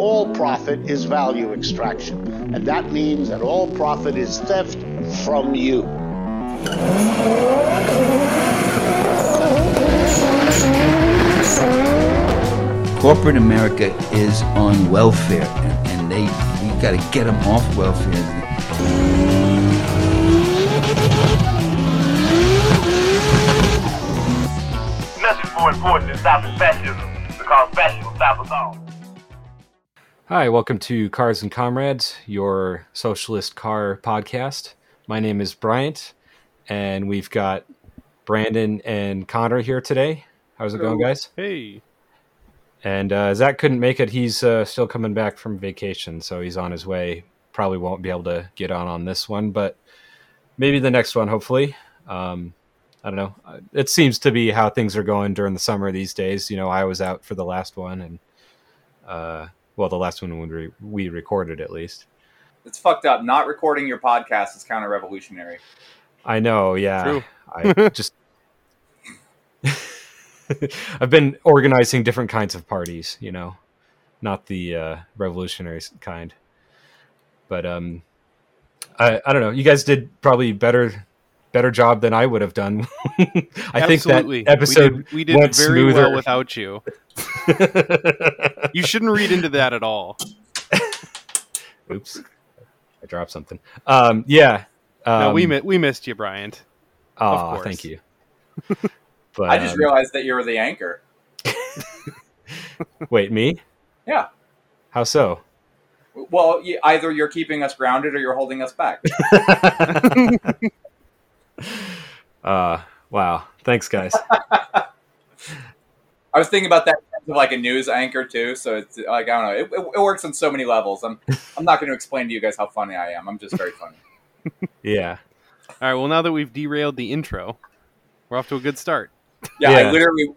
all profit is value extraction. And that means that all profit is theft from you. Corporate America is on welfare, and, and they we got to get them off welfare. Nothing's more important than stopping fascism because fascism stops us all. Hi, welcome to Cars and Comrades, your socialist car podcast. My name is Bryant, and we've got Brandon and Connor here today. How's it going, guys? Hey. And uh, Zach couldn't make it. He's uh, still coming back from vacation, so he's on his way. Probably won't be able to get on on this one, but maybe the next one, hopefully. Um, I don't know. It seems to be how things are going during the summer these days. You know, I was out for the last one, and uh, well, the last one we, re- we recorded at least. It's fucked up. Not recording your podcast is counter revolutionary. I know, yeah. True. I just I've been organizing different kinds of parties, you know, not the uh, revolutionary kind. But um, I I don't know. You guys did probably better better job than I would have done. I Absolutely. think that episode we did, we did went very smoother. well without you. You shouldn't read into that at all. Oops, I dropped something. Um, yeah. Um, no, we mi- we missed you, Bryant. aw, course. thank you. But I just um, realized that you were the anchor. wait, me? Yeah. How so? Well, either you're keeping us grounded or you're holding us back. Uh, wow. Thanks, guys. I was thinking about that of like a news anchor too. So it's like I don't know. It, it, it works on so many levels. I'm I'm not going to explain to you guys how funny I am. I'm just very funny. Yeah. All right. Well, now that we've derailed the intro, we're off to a good start. Yeah, Yeah. I literally.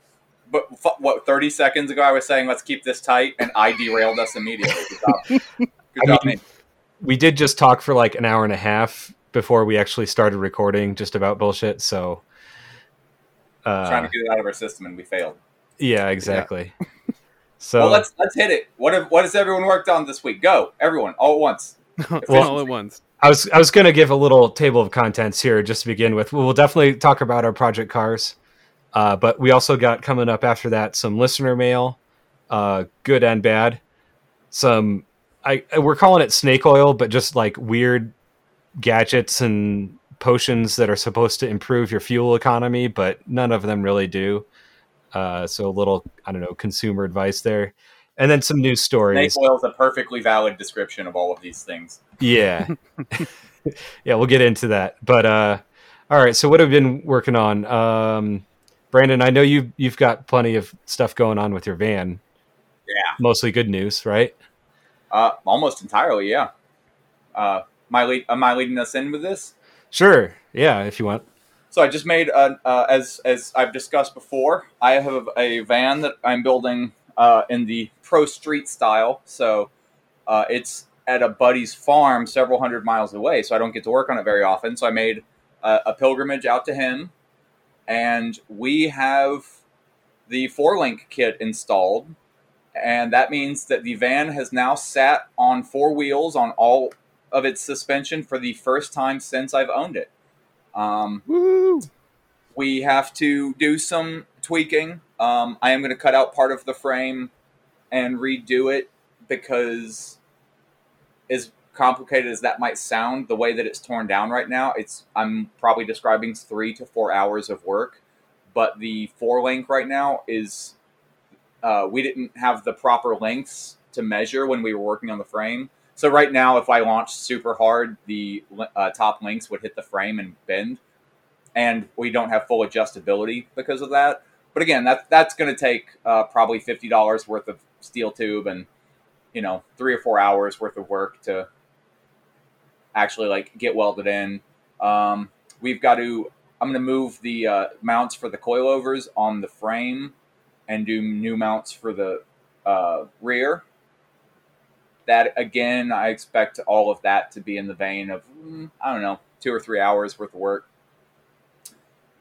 But f- what? Thirty seconds ago, I was saying let's keep this tight, and I derailed us immediately. Good job. Good I job, mean. We did just talk for like an hour and a half before we actually started recording just about bullshit. So, uh, Trying to get it out of our system, and we failed. yeah, exactly. So, well, let's let's hit it. What have, what has everyone worked on this week? Go, everyone, all at once. well, all at once. I was I was going to give a little table of contents here just to begin with. We'll definitely talk about our project cars, uh, but we also got coming up after that some listener mail, uh, good and bad. Some I we're calling it snake oil, but just like weird gadgets and potions that are supposed to improve your fuel economy, but none of them really do. Uh, so a little I don't know consumer advice there, and then some news Snake stories. oil is a perfectly valid description of all of these things. Yeah. yeah, we'll get into that. But uh all right, so what have you been working on? Um Brandon, I know you you've got plenty of stuff going on with your van. Yeah. Mostly good news, right? Uh, almost entirely, yeah. Uh, am I lead, am I leading us in with this? Sure. Yeah, if you want. So I just made a, uh, as as I've discussed before. I have a van that I'm building uh, in the pro street style. So uh, it's at a buddy's farm, several hundred miles away. So I don't get to work on it very often. So I made a, a pilgrimage out to him, and we have the four link kit installed, and that means that the van has now sat on four wheels on all of its suspension for the first time since I've owned it. Um, Woo! we have to do some tweaking. Um, I am going to cut out part of the frame and redo it because, as complicated as that might sound, the way that it's torn down right now, it's I'm probably describing three to four hours of work. But the four link right now is uh, we didn't have the proper lengths to measure when we were working on the frame. So right now, if I launched super hard, the uh, top links would hit the frame and bend and we don't have full adjustability because of that. But again, that that's going to take uh, probably fifty dollars worth of steel tube and you know three or four hours worth of work to actually like get welded in. Um, we've got to. I'm going to move the uh, mounts for the coilovers on the frame and do new mounts for the uh, rear. That again, I expect all of that to be in the vein of mm, I don't know two or three hours worth of work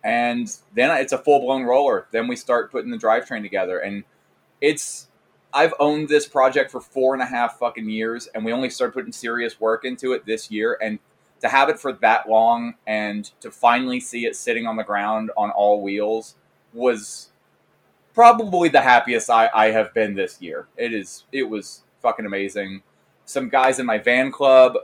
and then it's a full blown roller. Then we start putting the drivetrain together, and it's I've owned this project for four and a half fucking years, and we only started putting serious work into it this year. And to have it for that long and to finally see it sitting on the ground on all wheels was probably the happiest I, I have been this year. It is it was fucking amazing. Some guys in my van club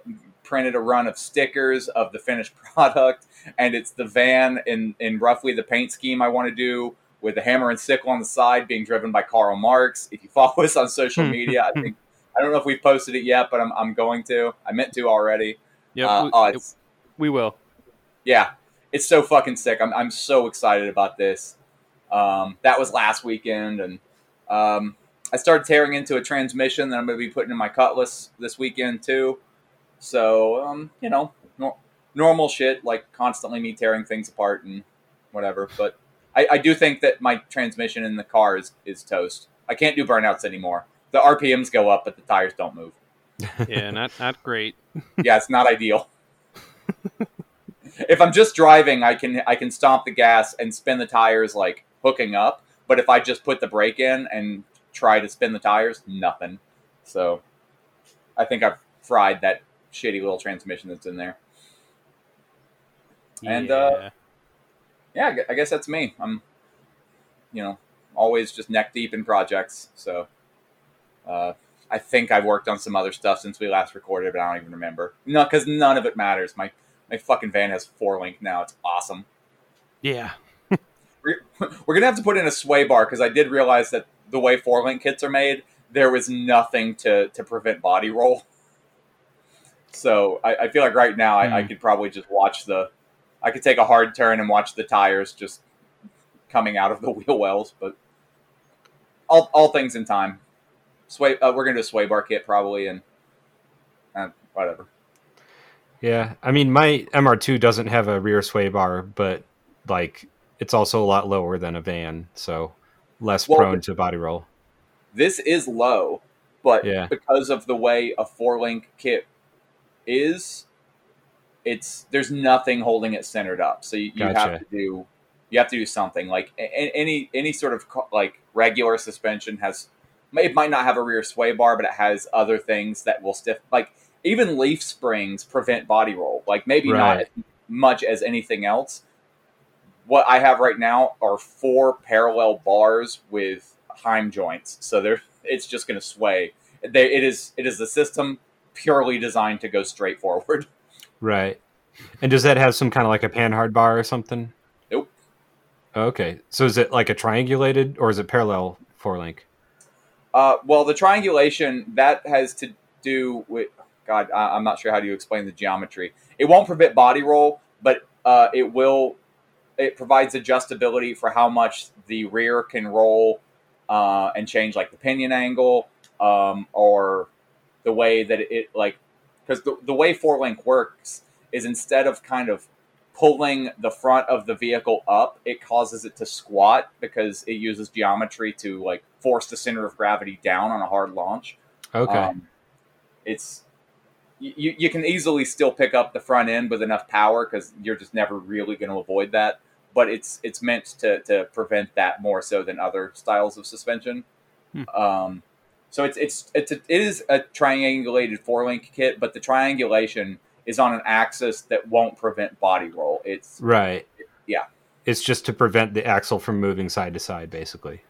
printed a run of stickers of the finished product, and it's the van in in roughly the paint scheme I want to do with the hammer and sickle on the side being driven by Karl Marx. If you follow us on social media, I think I don't know if we've posted it yet, but I'm, I'm going to. I meant to already. Yep, Uh, we, oh, it's, we will. yeah, it's so fucking sick. I'm, I'm so excited about this. Um, that was last weekend, and um, I started tearing into a transmission that I'm going to be putting in my Cutlass this weekend too. So, um, you know, nor- normal shit like constantly me tearing things apart and whatever. But I, I do think that my transmission in the car is, is toast. I can't do burnouts anymore. The RPMs go up, but the tires don't move. Yeah, not not great. yeah, it's not ideal. if I'm just driving, I can I can stomp the gas and spin the tires like hooking up. But if I just put the brake in and try to spin the tires, nothing. So I think I've fried that shitty little transmission that's in there. And, yeah. uh, Yeah, I guess that's me. I'm, you know, always just neck deep in projects. So uh, I think I've worked on some other stuff since we last recorded, but I don't even remember. No, because none of it matters. My my fucking van has four link now. It's awesome. yeah. We're, we're gonna have to put in a sway bar because I did realize that the way four link kits are made, there was nothing to to prevent body roll. So I, I feel like right now I, I Hmm. could probably just watch the, I could take a hard turn and watch the tires just coming out of the wheel wells. But all all things in time. Sway, uh, we're gonna do a sway bar kit probably and uh, whatever. Yeah, I mean, my MR2 doesn't have a rear sway bar, but like it's also a lot lower than a van, so less Well, prone to body roll. this is low, but Yeah. because of the way a four link kit is, it's there's nothing holding it centered up. So you, you have to do you have to do something like any any sort of like regular suspension has it might not have a rear sway bar, but it has other things that will stiff like even leaf springs prevent body roll. Like maybe not as much as anything else. What I have right now are four parallel bars with Heim joints, so there it's just going to sway. They, it is it is a system purely designed to go straight forward. Right. And does that have some kind of like a panhard bar or something? Nope. Okay. So is it like a triangulated or is it parallel four link? Uh, well, the triangulation that has to do with God. I, I'm not sure how to explain the geometry. It won't prevent body roll, but uh, it will. It provides adjustability for how much the rear can roll uh, and change, like the pinion angle um, or the way that it like because the, the way four link works is instead of kind of pulling the front of the vehicle up, it causes it to squat because it uses geometry to like force the center of gravity down on a hard launch. Okay. Um, it's you, you can easily still pick up the front end with enough power because you're just never really going to avoid that. But it's it's meant to, to prevent that more so than other styles of suspension. Hmm. Um, so it's it's it's a, it is a triangulated four link kit, but the triangulation is on an axis that won't prevent body roll. It's right. yeah. It's just to prevent the axle from moving side to side, basically.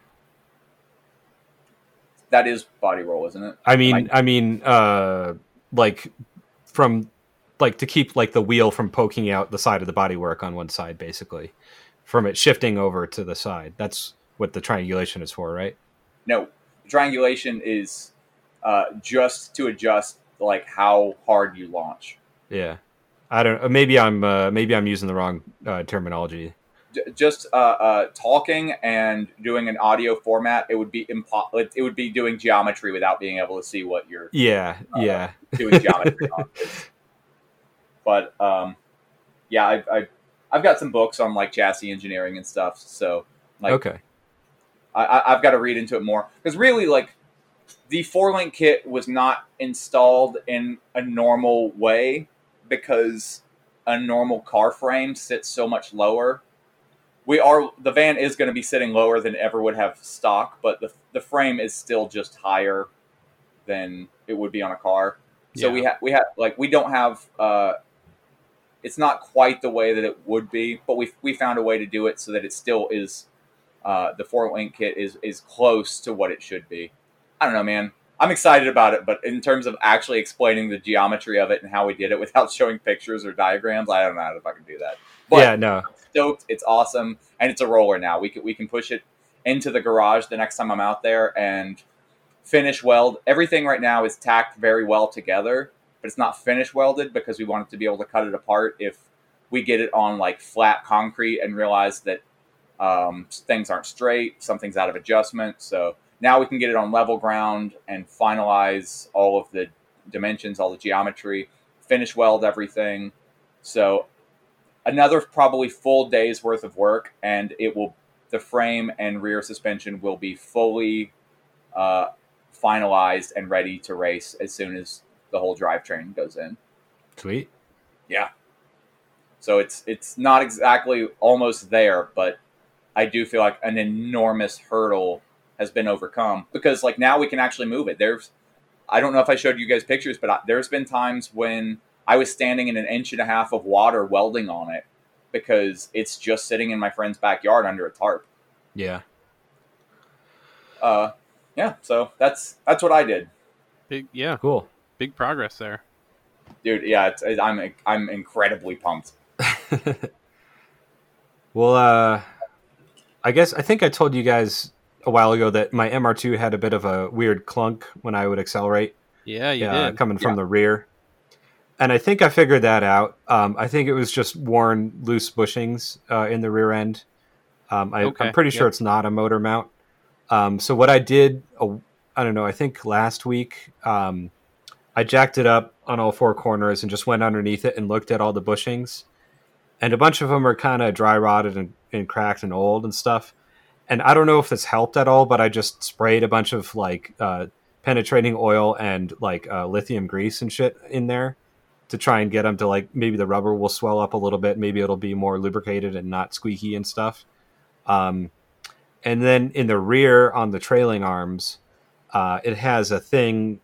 that is body roll, isn't it? I mean, Right. I mean, uh, like from like to keep like the wheel from poking out the side of the bodywork on one side, basically, from it shifting over to the side. That's what the triangulation is for, right? No, triangulation is uh, just to adjust like how hard you launch. Yeah. I don't. uh, Maybe I'm. Uh, maybe I'm using the wrong uh, terminology. J- just uh, uh, talking and doing an audio format, it would be impo- it, would be doing geometry without being able to see what you're Yeah. Yeah. doing geometry But um, yeah, I, I I've got some books on like chassis engineering and stuff, so like okay. I, I, I've got to read into it more because really, like, the four link kit was not installed in a normal way because a normal car frame sits so much lower. we are the van is going to be sitting lower than ever would have stock, but the the frame is still just higher than it would be on a car. So Yeah. we have we have like we don't have uh, it's not quite the way that it would be, but we we found a way to do it so that it still is uh, the four link kit is is close to what it should be. I don't know, man. I'm excited about it, but in terms of actually explaining the geometry of it and how we did it without showing pictures or diagrams, I don't know how to fucking do that. But yeah, no. stoked. It's awesome, and it's a roller now. We can we can push it into the garage the next time I'm out there and finish weld. Everything right now is tacked very well together, but it's not finish welded because we want it to be able to cut it apart if we get it on like flat concrete and realize that um, things aren't straight, something's out of adjustment. So now we can get it on level ground and finalize all of the dimensions, all the geometry, finish weld everything. So another probably full day's worth of work, and it will the frame and rear suspension will be fully uh, finalized and ready to race as soon as the whole drivetrain goes in. Sweet. Yeah. So it's it's not exactly almost there, but I do feel like an enormous hurdle has been overcome because like now we can actually move it. There's I don't know if I showed you guys pictures, but I, there's been times when I was standing in an inch and a half of water welding on it because it's just sitting in my friend's backyard under a tarp. Yeah. Uh, yeah, so that's that's what I did, Big, yeah, Cool. Big progress there. dude. Yeah, it's, I'm I'm incredibly pumped. Well, uh, I guess I think I told you guys a while ago that my MR2 had a bit of a weird clunk when I would accelerate. Yeah, you uh, did. coming from Yeah. the rear. And I think I figured that out. Um, I think it was just worn loose bushings uh, in the rear end. Um, I, Okay, I'm pretty sure yep. it's not a motor mount. Um, so what I did, uh, I don't know, I think last week, um, I jacked it up on all four corners and just went underneath it and looked at all the bushings. And a bunch of them are kind of dry rotted and, and cracked and old and stuff. And I don't know if this helped at all, but I just sprayed a bunch of like uh, penetrating oil and like uh, lithium grease and shit in there to try and get them to like maybe the rubber will swell up a little bit maybe it'll be more lubricated and not squeaky and stuff um, and then in the rear on the trailing arms uh, it has a thing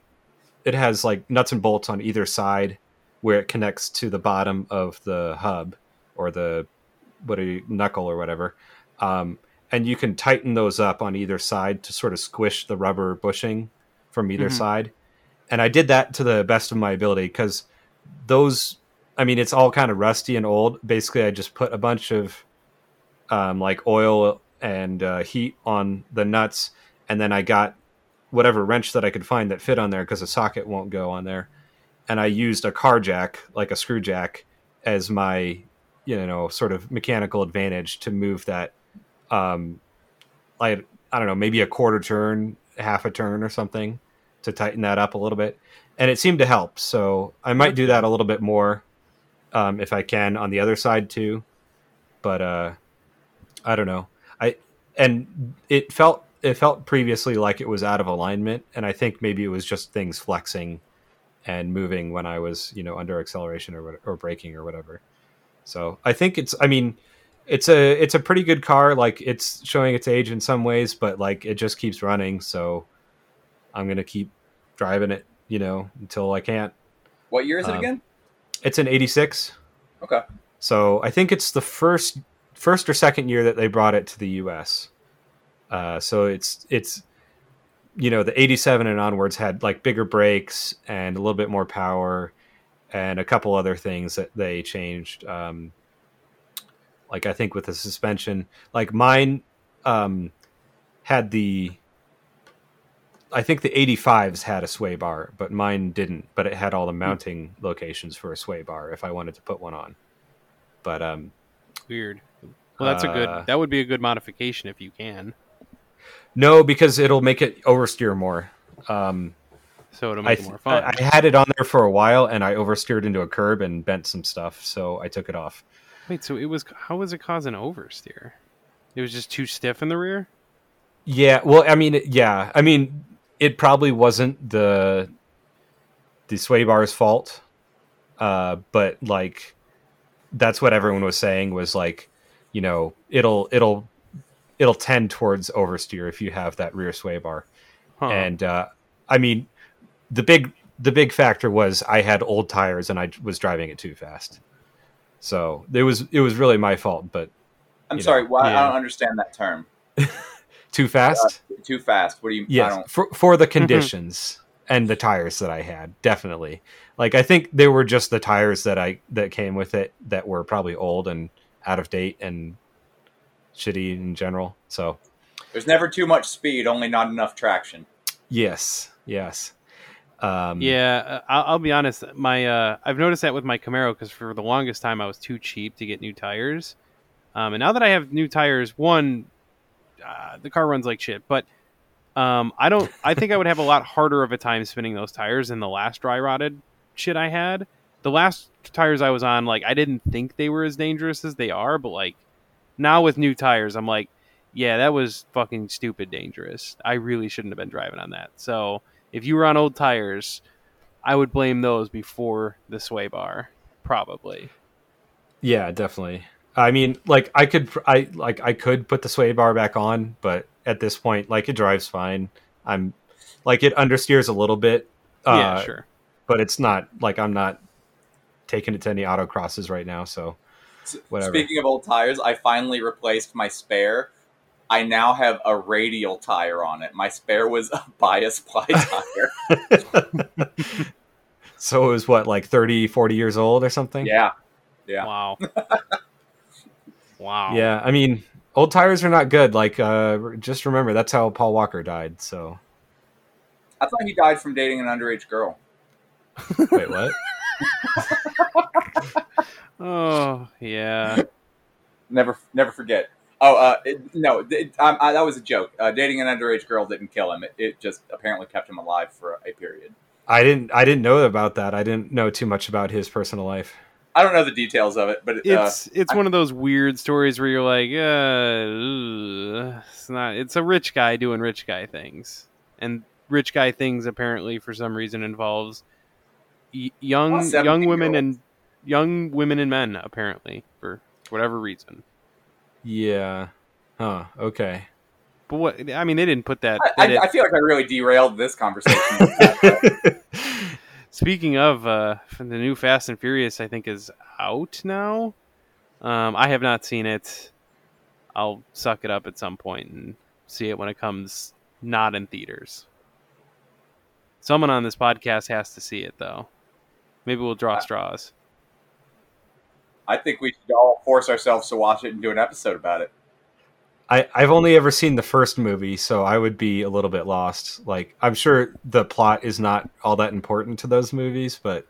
it has like nuts and bolts on either side where it connects to the bottom of the hub or the what a knuckle or whatever. Um, and you can tighten those up on either side to sort of squish the rubber bushing from either Mhm. side. And i did that to the best of my ability because those i mean it's all kind of rusty and old. Basically i just put a bunch of um, like oil and uh, heat on the nuts and then i got whatever wrench that i could find that fit on there because a socket won't go on there. And i used a car jack like a screw jack as my you know sort of mechanical advantage to move that um i don't know maybe a quarter turn half a turn or something to tighten that up a little bit. And it seemed to help. So i might do that a little bit more um, if i can on the other side too. But uh i don't know. I and it felt it felt previously like it was out of alignment and i think maybe it was just things flexing and moving when i was you know under acceleration or or braking or whatever. So i think it's i mean it's a it's a pretty good car. Like it's showing its age in some ways but like it just keeps running. So i'm gonna keep driving it you know until i can't. What year is it Um, again? it's an 86 Okay. so i think it's the first first or second year that they brought it to the us uh, so it's it's you know the 87 and onwards had like bigger brakes and a little bit more power and a couple other things that they changed um, like i think with the suspension like mine um, had the i think the 85s had a sway bar but mine didn't but it had all the mounting locations for a sway bar if i wanted to put one on but um Weird. Well, that's a good. Uh, That would be a good modification if you can. No because it'll make it oversteer more um So it'll I, make it more fun. I I had it on there for a while and I oversteered into a curb and bent some stuff, so I took it off. Wait, so it was how was it causing oversteer? It was just too stiff in the rear. Yeah, well, I mean, yeah, I mean, it probably wasn't the the sway bar's fault, uh, but like that's what everyone was saying was like you know, it'll it'll it'll tend towards oversteer if you have that rear sway bar. Huh. And uh, I mean, the big the big factor was I had old tires and I was driving it too fast. So it was it was really my fault, but I'm sorry. know, Why I don't understand that term. too fast. Too fast. What do you? I Yes, for for the conditions and the tires that I had, definitely. Like I think they were just the tires that I that came with it that were probably old and out of date and shitty in general. So There's never too much speed, only not enough traction. yes, yes, um, Yeah, uh, I'll, I'll be honest. My uh, I've noticed that with my Camaro because for the longest time I was too cheap to get new tires, um, and now that I have new tires, one, uh, the car runs like shit. But um, I don't. I think I would have a lot harder of a time spinning those tires than the last dry rotted shit I had. The last tires I was on, like I didn't think they were as dangerous as they are, but like now with new tires, I'm like, yeah, that was fucking stupid dangerous. I really shouldn't have been driving on that. So if you were on old tires, I would blame those before the sway bar, probably. yeah, definitely. I mean, like I could, I like I could put the sway bar back on, but at this point, like it drives fine. I'm like it understeers a little bit. Uh, yeah, sure. but it's not like I'm not taking it to any autocrosses right now. So Whatever. Speaking of old tires, I finally replaced my spare. I now have a radial tire on it. My spare was a bias ply tire. so it was what like 30 40 years old or something yeah, yeah. Wow. wow. yeah i mean old tires are not good like uh just remember that's how paul walker died so I thought he died from dating an underage girl. wait what Oh, yeah. Never, never forget. Oh, uh, it, no, it, um, I, that was a joke. Uh, dating an underage girl didn't kill him. It, it just apparently kept him alive for a period. i didn't i didn't know about that i didn't know too much about his personal life I don't know the details of it, but uh, It's it's one of those weird stories where you're like, uh, it's not. It's a rich guy doing rich guy things, and rich guy things apparently for some reason involves y- young young women and young women and men apparently for whatever reason. yeah huh okay But what I mean, they didn't put that. I, I, I feel like I really derailed this conversation. Speaking of uh, the new Fast and Furious, I think is out now. Um, I have not seen it. I'll suck it up at some point and see it when it comes not in theaters. Someone on this podcast has to see it though. Maybe we'll draw straws. I think we should all force ourselves to watch it and do an episode about it. I, I've only ever seen the first movie, so I would be a little bit lost. Like, I'm sure the plot is not all that important to those movies, but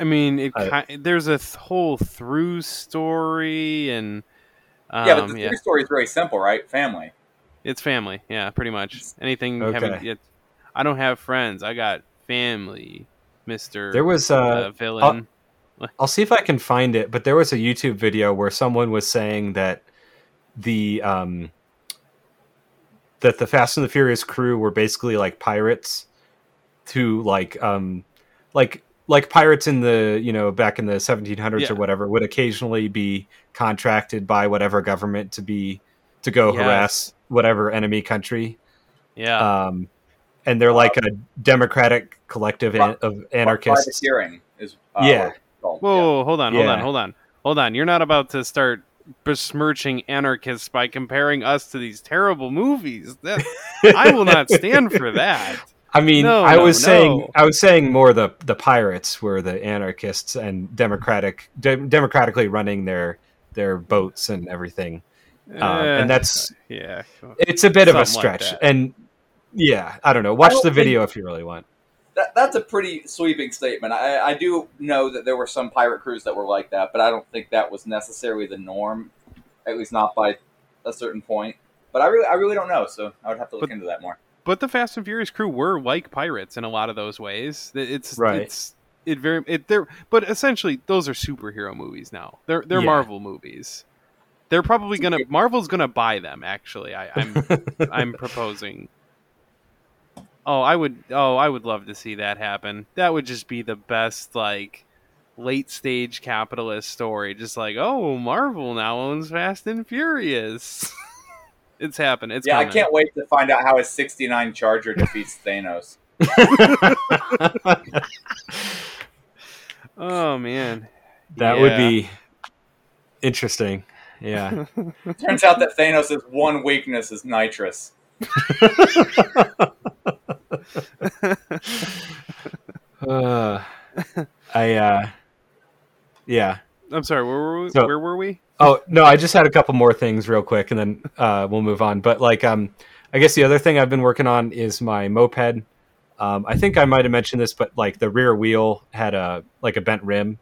I mean, it I- ki- there's a th- whole through story and um, yeah, but the yeah, true story is very simple, right? Family. it's family. Yeah, pretty much anything Okay. having. It, I don't have friends. I got family, Mister. there was uh, uh, villain. I'll see if I can find it, but there was a YouTube video where someone was saying that the um that the Fast and the Furious crew were basically like pirates to like um like like pirates in the you know back in the 1700s Yeah. or whatever would occasionally be contracted by whatever government to be to go Yes. harass whatever enemy country yeah, um and they're like a democratic collective an- of anarchists Privateering is uh, Yeah. What it's called. Whoa, hold on, hold on, hold on, hold on. You're not about to start besmirching anarchists by comparing us to these terrible movies. That I will not stand for that. I mean, No, I no, was saying, no. I was saying more the the pirates were the anarchists and democratic, de- democratically running their their boats and everything. Um, Eh, and that's yeah. it's a bit of a Something like stretch. and yeah, I don't know. Watch don't the think- video if you really want. That, that's a pretty sweeping statement. I, I do know that there were some pirate crews that were like that, but I don't think that was necessarily the norm, at least not by a certain point. But I really, I really don't know, so I would have to look But- into that more. But the Fast and Furious crew were like pirates in a lot of those ways. It's Right. It's it very it they're but essentially those are superhero movies now. They're they're Yeah. Marvel movies. They're probably gonna Marvel's gonna buy them. Actually, I, I'm I'm proposing. Oh, I would. Oh, I would love to see that happen. That would just be the best. Like, late stage capitalist story. Just like, oh, Marvel now owns Fast and Furious. it's happened. It's yeah, I can't wait to find out how his 69 Charger defeats Thanos. Oh man, That would be interesting. Yeah. Turns out that Thanos' one weakness is nitrous. Uh, I uh, yeah. I'm sorry. Where were we? So- where were we? Oh no, I just had a couple more things real quick, and then uh, we'll move on. But like, um, I guess the other thing I've been working on is my moped. Um, I think I might have mentioned this, but like the rear wheel had a like a bent rim.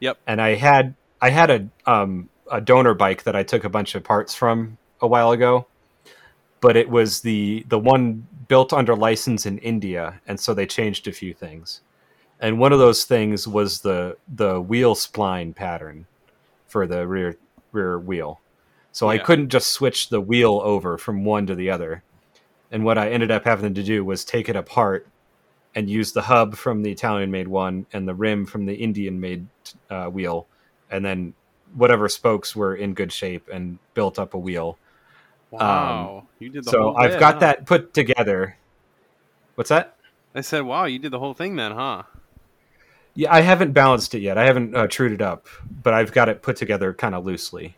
Yep. And I had I had a um a donor bike that I took a bunch of parts from a while ago, but it was the the one built under license in India, and so they changed a few things. And one of those things was the the wheel spline pattern for the rear rear wheel. So I couldn't just switch the wheel over from one to the other. And what I ended up having to do was take it apart and use the hub from the Italian made one and the rim from the Indian made uh, wheel, and then whatever spokes were in good shape and built up a wheel. Wow, you did the Um, So I've bit, got huh? that put together. What's that? I said, "Wow, you did the whole thing then, huh?" Yeah, I haven't balanced it yet. I haven't uh, trued it up, but I've got it put together kind of loosely.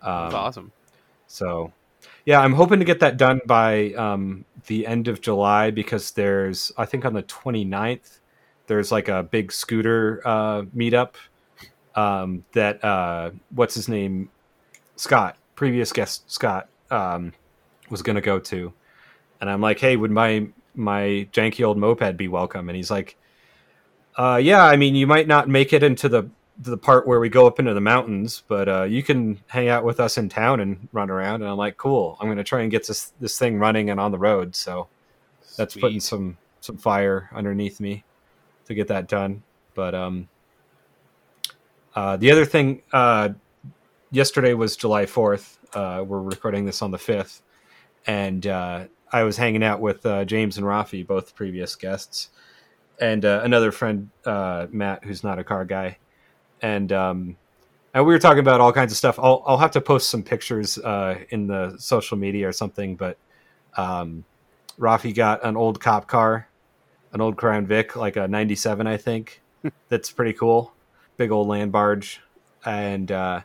Um, That's awesome. So, yeah, I'm hoping to get that done by um, the end of July because there's, I think on the 29th, there's like a big scooter uh, meetup um, that, uh, what's his name? Scott, previous guest Scott, um, was going to go to. And I'm like, hey, would my, my janky old moped be welcome? And he's like, uh, yeah, I mean, you might not make it into the the part where we go up into the mountains, but uh, you can hang out with us in town and run around. And I'm like, cool. I'm going to try and get this this thing running and on the road. So that's putting some some fire underneath me to get that done. But um, uh, the other thing, uh, yesterday was July 4th. Uh, we're recording this on the 5th, and uh, I was hanging out with uh, James and Rafi, both previous guests, and uh, another friend, uh, Matt, who's not a car guy and um, and we were talking about all kinds of stuff. I'll I'll have to post some pictures uh, in the social media or something. But um, Rafi got an old cop car, an old Crown Vic, like a '97, I think. That's pretty cool. Big old land barge, and uh,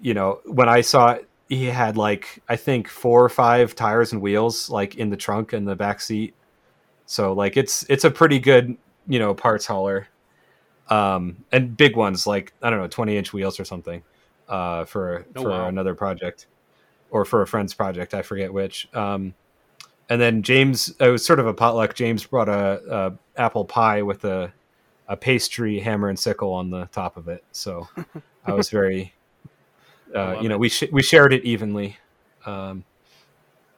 you know when I saw it, he had like I think four or five tires and wheels like in the trunk and the back seat. So like it's it's a pretty good you know parts hauler um, and big ones like I don't know, twenty inch wheels or something, uh, for Oh, for wow. another project, or for a friend's project. I forget which. Um, and then James, it was sort of a potluck. James brought a, a apple pie with a a pastry hammer and sickle on the top of it. So I was very, uh, you know, it. we sh- we shared it evenly. Um,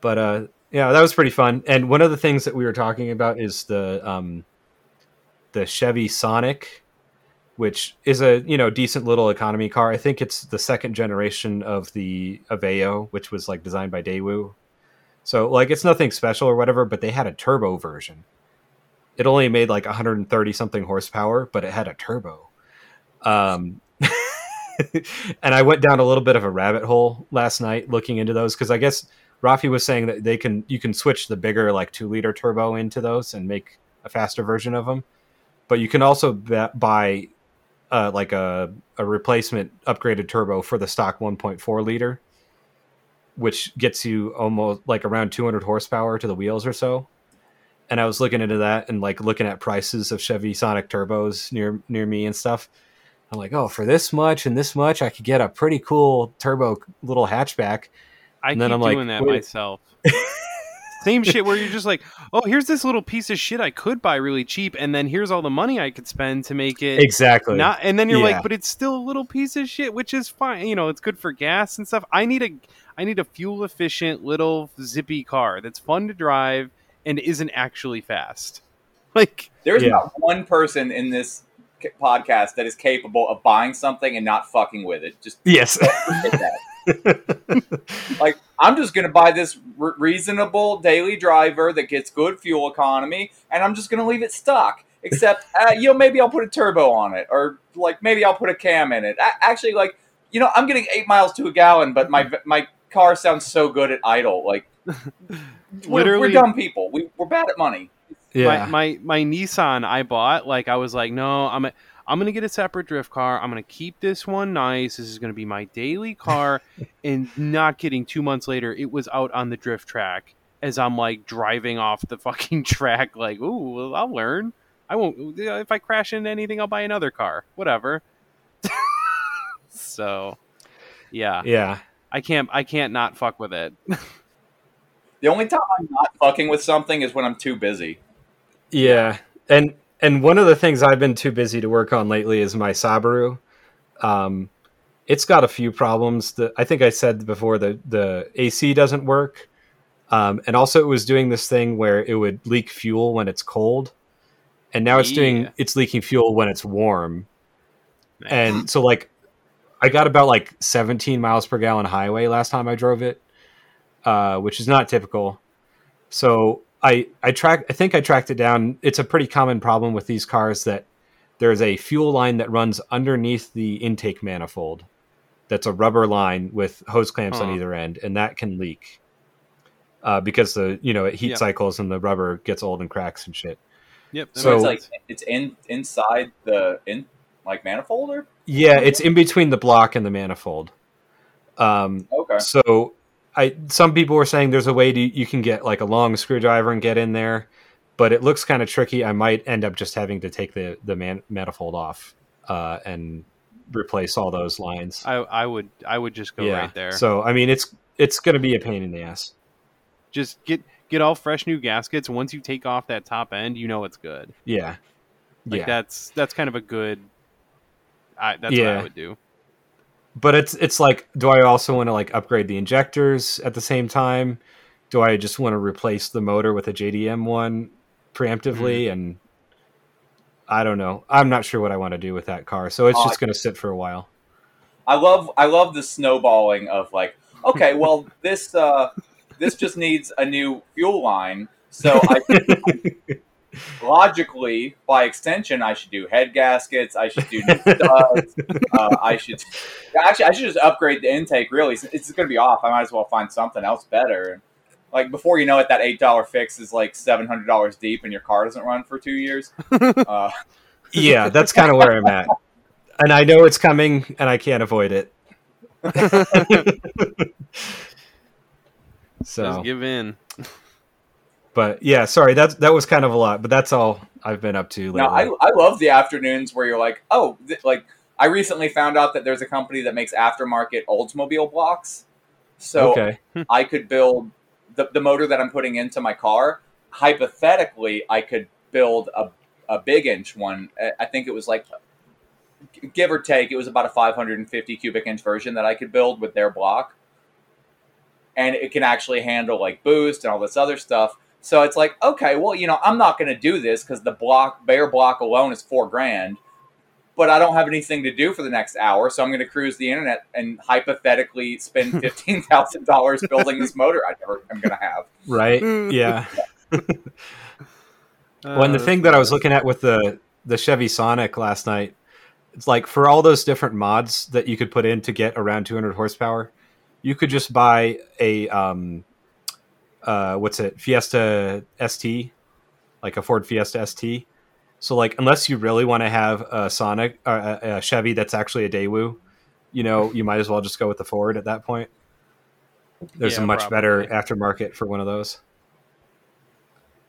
but uh, yeah, that was pretty fun. And one of the things that we were talking about is the um, the Chevy Sonic which is a you know decent little economy car. I think it's the second generation of the Aveo, which was like designed by Daewoo. So like it's nothing special or whatever, but they had a turbo version. It only made like 130 something horsepower, but it had a turbo. Um, and I went down a little bit of a rabbit hole last night looking into those because I guess Rafi was saying that they can you can switch the bigger like two liter turbo into those and make a faster version of them. But you can also buy uh, like a, a replacement upgraded turbo for the stock 1.4 liter, which gets you almost like around 200 horsepower to the wheels or so. And I was looking into that and like looking at prices of Chevy Sonic turbos near near me and stuff. I'm like, oh, for this much and this much, I could get a pretty cool turbo little hatchback. I And keep then I'm like, doing that wait. myself. Same shit where you're just like, oh, here's this little piece of shit I could buy really cheap, and then here's all the money I could spend to make it Exactly. not. And then you're Yeah. like, but it's still a little piece of shit, which is fine. You know, it's good for gas and stuff. I need a, I need a fuel efficient little zippy car that's fun to drive and isn't actually fast. Like, There's Yeah. not one person in this ca- podcast that is capable of buying something and not fucking with it. Just yes. like, I'm just going to buy this re- reasonable daily driver that gets good fuel economy, and I'm just going to leave it stuck. Except, uh, you know, maybe I'll put a turbo on it, or like maybe I'll put a cam in it. A- actually, like, you know, I'm getting eight miles to a gallon, but my my car sounds so good at idle. Like, we're, we're dumb people. We, we're bad at money. Yeah. my, my my Nissan I bought, like I was like, no, I'm a, I'm gonna get a separate drift car. I'm gonna keep this one nice. This is gonna be my daily car. and not kidding, two months later, it was out on the drift track as I'm like driving off the fucking track. Like, ooh, well, I'll learn. I won't. If I crash into anything, I'll buy another car. Whatever. so, yeah, yeah. I can't. I can't not fuck with it. The only time I'm not fucking with something is when I'm too busy. Yeah, and and one of the things I've been too busy to work on lately is my Subaru. Um, it's got a few problems. That I think I said before the the AC doesn't work, um, and also it was doing this thing where it would leak fuel when it's cold, and now it's doing it's leaking fuel when it's warm, and so like I got about like 17 miles per gallon highway last time I drove it, uh, which is not typical. So I I track I think I tracked it down. It's a pretty common problem with these cars that there's a fuel line that runs underneath the intake manifold. That's a rubber line with hose clamps on Huh. either end, and that can leak uh, because the you know it heat Yeah. cycles and the rubber gets old and cracks and shit. Yep. So- it's like it's in inside the in like manifold or Yeah, it's in between the block and the manifold. Um, okay. So I some people were saying there's a way to you can get like a long screwdriver and get in there, but it looks kind of tricky. I might end up just having to take the the man, manifold off uh, and replace all those lines. I I would I would just go right there. So I mean, it's it's going to be a pain in the ass. just get get all fresh new gaskets. Once you take off that top end, you know it's good. Yeah, Like yeah. that's that's kind of a good. I, that's what I would do. But it's it's like, do I also want to like upgrade the injectors at the same time? Do I just want to replace the motor with a JDM one preemptively? Mm-hmm. And I don't know. I'm not sure what I want to do with that car, so it's Oh, just going to sit for a while. I love I love the snowballing of like, okay, well this uh this just needs a new fuel line. So I logically, by extension, I should do head gaskets. I should do new studs. Uh, I should actually I should just upgrade the intake. Really, it's going to be off. I might as well find something else better. Like before you know it, that eight dollar fix is like seven hundred dollars deep, and your car doesn't run for two years. Uh, yeah, that's kind of where I'm at. And I know it's coming and I can't avoid it. so, Just give in. But yeah, sorry, that that was kind of a lot, but that's all I've been up to lately. No, I, I love the afternoons where you're like, oh, th- like I recently found out that there's a company that makes aftermarket Oldsmobile blocks. So okay. I could build the, the motor that I'm putting into my car. Hypothetically, I could build a, a big inch one. I think it was like, give or take, it was about a 550 cubic inch version that I could build with their block. And it can actually handle like boost and all this other stuff. So it's like, okay, well, you know, I'm not going to do this because the block, bare block alone is four grand. But I don't have anything to do for the next hour, so I'm going to cruise the internet and hypothetically spend fifteen thousand dollars building this motor I never am going to have. Right? Yeah. Uh, Well, and the thing that I was looking at with the the Chevy Sonic last night, it's like for all those different mods that you could put in to get around 200 horsepower, you could just buy a um, uh, what's it, Fiesta ST, like a Ford Fiesta ST. So like, unless you really want to have a Sonic, uh, a, a Chevy that's actually a Daewoo, you know, you might as well just go with the Ford at that point. There's Yeah, a much better aftermarket for one of those.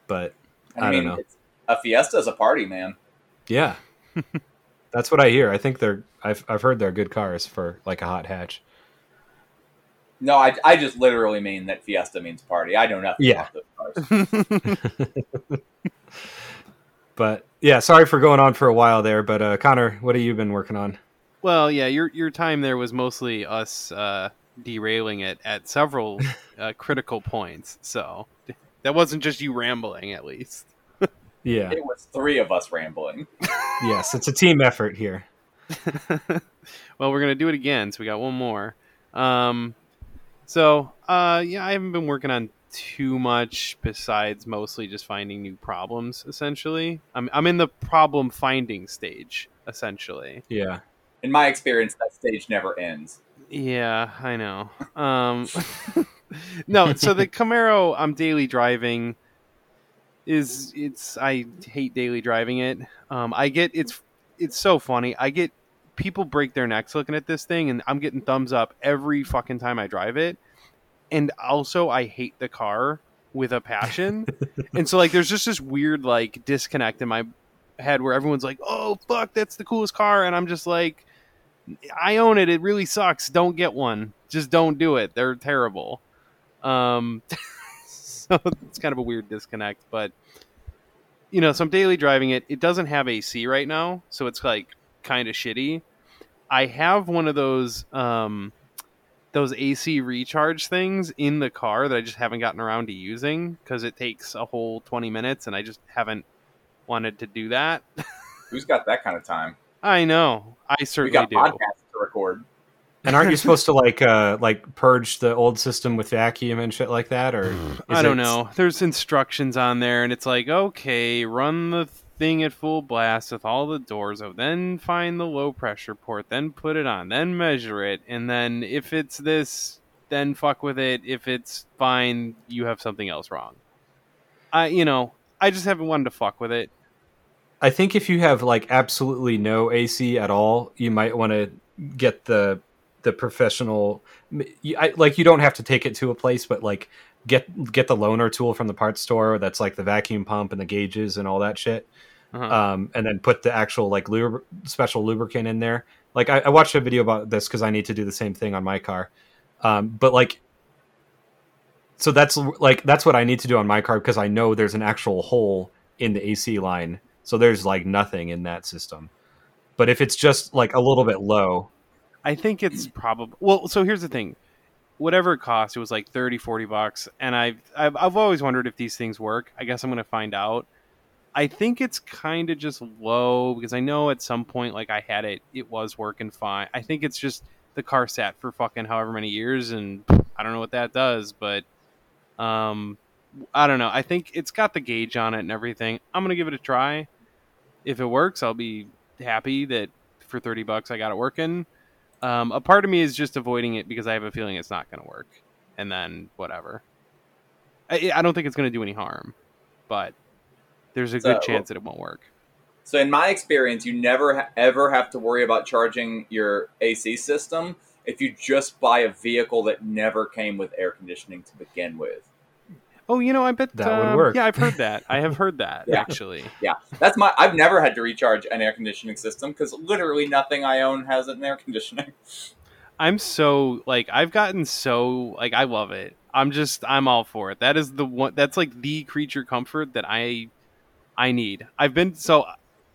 But And I I, don't mean, know. A Fiesta is a party, man. Yeah, that's what I hear. I think they're. I've I've heard they're good cars for like a hot hatch. No, I, I just literally mean that Fiesta means party. I don't know nothing Yeah. about those cars. But yeah, sorry for going on for a while there. But uh, Connor, what have you been working on? Well, yeah, your your time there was mostly us uh, derailing it at several uh, critical points. So that wasn't just you rambling, at least. Yeah, It was three of us rambling. yes, it's a team effort here. well, we're gonna do it again, so we got one more. Um, so uh, yeah, I haven't been working on too much besides mostly just finding new problems. Essentially, I'm I'm in the problem finding stage. Essentially, Yeah. In my experience, that stage never ends. yeah, I know. Um, no, so the Camaro I'm daily driving is it's I hate daily driving it. Um, I get it's it's so funny. I get people break their necks looking at this thing, and I'm getting thumbs up every fucking time I drive it. And also, I hate the car with a passion. and so, like, there's just this weird like disconnect in my head where everyone's like, "Oh fuck, that's the coolest car," and I'm just like, "I own it. It really sucks. Don't get one. Just don't do it. They're terrible." Um, so it's kind of a weird disconnect, but you know, so I'm daily driving it. It doesn't have AC right now, so it's like kind of shitty. I have one of those um those AC recharge things in the car that I just haven't gotten around to using because it takes a whole 20 minutes and I just haven't wanted to do that. Who's got that kind of time? I know. I We certainly got do. podcasts to record. And aren't you supposed to like uh like purge the old system with vacuum and shit like that, or is I don't it- know. There's instructions on there, and it's like, okay, run the thing at full blast with all the doors open, then find the low pressure port, then put it on, then measure it, and then if it's this, then fuck with it. If it's fine, you have something else wrong. I, you know, I just haven't wanted to fuck with it. I think if you have like absolutely no AC at all, you might want to get the the professional. I, like you don't have to take it to a place, but like get get the loaner tool from the parts store. That's like the vacuum pump and the gauges and all that shit. Uh-huh. Um, and then put the actual like lub- special lubricant in there. Like I, I watched a video about this because I need to do the same thing on my car. Um, but like, so that's like that's what I need to do on my car because I know there's an actual hole in the AC line. So there's like nothing in that system. But if it's just like a little bit low, I think it's probably well. So here's the thing: whatever it cost, it was like 30, 40 bucks, and I've I've, I've always wondered if these things work. I guess I'm gonna find out. I think it's kind of just low because I know at some point, like I had it, it was working fine. I think it's just the car sat for fucking however many years, and I don't know what that does, but um, I don't know. I think it's got the gauge on it and everything. I'm gonna give it a try. If it works, I'll be happy that for 30 bucks I got it working. Um, a part of me is just avoiding it because I have a feeling it's not to work, and then whatever. I, I don't think it's to do any harm, but there's a good chance that it won't work. So in my experience, you never ever have to worry about charging your AC system if you just buy a vehicle that never came with air conditioning to begin with. Oh, you know, I bet That would um, work. Yeah, I've heard that. I have heard that Yeah. actually. Yeah, that's my. I've never had to recharge an air conditioning system because literally nothing I own has an air conditioning. I'm so like I've gotten so like I love it. I'm just I'm all for it. That is the one that's like the creature comfort that I I need. I've been so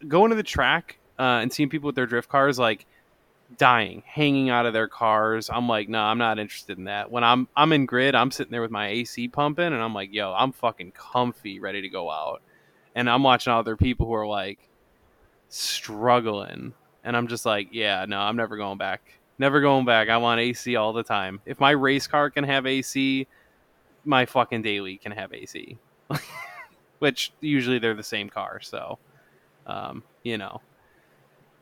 going to the track uh, and seeing people with their drift cars like dying, hanging out of their cars. I'm like, no, I'm not interested in that. When I'm I'm in grid, I'm sitting there with my AC pumping, and I'm like, yo, I'm fucking comfy, ready to go out. And I'm watching other people who are like struggling, and I'm just like, yeah, no, I'm never going back. Never going back. I want AC all the time. If my race car can have AC, my fucking daily can have AC. Which usually they're the same car, so um, you know.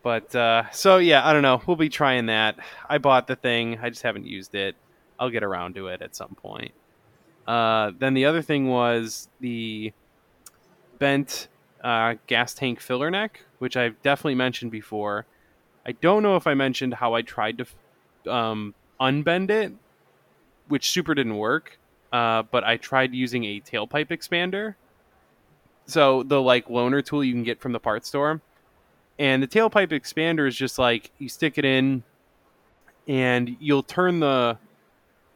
But uh, so yeah, I don't know. We'll be trying that. I bought the thing. I just haven't used it. I'll get around to it at some point. Uh, then the other thing was the bent uh, gas tank filler neck, which I've definitely mentioned before. I don't know if I mentioned how I tried to um, unbend it, which super didn't work. Uh, but I tried using a tailpipe expander. So the like loaner tool you can get from the parts store. And the tailpipe expander is just like you stick it in and you'll turn the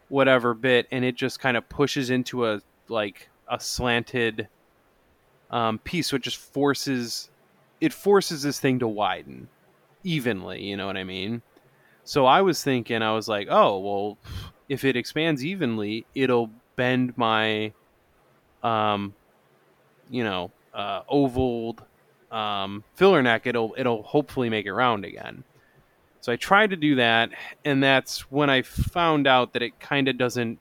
whatever bit and it just kind of pushes into a like a slanted um, piece which just forces it forces this thing to widen evenly you know what i mean so i was thinking i was like oh well if it expands evenly it'll bend my um you know uh ovaled um filler neck it'll it'll hopefully make it round again so i tried to do that and that's when i found out that it kind of doesn't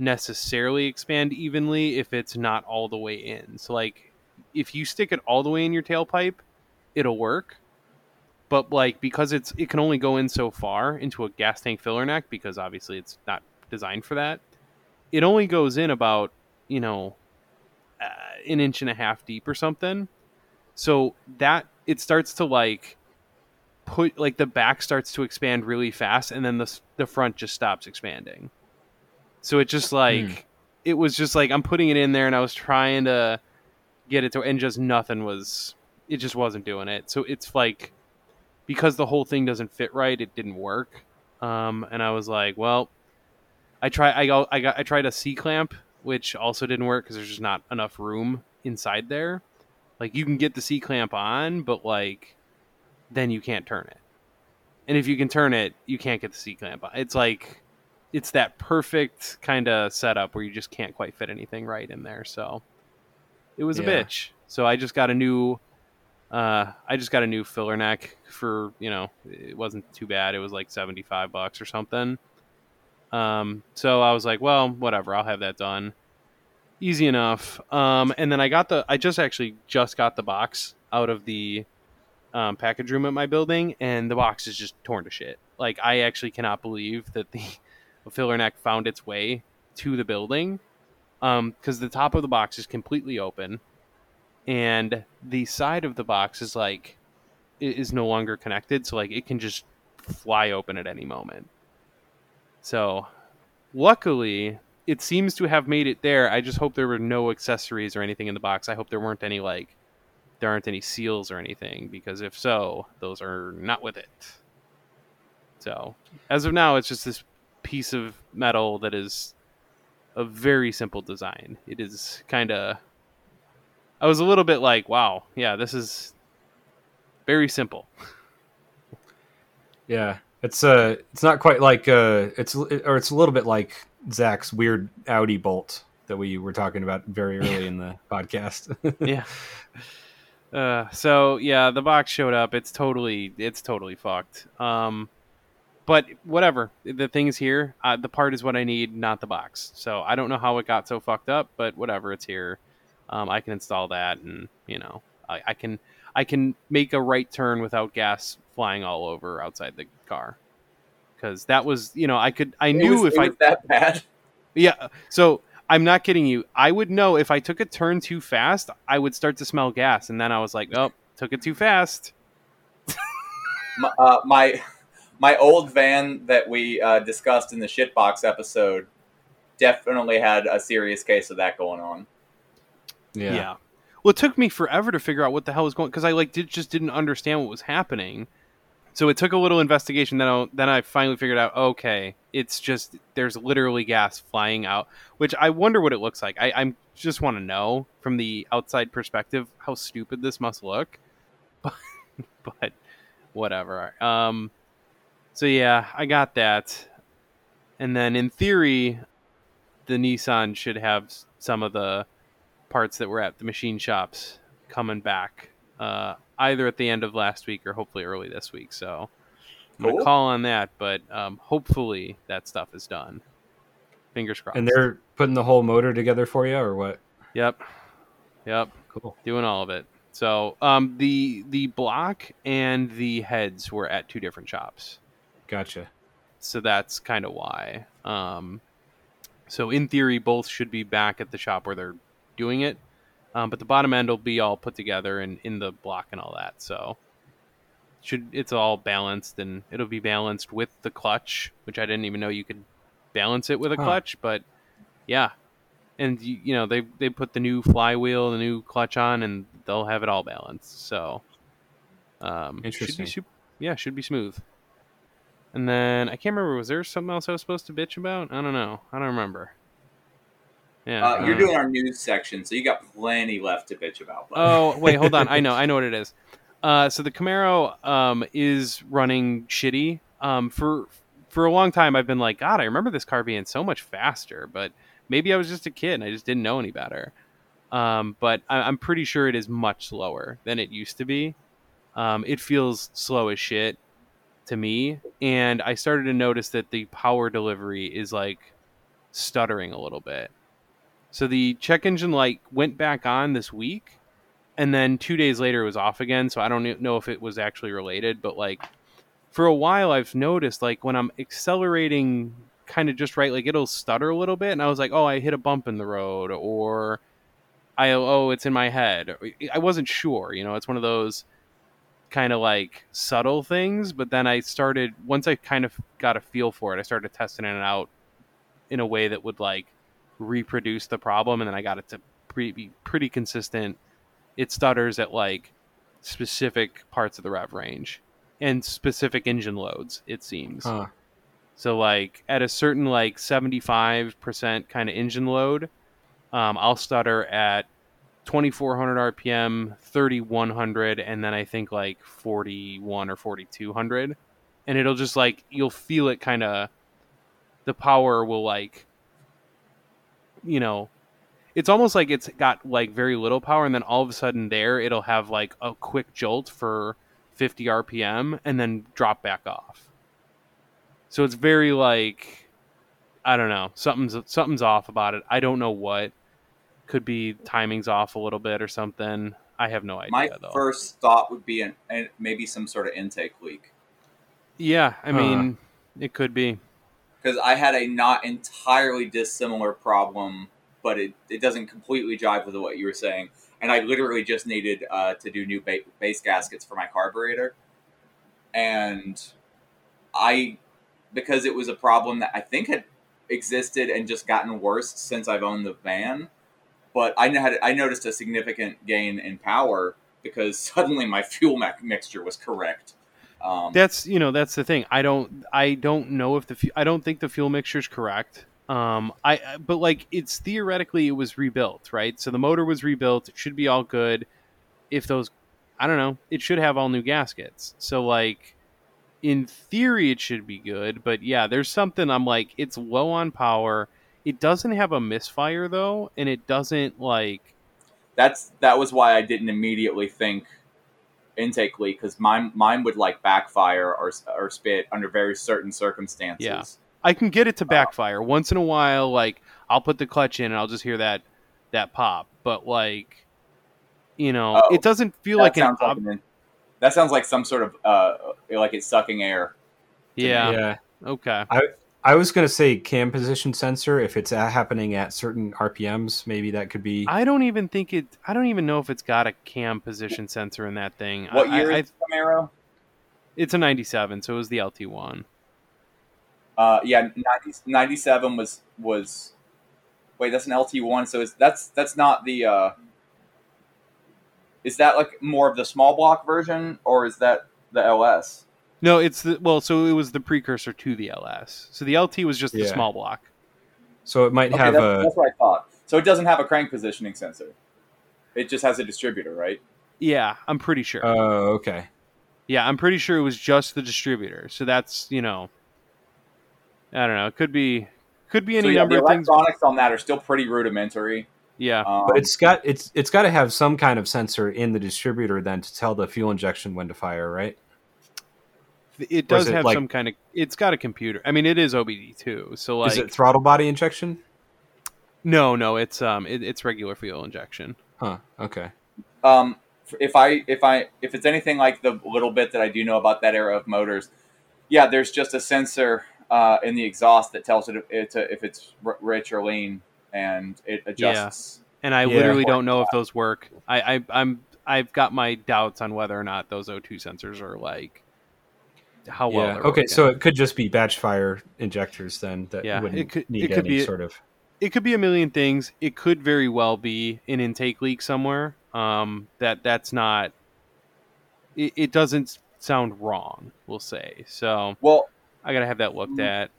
necessarily expand evenly if it's not all the way in. So like if you stick it all the way in your tailpipe, it'll work. But like because it's it can only go in so far into a gas tank filler neck because obviously it's not designed for that. It only goes in about, you know, uh, an inch and a half deep or something. So that it starts to like put like the back starts to expand really fast and then the the front just stops expanding. So it just like Hmm. it was just like I'm putting it in there and I was trying to get it to and just nothing was it just wasn't doing it. So it's like because the whole thing doesn't fit right, it didn't work. Um, and I was like, well, I try I go I got I tried a C clamp, which also didn't work because there's just not enough room inside there. Like you can get the C clamp on, but like then you can't turn it. And if you can turn it, you can't get the C clamp on. It's like it's that perfect kind of setup where you just can't quite fit anything right in there. So it was a bitch. So I just got a new uh I just got a new filler neck for, you know, it wasn't too bad. It was like 75 bucks or something. Um so I was like, well, whatever, I'll have that done. Easy enough. Um and then I got the I just actually just got the box out of the um, package room at my building, and the box is just torn to shit. Like I actually cannot believe that the filler neck found its way to the building, because the top of the box is completely open, and the side of the box is like is no longer connected, so like it can just fly open at any moment. So, luckily, it seems to have made it there. I just hope there were no accessories or anything in the box. I hope there weren't any like there aren't any seals or anything because if so, those are not with it. So, as of now, it's just this piece of metal that is a very simple design. It is kind of I was a little bit like, wow, yeah, this is very simple. Yeah, it's uh, it's not quite like uh, it's or it's a little bit like Zach's weird Audi bolt that we were talking about very early in the podcast. yeah. Uh, so yeah, the box showed up. It's totally, it's totally fucked. Um, but whatever. The thing's here. Uh, the part is what I need, not the box. So I don't know how it got so fucked up, but whatever. It's here. Um, I can install that, and you know, I, I can, I can make a right turn without gas flying all over outside the car. Because that was, you know, I could, I It knew was- if it I was that bad. yeah. So I'm not kidding you. I would know if I took a turn too fast, I would start to smell gas, and then I was like, "Oh, took it too fast." my, uh, my my old van that we uh, discussed in the shitbox episode definitely had a serious case of that going on. Yeah. Well, it took me forever to figure out what the hell was going because I like did just didn't understand what was happening. So it took a little investigation. Then I, then I finally figured out. Okay, it's just there's literally gas flying out, which I wonder what it looks like. I I'm just want to know from the outside perspective how stupid this must look. But but whatever. Um. So yeah, I got that, and then in theory, the Nissan should have some of the parts that were at the machine shops coming back uh, either at the end of last week or hopefully early this week. So I'm Cool. gonna call on that, but um, hopefully that stuff is done. Fingers crossed. And they're putting the whole motor together for you, or what? yep, yep, Cool. doing all of it. So um, the the block and the heads were at two different shops. Gotcha. so that's kind of why. Um, so in theory, both should be back at the shop where they're doing it, um, but the bottom end will be all put together and in the block and all that. So should it's all balanced and it'll be balanced with the clutch, which I didn't even know you could balance it with a Huh. clutch, but yeah. And you, you know they they put the new flywheel, the new clutch on, and they'll have it all balanced. So um, Should Interesting. be, sup- yeah, should be smooth. And then I can't remember. Was there something else I was supposed to bitch about? I don't know. I don't remember. Yeah. Uh, you're uh, doing our news section, so you got plenty left to bitch about. bud. Oh wait, hold on. I know. I know what it is. Uh, so the Camaro um, is running shitty. Um, for for a long time, I've been like, God, I remember this car being so much faster, but maybe I was just a kid and I just didn't know any better. Um, but I, I'm pretty sure it is much slower than it used to be. Um, it feels slow as shit to me, and I started to notice that the power delivery is like stuttering a little bit. So the check engine light went back on this week, and then two days later it was off again. So I don't know if it was actually related, but like for a while I've noticed like when I'm accelerating kind of just right, like it'll stutter a little bit, and I was like, oh, I hit a bump in the road, or I oh, it's in my head. I wasn't sure, you know. It's one of those kind of like subtle things, but then I started once I kind of got a feel for it, I started testing it out in a way that would like reproduce the problem, and then I got it to pre- be pretty consistent. It stutters at like specific parts of the rev range and specific engine loads. It seems. Huh. So like at a certain like seventy five percent kind of engine load, um, I'll stutter at twenty four hundred RPM, thirty one hundred, and then I think like forty one or forty two hundred, and it'll just like you'll feel it kind of. The power will like, you know, it's almost like it's got like very little power, and then all of a sudden there it'll have like a quick jolt for fifty RPM, and then drop back off. So it's very like I don't know, something's something's off about it. I don't know what. Could be timing's off a little bit or something. I have no idea My though. first thought would be an, an, maybe some sort of intake leak yeah, I Huh. mean, it could be. Because I had a not entirely dissimilar problem, but it, it doesn't completely jive with what you were saying. And I literally just needed uh, to do new ba- base gaskets for my carburetor, and I because it was a problem that I think had existed and just gotten worse since I've owned the van. But I had I noticed a significant gain in power because suddenly my fuel mi- mixture was correct. Um, That's you know that's the thing. I don't I don't know if the fu- I don't think the fuel mixture is correct. Um, I I- but like it's theoretically it was rebuilt, right? So the motor was rebuilt. It should be all good. If those, I don't know, it should have all new gaskets. So like, in theory, it should be good. But yeah, there's something I'm like, it's low on power. It doesn't have a misfire though, and it doesn't like that's that was why I didn't immediately think intake leak because mine mine would like backfire or or spit under very certain circumstances. Yeah. I can get it to backfire once in a while. Like I'll put the clutch in and I'll just hear that that pop. But like, you know, Oh, it doesn't feel like an sounds like an, that sounds like some sort of uh like it's sucking air. yeah, yeah. Okay. I was gonna say cam position sensor. If it's uh, happening at certain RPMs, maybe that could be. I don't even think it. I don't even know if it's got a cam position sensor in that thing. What I- year I, is Camaro? it's a '97, so it was the LT one. Uh, yeah, 90, 97 was was. Wait, that's an LT one. So is that's that's not the. uh Is that like more of the small block version, or is that the LS? No, it's the well. So it was the precursor to the LS. So the LT was just the Yeah. small block. so it might Okay, have that's, a. that's what I thought. So it doesn't have a crank positioning sensor. It just has a distributor, right? Yeah, I'm pretty sure. Oh, okay. Yeah, I'm pretty sure it was just the distributor. So that's you know, I don't know. It could be could be any so, yeah, number the of things. electronics on that are still pretty rudimentary. Yeah, Um, But it's got it's it's got to have some kind of sensor in the distributor then to tell the fuel injection when to fire, right? It does it have like- some kind of. It's got a computer. I mean, it is OBD too. So like, Is it throttle body injection? no, no, it's um, it, it's regular fuel injection. Huh. Okay. um, if I if I if it's anything like the little bit that I do know about that era of motors, yeah, there's just a sensor uh, in the exhaust that tells it if it's, if it's rich or lean, and it adjusts. And I Yeah. literally don't know if those work. I, I I'm I've got my doubts on whether or not those O2 sensors are like how well. yeah. they're Okay. working. So it could just be batch fire injectors then that Yeah, wouldn't it could- need it could any be- sort of. it could be a million things. It could very well be an intake leak somewhere. Um, that that's not. It, it doesn't sound wrong. We'll say so. Well, I gotta have that looked at.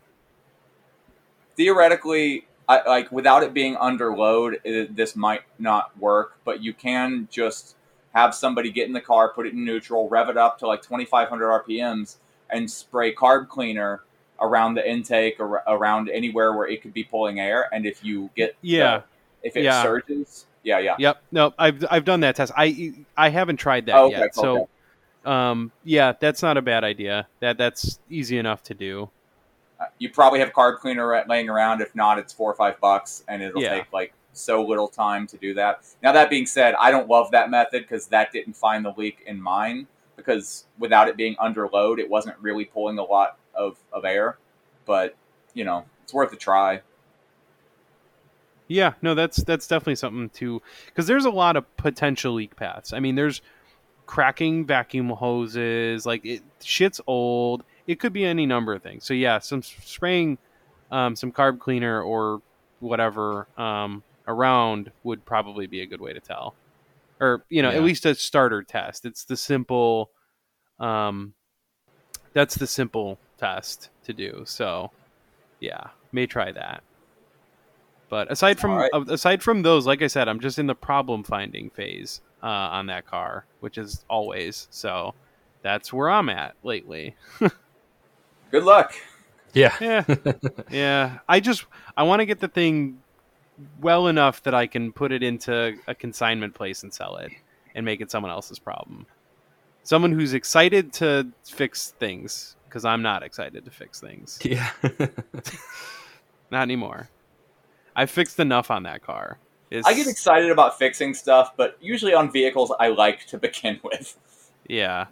theoretically, I, like without it being under load, it, this might not work. But you can just have somebody get in the car, put it in neutral, rev it up to like 2,500 RPMs, and spray carb cleaner around the intake or around anywhere where it could be pulling air. And if you get the- Yeah. if it Yeah. surges, yeah, yeah. Yep. No, I've I've done that test. I I haven't tried that Oh, okay, yet. So, okay. um, yeah, that's not a bad idea. That that's easy enough to do. Uh, You probably have carb cleaner laying around. If not, it's four or five bucks, and it'll Yeah. take like so little time to do that. Now that being said, I don't love that method because that didn't find the leak in mine. Because without it being under load, it wasn't really pulling a lot of, of air. But you know, it's worth a try. Yeah, no, that's that's definitely something to because there's a lot of potential leak paths. I mean, there's cracking vacuum hoses, like it shit's old. It could be any number of things. So yeah, some spraying um, some carb cleaner or whatever um, around would probably be a good way to tell, or you know, at least a starter test. It's the simple, um, that's the simple test to do. So yeah, may try that. But aside from All right. aside from those, like I said, I'm just in the problem finding phase uh, on that car, which is always so. That's where I'm at lately. Good luck. Yeah. Yeah, yeah. I just I want to get the thing well enough that I can put it into a consignment place and sell it, and make it someone else's problem. Someone who's excited to fix things because I'm not excited to fix things. Yeah. Not anymore. I fixed enough on that car. It's, I get excited about fixing stuff, but usually on vehicles I like to begin with. Yeah.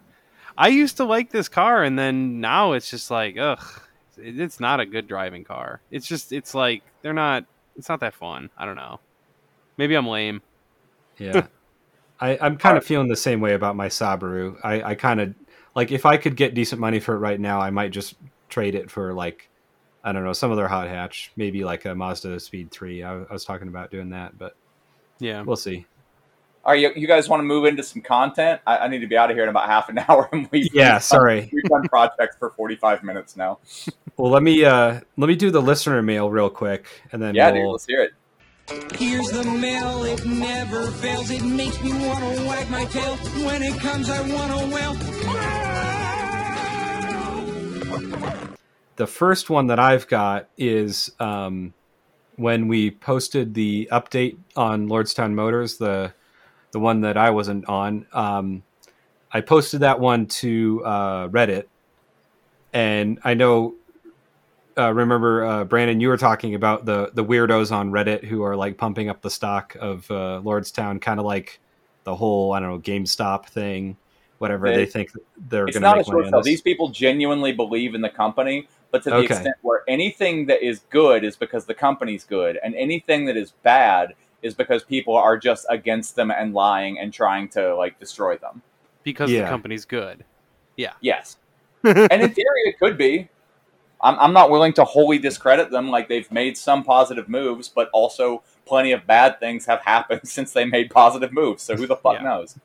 I used to like this car, and then now it's just like, ugh, it's not a good driving car. It's just, it's like, they're not, it's not that fun. I don't know. Maybe I'm lame. Yeah. I, I'm kind of feeling the same way about my Subaru. I, I kind of like if I could get decent money for it right now, I might just trade it for like I don't know some other hot hatch, maybe like a Mazda Speed Three. I, I was talking about doing that, but Yeah. we'll see. All right, you, you guys want to move into some content? I, I need to be out of here in about half an hour, and we've Yeah, we've sorry. we've done projects for forty five minutes now. Well, let me uh let me do the listener mail real quick, and then Yeah, dude, we'll, let's hear it. Here's the mail, it never fails. It makes me wanna wag my tail. When it comes, I wanna wail. the first one that I've got is um, when we posted the update on Lordstown Motors, the the one that I wasn't on. Um, I posted that one to uh, Reddit, and I know. Uh, remember, uh, Brandon, you were talking about the the weirdos on Reddit who are like pumping up the stock of uh, Lordstown, kind of like the whole I don't know GameStop thing, whatever They- they think they're It's going to not a short sale. These people genuinely believe in the company, but to the Okay. extent where anything that is good is because the company's good, and anything that is bad is because people are just against them and lying and trying to like destroy them. Because Yeah. the company's good. Yeah. Yes, and in theory, it could be. I'm, I'm not willing to wholly discredit them. Like they've made some positive moves, but also plenty of bad things have happened since they made positive moves. So who the fuck Yeah. knows?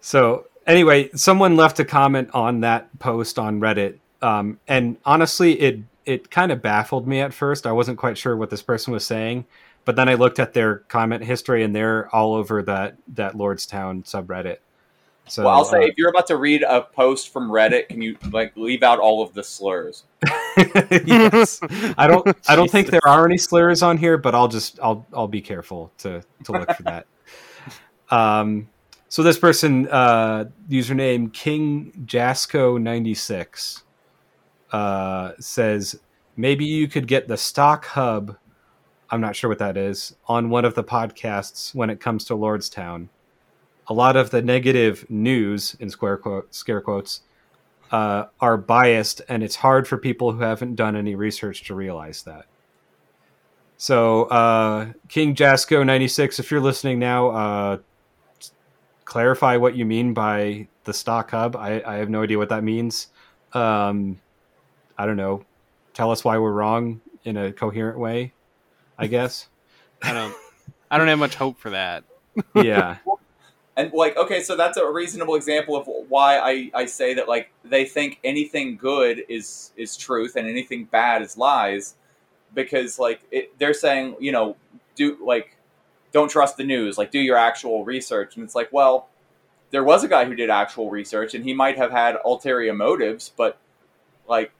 So anyway, someone left a comment on that post on Reddit, um, and honestly, it it kind of baffled me at first. I wasn't quite sure what this person was saying, but then I looked at their comment history, and they're all over that that Lordstown subreddit. So well, I'll say uh, if you're about to read a post from Reddit, can you like leave out all of the slurs? yes. I don't I don't think there are any slurs on here, but I'll just I'll I'll be careful to to look for that. Um so this person uh username King Jasco 96 uh says maybe you could get the stock hub I'm not sure what that is on one of the podcasts when it comes to Lordstown. A lot of the negative news in square quote scare quotes uh, are biased, and it's hard for people who haven't done any research to realize that. So, uh, King Jasco ninety six, if you're listening now, uh, clarify what you mean by the stock hub. I, I have no idea what that means. Um, I don't know. Tell us why we're wrong in a coherent way. I guess. I don't, I don't have much hope for that. yeah. And like, okay, so that's a reasonable example of why I, I say that like they think anything good is is truth and anything bad is lies, because like it, they're saying you know do like don't trust the news like do your actual research and it's like well there was a guy who did actual research and he might have had ulterior motives but like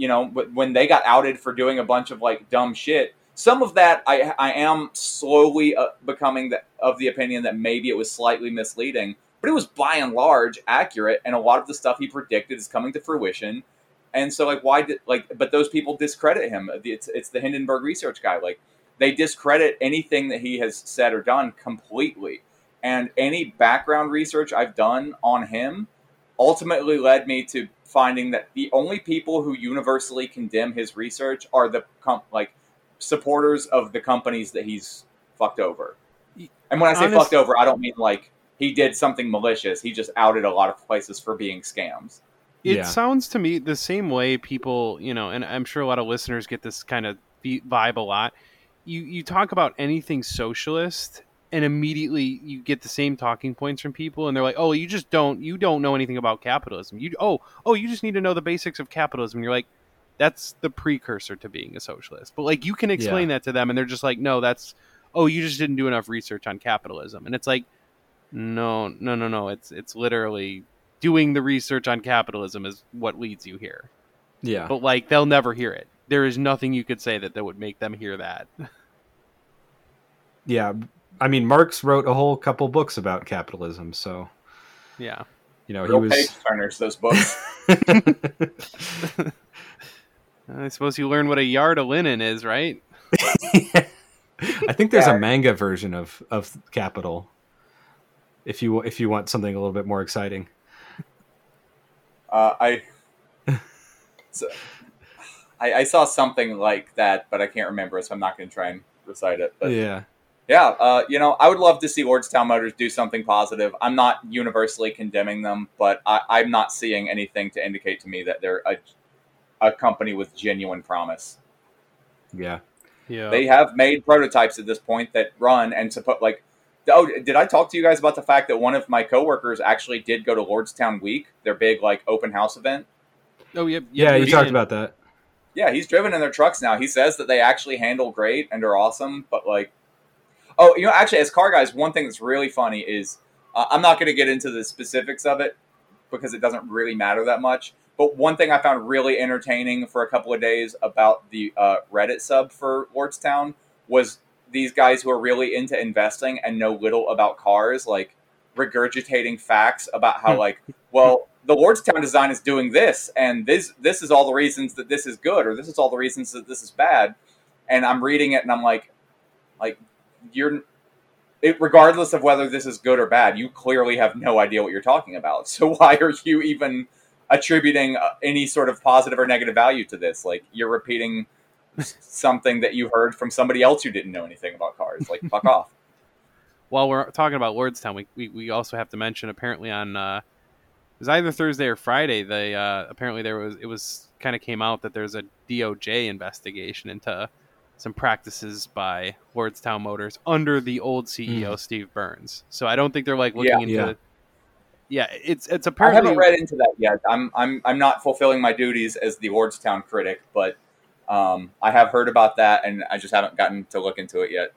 you know when they got outed for doing a bunch of like dumb shit some of that I I am slowly uh, becoming the, of the opinion that maybe it was slightly misleading, but it was by and large accurate, and a lot of the stuff he predicted is coming to fruition. And so like why did like but those people discredit him. It's it's the Hindenburg research guy. Like they discredit anything that he has said or done completely. And any background research I've done on him ultimately led me to finding that the only people who universally condemn his research are the com- like supporters of the companies that he's fucked over. And when I say Honest- fucked over, I don't mean like he did something malicious. He just outed a lot of places for being scams. It Yeah. sounds to me the same way people, you know, and I'm sure a lot of listeners get this kind of vibe a lot. You you talk about anything socialist, and immediately you get the same talking points from people, and they're like, "Oh, you just don't you don't know anything about capitalism. You oh oh you just need to know the basics of capitalism." And you're like, "That's the precursor to being a socialist." But like you can explain that to them, and they're just like, "No, that's oh you just didn't do enough research on capitalism," and it's like, no no no no, it's it's literally doing the research on capitalism is what leads you here. Yeah. But like they'll never hear it. There is nothing you could say that that would make them hear that. Yeah. I mean, Marx wrote a whole couple books about capitalism, so yeah. you know Real he page was. turners, those books. I suppose you learn what a yard of linen is, right? I think there's Yeah. a manga version of of Capital. If you if you want something a little bit more exciting. Uh, I, so, I I saw something like that, but I can't remember, so I'm not going to try and recite it. But yeah. Yeah, uh, you know, I would love to see Lordstown Motors do something positive. I'm not universally condemning them, but I, I'm not seeing anything to indicate to me that they're a, a company with genuine promise. Yeah. Yeah. They have made prototypes at this point that run and to put like. Oh, did I talk to you guys about the fact that one of my coworkers actually did go to Lordstown Week, their big like open house event? oh, yep. Yeah, you talked about that. Yeah, he's driven in their trucks now. He says that they actually handle great and are awesome, but like, oh, you know, actually, as car guys, one thing that's really funny is uh, I'm not going to get into the specifics of it because it doesn't really matter that much. But one thing I found really entertaining for a couple of days about the uh, Reddit sub for Lordstown was these guys who are really into investing and know little about cars, like regurgitating facts about how, like, well, the Lordstown design is doing this, and this this is all the reasons that this is good, or this is all the reasons that this is bad. And I'm reading it, and I'm like, like you're, it, regardless of whether this is good or bad, you clearly have no idea what you're talking about. So why are you even attributing uh, any sort of positive or negative value to this? Like you're repeating something that you heard from somebody else who didn't know anything about cars. Like fuck off. While we're talking about Lordstown, we, we, we also have to mention apparently on uh, it was either Thursday or Friday. They uh, apparently there was it was kind of came out that there's a DOJ investigation into some practices by Lordstown Motors under the old CEO Steve Burns. So I don't think they're like looking Yeah. into. Yeah. Yeah. it's it's I apparently haven't read into that yet. I'm I'm I'm not fulfilling my duties as the Lordstown critic, but um, I have heard about that, and I just haven't gotten to look into it yet.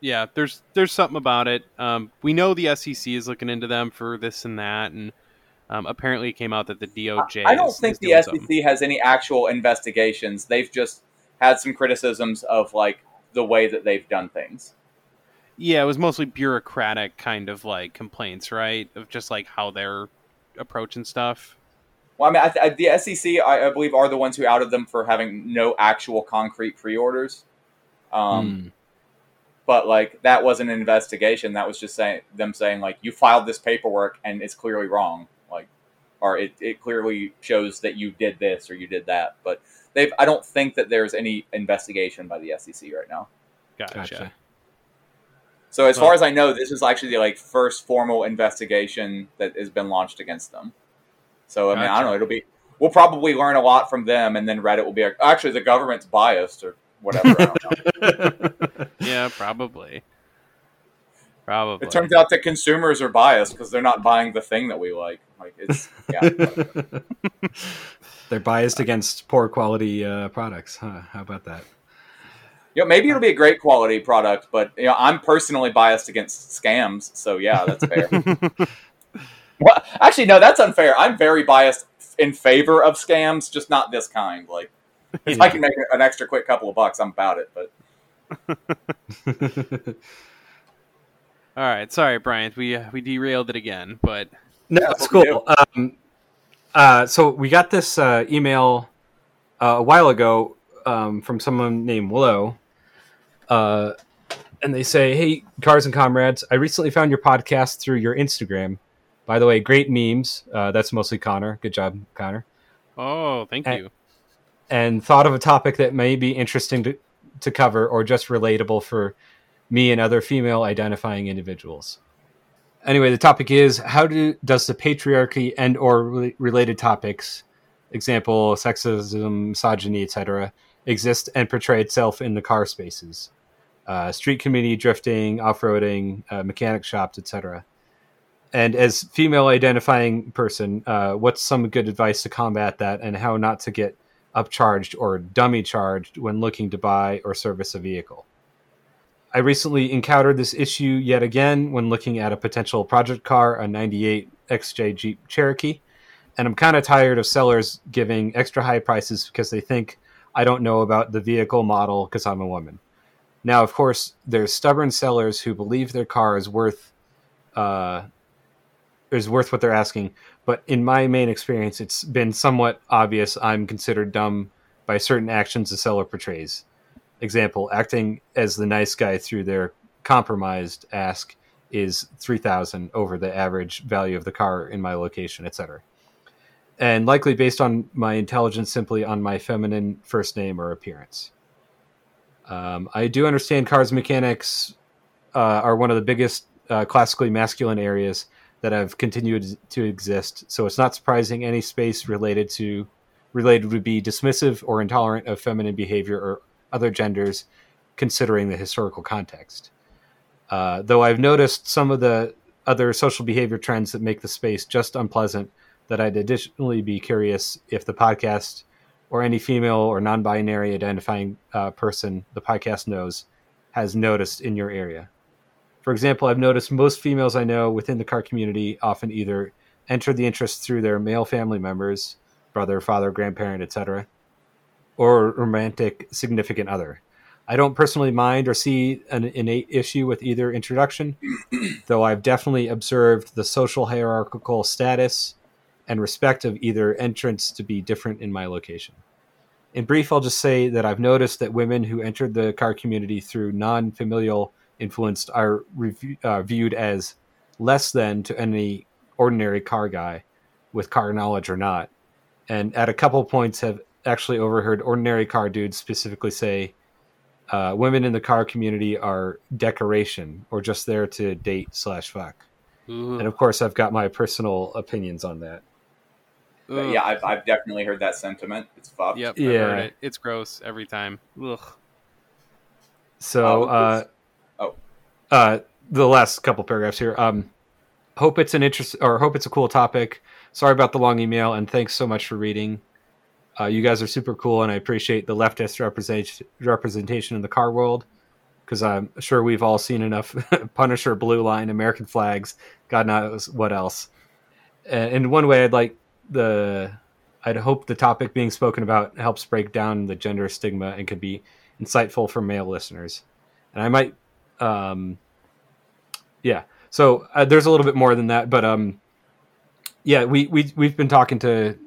yeah, there's there's something about it. Um, we know the SEC is looking into them for this and that, and um, apparently it came out that the DOJ. I don't is- think is the doing SEC something. has any actual investigations. They've just had some criticisms of like the way that they've done things. Yeah, it was mostly bureaucratic kind of like complaints, right? Of just like how they're approaching stuff. Well, I mean, I th- the SEC, I, I believe, are the ones who outed them for having no actual concrete pre-orders. Um, Hmm. But like that wasn't an investigation. That was just saying them saying like you filed this paperwork and it's clearly wrong. Like, or it, it clearly shows that you did this or you did that. But they've. I don't think that there's any investigation by the SEC right now. Gotcha. Gotcha. So as Well- far as I know, this is actually the like first formal investigation that has been launched against them. So I mean, I don't know. It'll be we'll probably learn a lot from them, and then Reddit will be like, actually, the government's biased or whatever. I don't know. Yeah, probably. Probably. It turns out that consumers are biased because they're not buying the thing that we like. Like it's yeah. They're biased against poor quality uh, products. Huh? How about that? you know, maybe it'll be a great quality product, but you know, I'm personally biased against scams. So yeah, that's fair. well, actually, no, that's unfair. I'm very biased in favor of scams, just not this kind. Like, if I can make an extra quick couple of bucks, I'm about it. But All right, sorry, Bryant. We uh, we derailed it again, but No, it's cool. Um, Uh, so we got this uh, email uh, a while ago um, from someone named Willow, uh, and they say, "Hey, cars and comrades, I recently found your podcast through your Instagram. By the way, great memes. Uh, that's mostly Connor. Good job, Connor. Oh, thank And- you. And thought of a topic that may be interesting to to cover or just relatable for me and other female identifying individuals." Anyway, the topic is how do does the patriarchy and or re- related topics, example sexism, misogyny, etc., exist and portray itself in the car spaces, uh, street community, drifting, off-roading, uh, mechanic shops, etc. And as female identifying person, uh, what's some good advice to combat that, and how not to get upcharged or dummy charged when looking to buy or service a vehicle? I recently encountered this issue yet again when looking at a potential project car, a 98 XJ Jeep Cherokee. And I'm kind of tired of sellers giving extra high prices because they think I don't know about the vehicle model because I'm a woman. Now, of course, there's stubborn sellers who believe their car is worth uh, is worth what they're asking. But in my main experience, it's been somewhat obvious I'm considered dumb by certain actions the seller portrays example, acting as the nice guy through their compromised ask is 3000 over the average value of the car in my location, etc. And likely based on my intelligence simply on my feminine first name or appearance. Um, I do understand cars mechanics uh, are one of the biggest uh, classically masculine areas that have continued to exist. So it's not surprising any space related to related would be dismissive or intolerant of feminine behavior or other genders, considering the historical context. Uh, though I've noticed some of the other social behavior trends that make the space just unpleasant, that I'd additionally be curious if the podcast or any female or non binary identifying uh, person the podcast knows has noticed in your area. For example, I've noticed most females I know within the car community often either enter the interest through their male family members, brother, father, grandparent, etc., or romantic significant other. I don't personally mind or see an innate issue with either introduction, though I've definitely observed the social hierarchical status and respect of either entrance to be different in my location. In brief, I'll just say that I've noticed that women who entered the car community through non familial influence are uh, viewed as less than to any ordinary car guy with car knowledge or not. And at a couple points have actually overheard ordinary car dudes specifically say uh, women in the car community are decoration or just there to date slash fuck. Ooh. And of course, I've got my personal opinions on that. But Ugh. yeah, I've, I've definitely heard that sentiment. It's fucked. Yep. I've Yeah. heard it. It's gross every time. Ugh. So, Uh, uh, oh. uh, the last couple paragraphs here. Um, hope it's an interest or hope it's a cool topic. Sorry about the long email, and thanks so much for reading. Uh, you guys are super cool, and I appreciate the leftist representation representation in the car world because I'm sure we've all seen enough Punisher, Blue Line, American flags, God knows what else. And in one way, I'd like the I'd hope the topic being spoken about helps break down the gender stigma and could be insightful for male listeners. And I might, um, yeah. So uh, there's a little bit more than that, but um, yeah, we we we've been talking to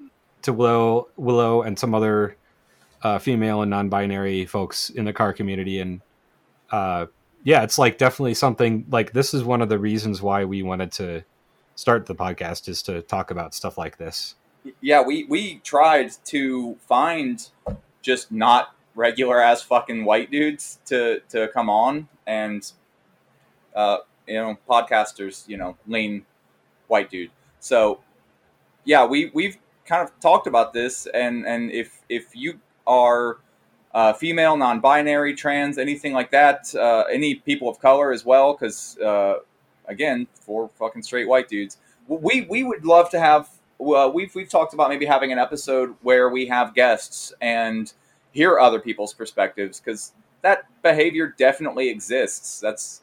to Willow Willow and some other uh, female and non-binary folks in the car community, and uh, yeah, it's like definitely something like this is one of the reasons why we wanted to start the podcast is to talk about stuff like this. yeah, we we tried to find just not regular ass fucking white dudes to to come on and uh you know podcasters you know lean white dude so yeah we we've kind of talked about this and and if if you are uh, female non-binary trans anything like that uh, any people of color as well because uh, again for fucking straight white dudes we we would love to have we've we've talked about maybe having an episode where we have guests and hear other people's perspectives because that behavior definitely exists. That's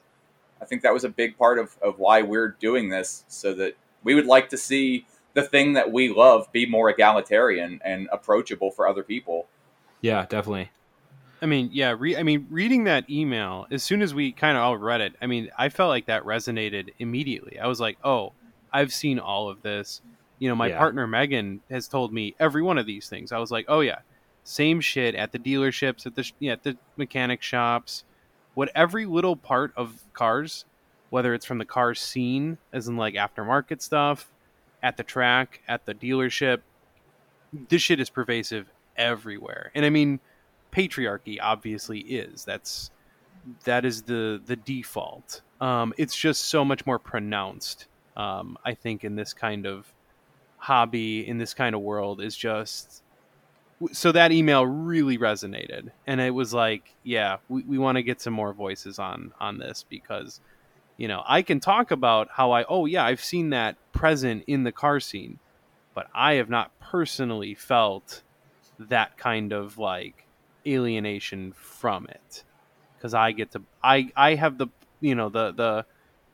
I think that was a big part of, of why we're doing this, so that we would like to see the thing that we love be more egalitarian and approachable for other people. Yeah, definitely. I mean, yeah. Re- I mean, reading that email as soon as we kind of all read it, I mean, I felt like that resonated immediately. I was like, "Oh, I've seen all of this. You know, my Yeah. partner Megan has told me every one of these things. I was like, oh yeah, same shit at the dealerships, at the sh- yeah, at the mechanic shops, what every little part of cars, whether it's from the car scene, as in like aftermarket stuff, at the track, at the dealership, this shit is pervasive everywhere. And I mean, patriarchy obviously is. That's that is the the default. Um, it's just so much more pronounced. Um, I think in this kind of hobby, in this kind of world, is just so that email really resonated, and it was like, yeah, we, we want to get some more voices on on this because you know I can talk about how I oh yeah I've seen that present in the car scene, but I have not personally felt that kind of like alienation from it because I get to I I have the you know the the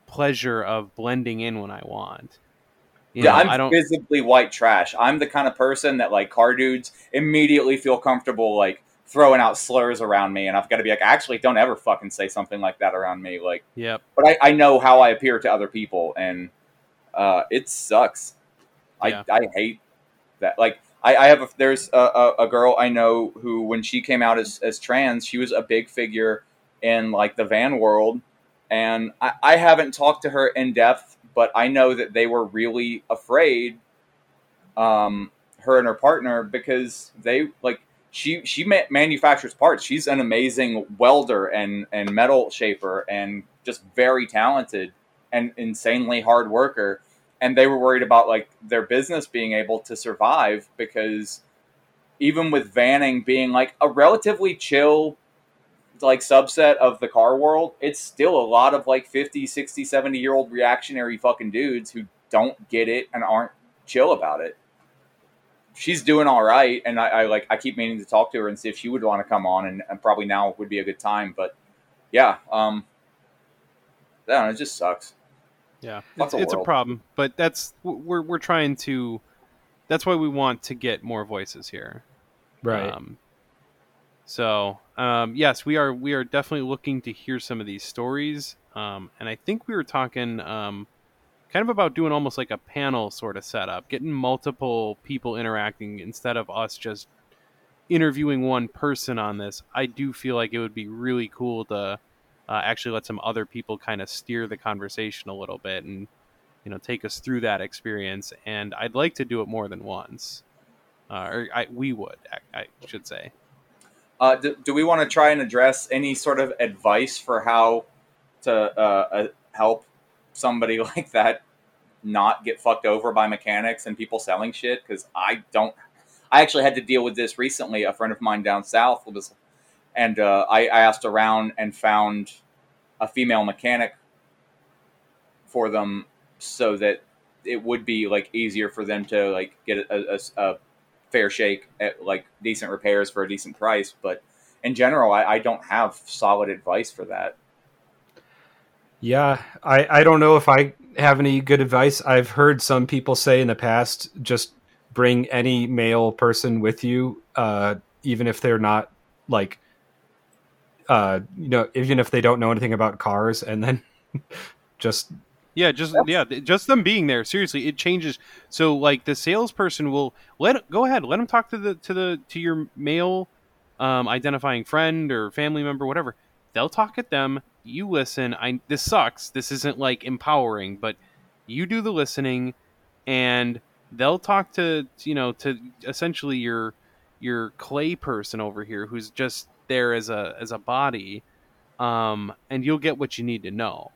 pleasure of blending in when I want. You yeah, know, I'm I don't. visibly white trash. I'm the kind of person that like car dudes immediately feel comfortable like throwing out slurs around me, and I've got to be like, actually, don't ever fucking say something like that around me. Like, yeah, but I, I know how I appear to other people, and uh, it sucks. Yeah. I I hate that. Like, I, I have a, there's a, a, a girl I know who, when she came out as as trans, she was a big figure in like the van world, and I, I haven't talked to her in depth, but I know that they were really afraid, um, her and her partner, because they like she she ma- manufactures parts. She's an amazing welder and and metal shaper, and just very talented and insanely hard worker. And they were worried about like their business being able to survive because even with vanning being like a relatively chill like subset of the car world, it's still a lot of like 50, 60, 70 year old reactionary fucking dudes who don't get it and aren't chill about it. She's doing all right, and I, I like I keep meaning to talk to her and see if she would want to come on, and, and probably now would be a good time. But yeah, um, I don't know, it just sucks. Yeah, Fuck it's, it's a problem, but that's we're we're trying to. That's why we want to get more voices here. Right. Um, so um, yes, we are we are definitely looking to hear some of these stories, um, and I think we were talking um, kind of about doing almost like a panel sort of setup, getting multiple people interacting instead of us just interviewing one person on this. I do feel like it would be really cool to uh, actually let some other people kind of steer the conversation a little bit and you know take us through that experience. And I'd like to do it more than once, uh, or I, we would, I, should say. Uh, do, do we want to try and address any sort of advice for how to uh, uh, help somebody like that not get fucked over by mechanics and people selling shit? Because I don't. I actually had to deal with this recently. A friend of mine down south was, and uh, I, I asked around and found a female mechanic for them so that it would be like easier for them to like get a, a, a fair shake at like decent repairs for a decent price. But in general, I, I don't have solid advice for that. Yeah, I, I don't know if I have any good advice. I've heard some people say in the past just bring any male person with you, uh, even if they're not like, uh, you know, even if they don't know anything about cars, and then just Yeah, just yeah, just them being there. Seriously, it changes. So like the salesperson will let go ahead, let them talk to the to the to your male um, identifying friend or family member, whatever. They'll talk at them. You listen. I this sucks. This isn't like empowering, but you do the listening, and they'll talk to you know to essentially your your clay person over here who's just there as a as a body, um, and you'll get what you need to know.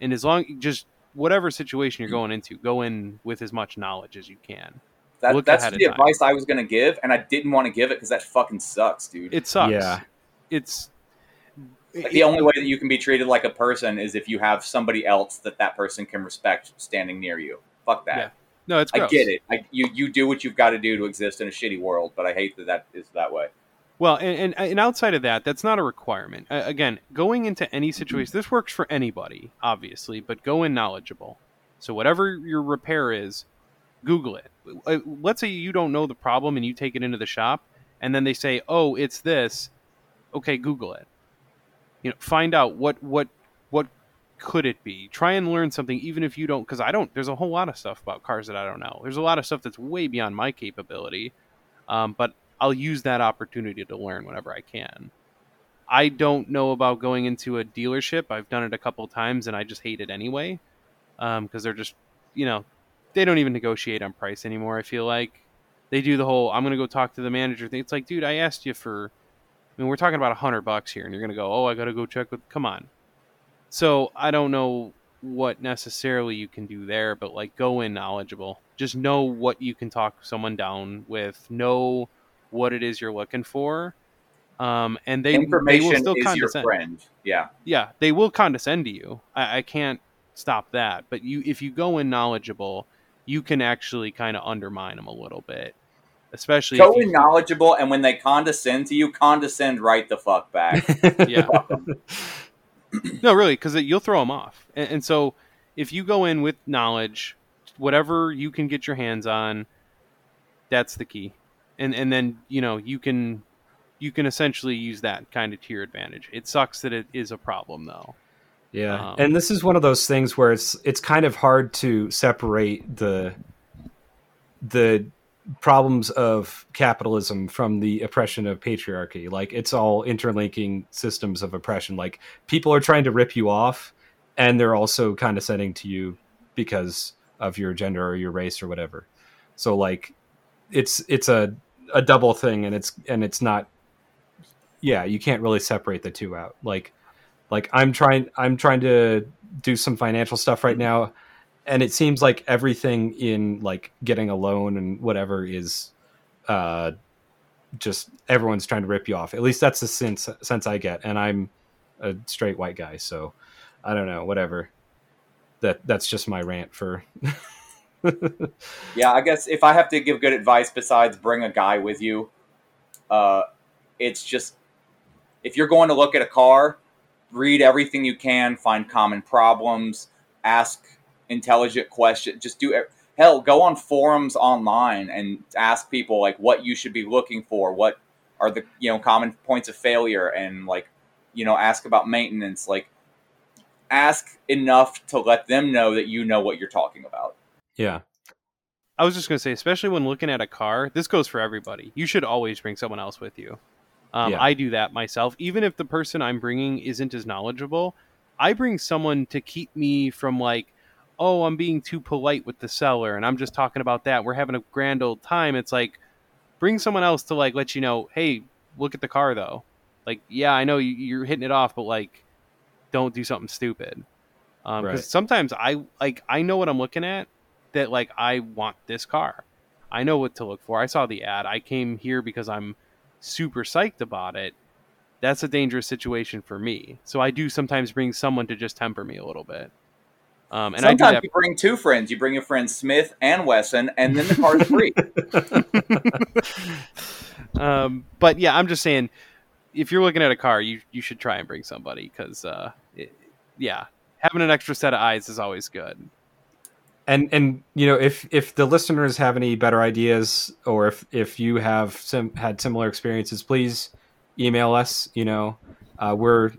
And as long just whatever situation you're going into, go in with as much knowledge as you can. That, that's ahead of the time. advice I was gonna give, and I didn't want to give it because that fucking sucks, dude. It sucks. Yeah. It's Like, the only way that you can be treated like a person is if you have somebody else that that person can respect standing near you. Fuck that. Yeah. no, it's I get it. I, you you do what you've got to do to exist in a shitty world, but I hate that that is that way. Well, and, and and outside of that, that's not a requirement. Uh, again, going into any situation, this works for anybody, obviously, but go in knowledgeable. So whatever your repair is, Google it. Uh, Let's say you don't know the problem and you take it into the shop, and then they say, "Oh, it's this." Okay, Google it. You know, find out what what what could it be? Try and learn something, even if you don't, because I don't. There's a whole lot of stuff about cars that I don't know. There's a lot of stuff that's way beyond my capability, um, but I'll use that opportunity to learn whenever I can. I don't know about going into a dealership. I've done it a couple times, and I just hate it anyway, because they're just, you know, they don't even negotiate on price anymore. I feel like they do the whole "I'm going to go talk to the manager" thing. It's like, dude, I asked you for. I mean, we're talking about a hundred bucks here, and you're going to go, "Oh, I got to go check with." Come on. So I don't know what necessarily you can do there, but like go in knowledgeable. Just know what you can talk someone down with. Know what it is you're looking for. Um, and they, they will Information still is your condescend. friend. Yeah. Yeah, they will condescend to you. I, I can't stop that. But you, if you go in knowledgeable, you can actually kind of undermine them a little bit. Especially Go if you, in knowledgeable, and when they condescend to you, condescend right the fuck back. yeah. no, really, because you'll throw them off. And, and so, if you go in with knowledge, whatever you can get your hands on, that's the key. And and then you know you can you can essentially use that kind of to your advantage. It sucks that it is a problem though. Yeah, Um, and this is one of those things where it's it's kind of hard to separate the the problems of capitalism from the oppression of patriarchy. Like it's all interlinking systems of oppression. Like people are trying to rip you off, and they're also condescending to you because of your gender or your race or whatever. So like it's it's a a double thing, and it's and it's not. Yeah, you can't really separate the two out. Like like i'm trying i'm trying to do some financial stuff right now and it seems like everything in like getting a loan and whatever is uh just everyone's trying to rip you off. At least that's the sense sense i get and i'm a straight white guy so i don't know whatever. That that's just my rant for Yeah, I guess if I have to give good advice besides bring a guy with you, uh, it's just if you're going to look at a car, read everything you can, find common problems, ask intelligent question. Just do it. Hell, go on forums online and ask people like what you should be looking for, what are the you know common points of failure, and like you know ask about maintenance. Like ask enough to let them know that you know what you're talking about. yeah I was just going to say, especially when looking at a car, this goes for everybody. You should always bring someone else with you. Um, Yeah. I do that myself. Even if the person I'm bringing isn't as knowledgeable, I bring someone to keep me from like, oh, I'm being too polite with the seller and I'm just talking about that. We're having a grand old time. It's like, bring someone else to like let you know, hey, look at the car though. Like, yeah, I know you- you're hitting it off, but like, don't do something stupid. Um, because sometimes I like I know what I'm looking at that like I want this car. I know what to look for. I saw the ad. I came here because I'm super psyched about it. That's a dangerous situation for me. So I do sometimes bring someone to just temper me a little bit. Um, and I do Sometimes that you bring two friends. You bring your friend Smith and Wesson, and then the car's free. um, but yeah, I'm just saying, if you're looking at a car, you you should try and bring somebody because, uh, it- yeah, having an extra set of eyes is always good. and and you know if if the listeners have any better ideas or if if you have some had similar experiences please email us you know uh, we're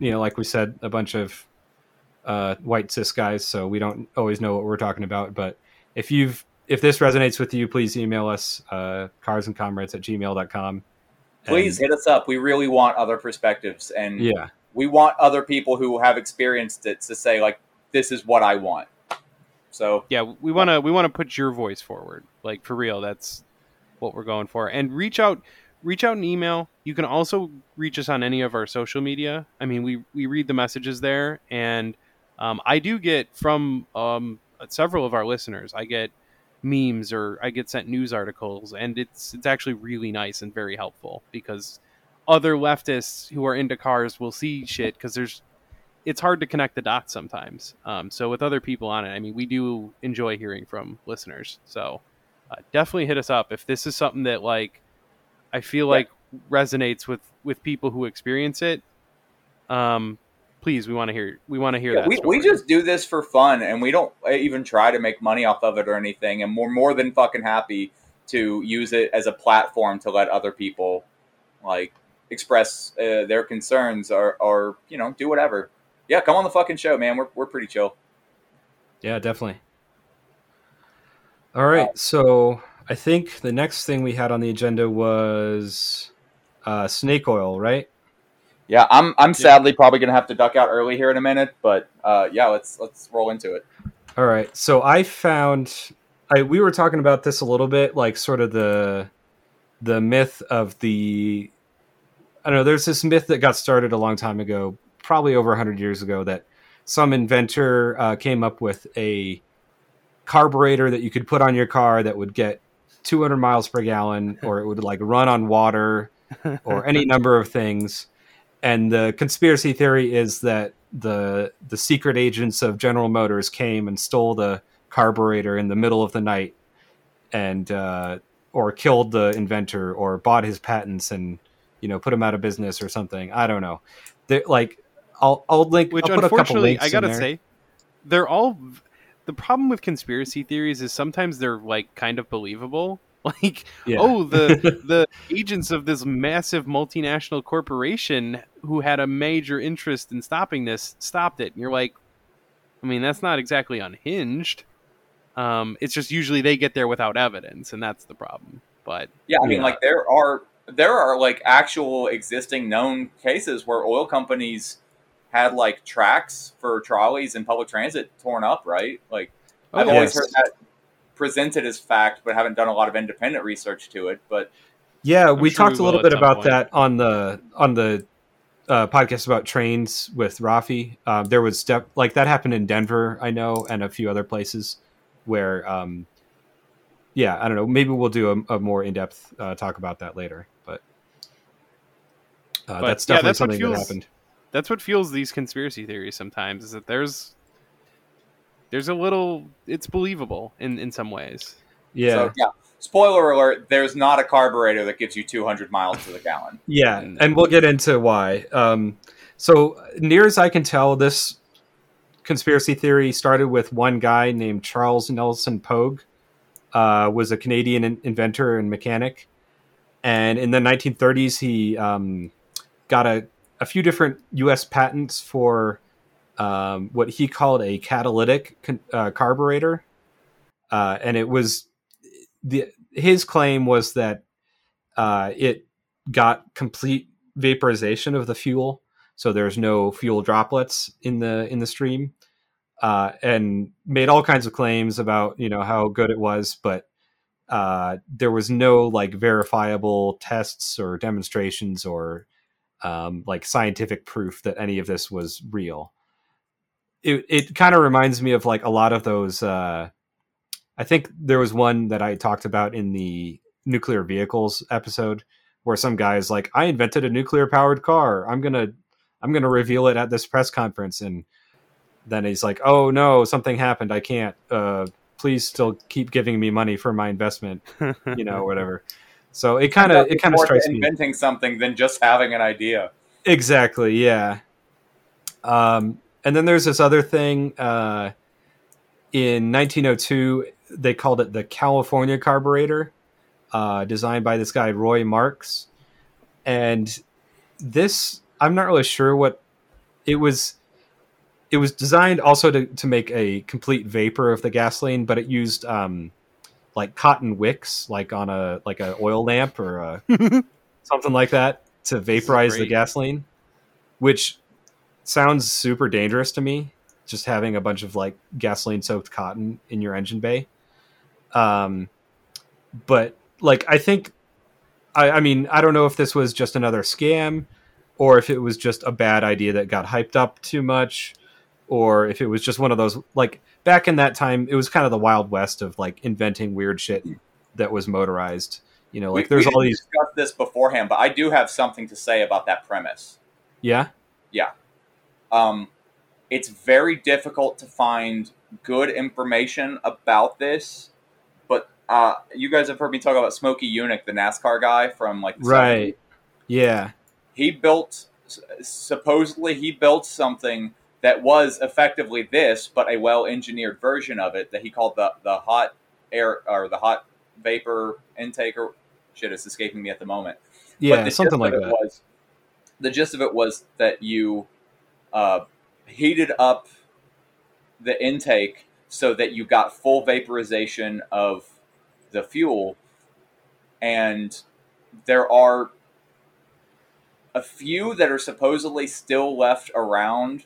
you know like we said a bunch of uh, white cis guys so we don't always know what we're talking about but if you've if this resonates with you please email us uh, cars and comrades at gmail.com Please hit us up. We really want other perspectives, and yeah. we want other people who have experienced it to say like, "This is what I want." So yeah we want to we want to put your voice forward. Like for real that's what we're going for. And reach out reach out an email. You can also reach us on any of our social media. I mean we we read the messages there and um, i do get from um, several of our listeners i get memes or i get sent news articles and it's it's actually really nice and very helpful because other leftists who are into cars will see shit because there's it's hard to connect the dots sometimes. Um, so with other people on it, I mean, we do enjoy hearing from listeners. So uh, definitely hit us up if this is something that like I feel Yeah. like resonates with with people who experience it. Um, please, we want to hear we want to hear yeah, that. we, story. we just do this for fun, and we don't even try to make money off of it or anything. And we're more than fucking happy to use it as a platform to let other people like express uh, their concerns or or you know do whatever. yeah, come on the fucking show, man. We're we're pretty chill. Yeah, definitely. All right, so I think the next thing we had on the agenda was uh, snake oil, right? Yeah, I'm I'm sadly probably gonna have to duck out early here in a minute, but uh, yeah, let's let's roll into it. All right. So I found I we were talking about this a little bit, like sort of the the myth of the I don't know, there's this myth that got started a long time ago, probably over 100 years ago that some inventor uh, came up with a carburetor that you could put on your car that would get 200 miles per gallon or it would like run on water or any number of things and the conspiracy theory is that the the secret agents of General Motors came and stole the carburetor in the middle of the night, and uh, or killed the inventor or bought his patents and you know put him out of business or something. I don't know. They're, like I'll I'll link. Which I'll put a couple unfortunately, I gotta say, they're all. The problem with conspiracy theories is sometimes they're like kind of believable. Like, Yeah. oh, the the agents of this massive multinational corporation who had a major interest in stopping this stopped it. And you're like, I mean, that's not exactly unhinged. Um, it's just usually they get there without evidence, and that's the problem. But Yeah, I mean, Yeah. like there are there are like actual existing known cases where oil companies had like tracks for trolleys and public transit torn up, right? Like I've Oh, always heard that presented as fact, but haven't done a lot of independent research to it. But Yeah, we sure talked we a little bit about point. that on the on the uh, podcast about trains with Rafi. Um, there was step like that happened in Denver, I know, and a few other places where, um, yeah, I don't know. Maybe we'll do a, a more in depth uh, talk about that later, but, uh, But, that's yeah, definitely that's what something that happened. that's what fuels these conspiracy theories sometimes is that there's there's a little it's believable in in some ways Yeah, so yeah. Spoiler alert: There's not a carburetor that gives you 200 miles to the gallon. Yeah, And- and we'll get into why. Um, so, near as I can tell, this conspiracy theory started with one guy named Charles Nelson Pogue, uh, was a Canadian in- inventor and mechanic, and in the 1930s he um, got a, a few different U.S. patents for um, what he called a catalytic con- uh, carburetor, uh, and it was the his claim was that uh, it got complete vaporization of the fuel, so there's no fuel droplets in the in the stream, uh, and made all kinds of claims about you know how good it was, but uh, there was no like verifiable tests or demonstrations or um, like scientific proof that any of this was real. It it kind of reminds me of like a lot of those. Uh, I think there was one that I talked about in the nuclear vehicles episode where some guy is like, "I invented a nuclear powered car. I'm gonna, I'm gonna reveal it at this press conference," and then he's like, "Oh no, something happened. I can't. Uh, please still keep giving me money for my investment, you know, whatever." So it kind of, it kind of strikes me inventing something than just having an idea. exactly, yeah. Um, and then there's this other thing. Uh, in 1902, they called it the California carburetor, uh, designed by this guy Roy Marks. And this, I'm not really sure what it was. It was designed also to, to make a complete vapor of the gasoline, but it used um, like cotton wicks, like on a like a oil lamp or a, something like that, to vaporize the gasoline, which sounds super dangerous to me just having a bunch of like gasoline soaked cotton in your engine bay. Um but like i think I, I mean i don't know if this was just another scam or if it was just a bad idea that got hyped up too much or if it was just one of those like back in that time it was kind of the wild west of like inventing weird shit that was motorized. You know like We- there's we all these discuss this beforehand, but I do have something to say about that premise. Yeah? Yeah um, it's very difficult to find good information about this. But uh, you guys have heard me talk about Smokey Yunick, the NASCAR guy from like the 70s. right yeah He built supposedly he built something that was effectively this, but a well engineered version of it that he called the the hot air or the hot vapor intake or shit it's escaping me at the moment yeah but the something like that Was, the gist of it was that you uh, heated up the intake so that you got full vaporization of the fuel. And there are a few that are supposedly still left around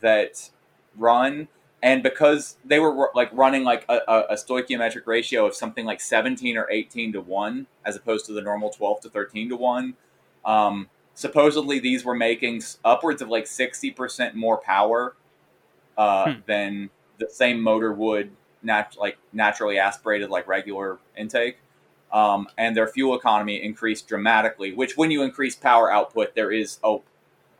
that run. And because they were like running like a, a, stoichiometric ratio of something like 17 or 18 to 1 as opposed to the normal 12 to 13 to 1 um, supposedly these were making upwards of like 60% more power uh, Hmm. than the same motor would nat- like naturally aspirated like regular intake um, and their fuel economy increased dramatically which when you increase power output there is a,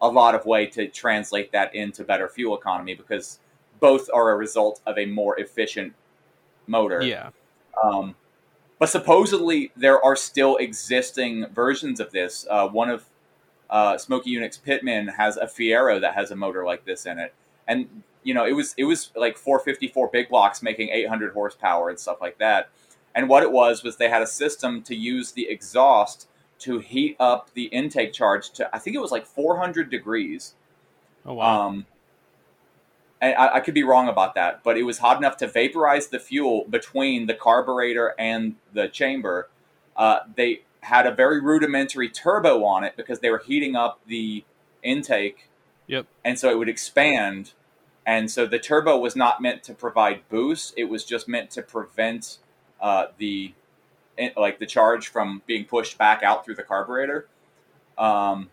a lot of way to translate that into better fuel economy because both are a result of a more efficient motor Yeah. um, but supposedly there are still existing versions of this. Uh, one of uh, Smokey Yunick's Pitman has a Fiero that has a motor like this in it, and you know it was it was like 454 big blocks making 800 horsepower and stuff like that. And what it was was they had a system to use the exhaust to heat up the intake charge to I think it was like 400 degrees. Oh wow. Um, and I, I could be wrong about that, but it was hot enough to vaporize the fuel between the carburetor and the chamber. Uh, they had a very rudimentary turbo on it because they were heating up the intake. Yep. And so it would expand. And so the turbo was not meant to provide boost; it was just meant to prevent uh, the like the charge from being pushed back out through the carburetor. Um,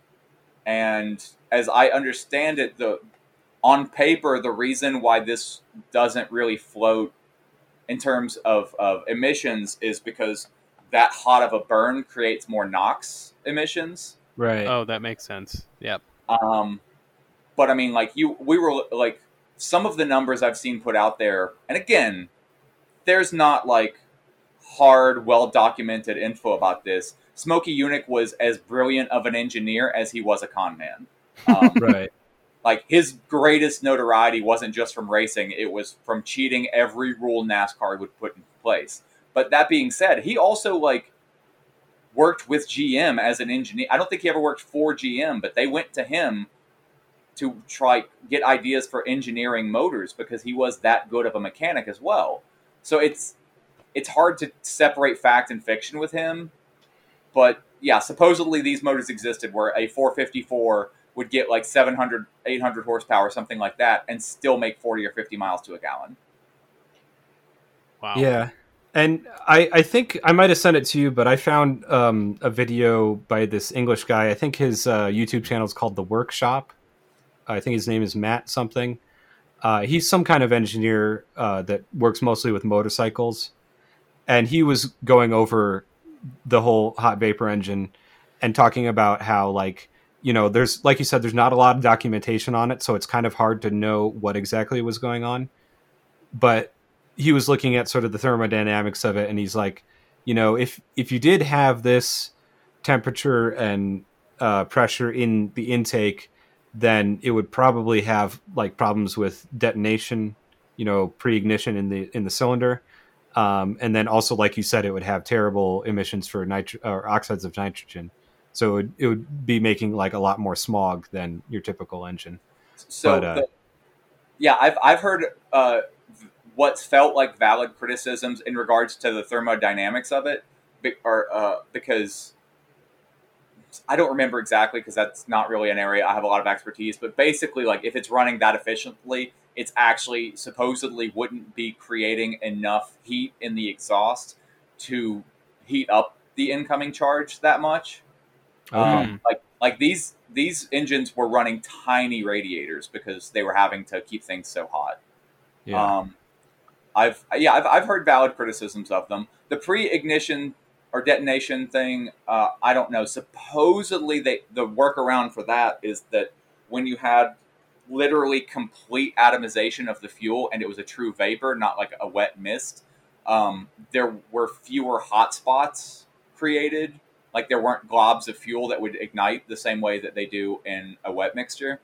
and as I understand it, the on paper, the reason why this doesn't really float in terms of, of emissions is because that hot of a burn creates more NOx emissions. Right. oh, that makes sense. Yep. Um, but I mean, like you, we were like some of the numbers I've seen put out there, and again, there's not like hard, well documented info about this. Smokey Yunick was as brilliant of an engineer as he was a con man. Um, Right. like his greatest notoriety wasn't just from racing; it was from cheating every rule NASCAR would put in place. But that being said, he also like worked with GM as an engineer. I don't think he ever worked for GM, but they went to him to try get ideas for engineering motors because he was that good of a mechanic as well. So it's it's hard to separate fact and fiction with him. But yeah, supposedly these motors existed where a 454 would get like 700 800 horsepower something like that and still make 40 or 50 miles to a gallon. Wow. Yeah. And I, I think I might have sent it to you, but I found um, a video by this English guy. I think his uh, YouTube channel is called The Workshop. I think his name is Matt something. Uh, he's some kind of engineer uh, that works mostly with motorcycles. And he was going over the whole hot vapor engine and talking about how, like, you know, there's, like you said, there's not a lot of documentation on it. So it's kind of hard to know what exactly was going on. But he was looking at sort of the thermodynamics of it and he's like you know if if you did have this temperature and uh, pressure in the intake then it would probably have like problems with detonation you know pre-ignition in the in the cylinder. Um, and then also like you said it would have terrible emissions for nitro or oxides of nitrogen. So it would, it would be making like a lot more smog than your typical engine. So But, uh, the, yeah, I've I've heard uh, what's felt like valid criticisms in regards to the thermodynamics of it, or uh, because I don't remember exactly because that's not really an area I have a lot of expertise. But basically, like if it's running that efficiently, it's actually supposedly wouldn't be creating enough heat in the exhaust to heat up the incoming charge that much. Um, like like these these engines were running tiny radiators because they were having to keep things so hot. yeah Um, I've yeah I've, I've heard valid criticisms of them. The pre-ignition or detonation thing, uh, I don't know. Supposedly, they the workaround for that is that when you had literally complete atomization of the fuel and it was a true vapor, not like a wet mist, um, there were fewer hot spots created. Like there weren't globs of fuel that would ignite the same way that they do in a wet mixture.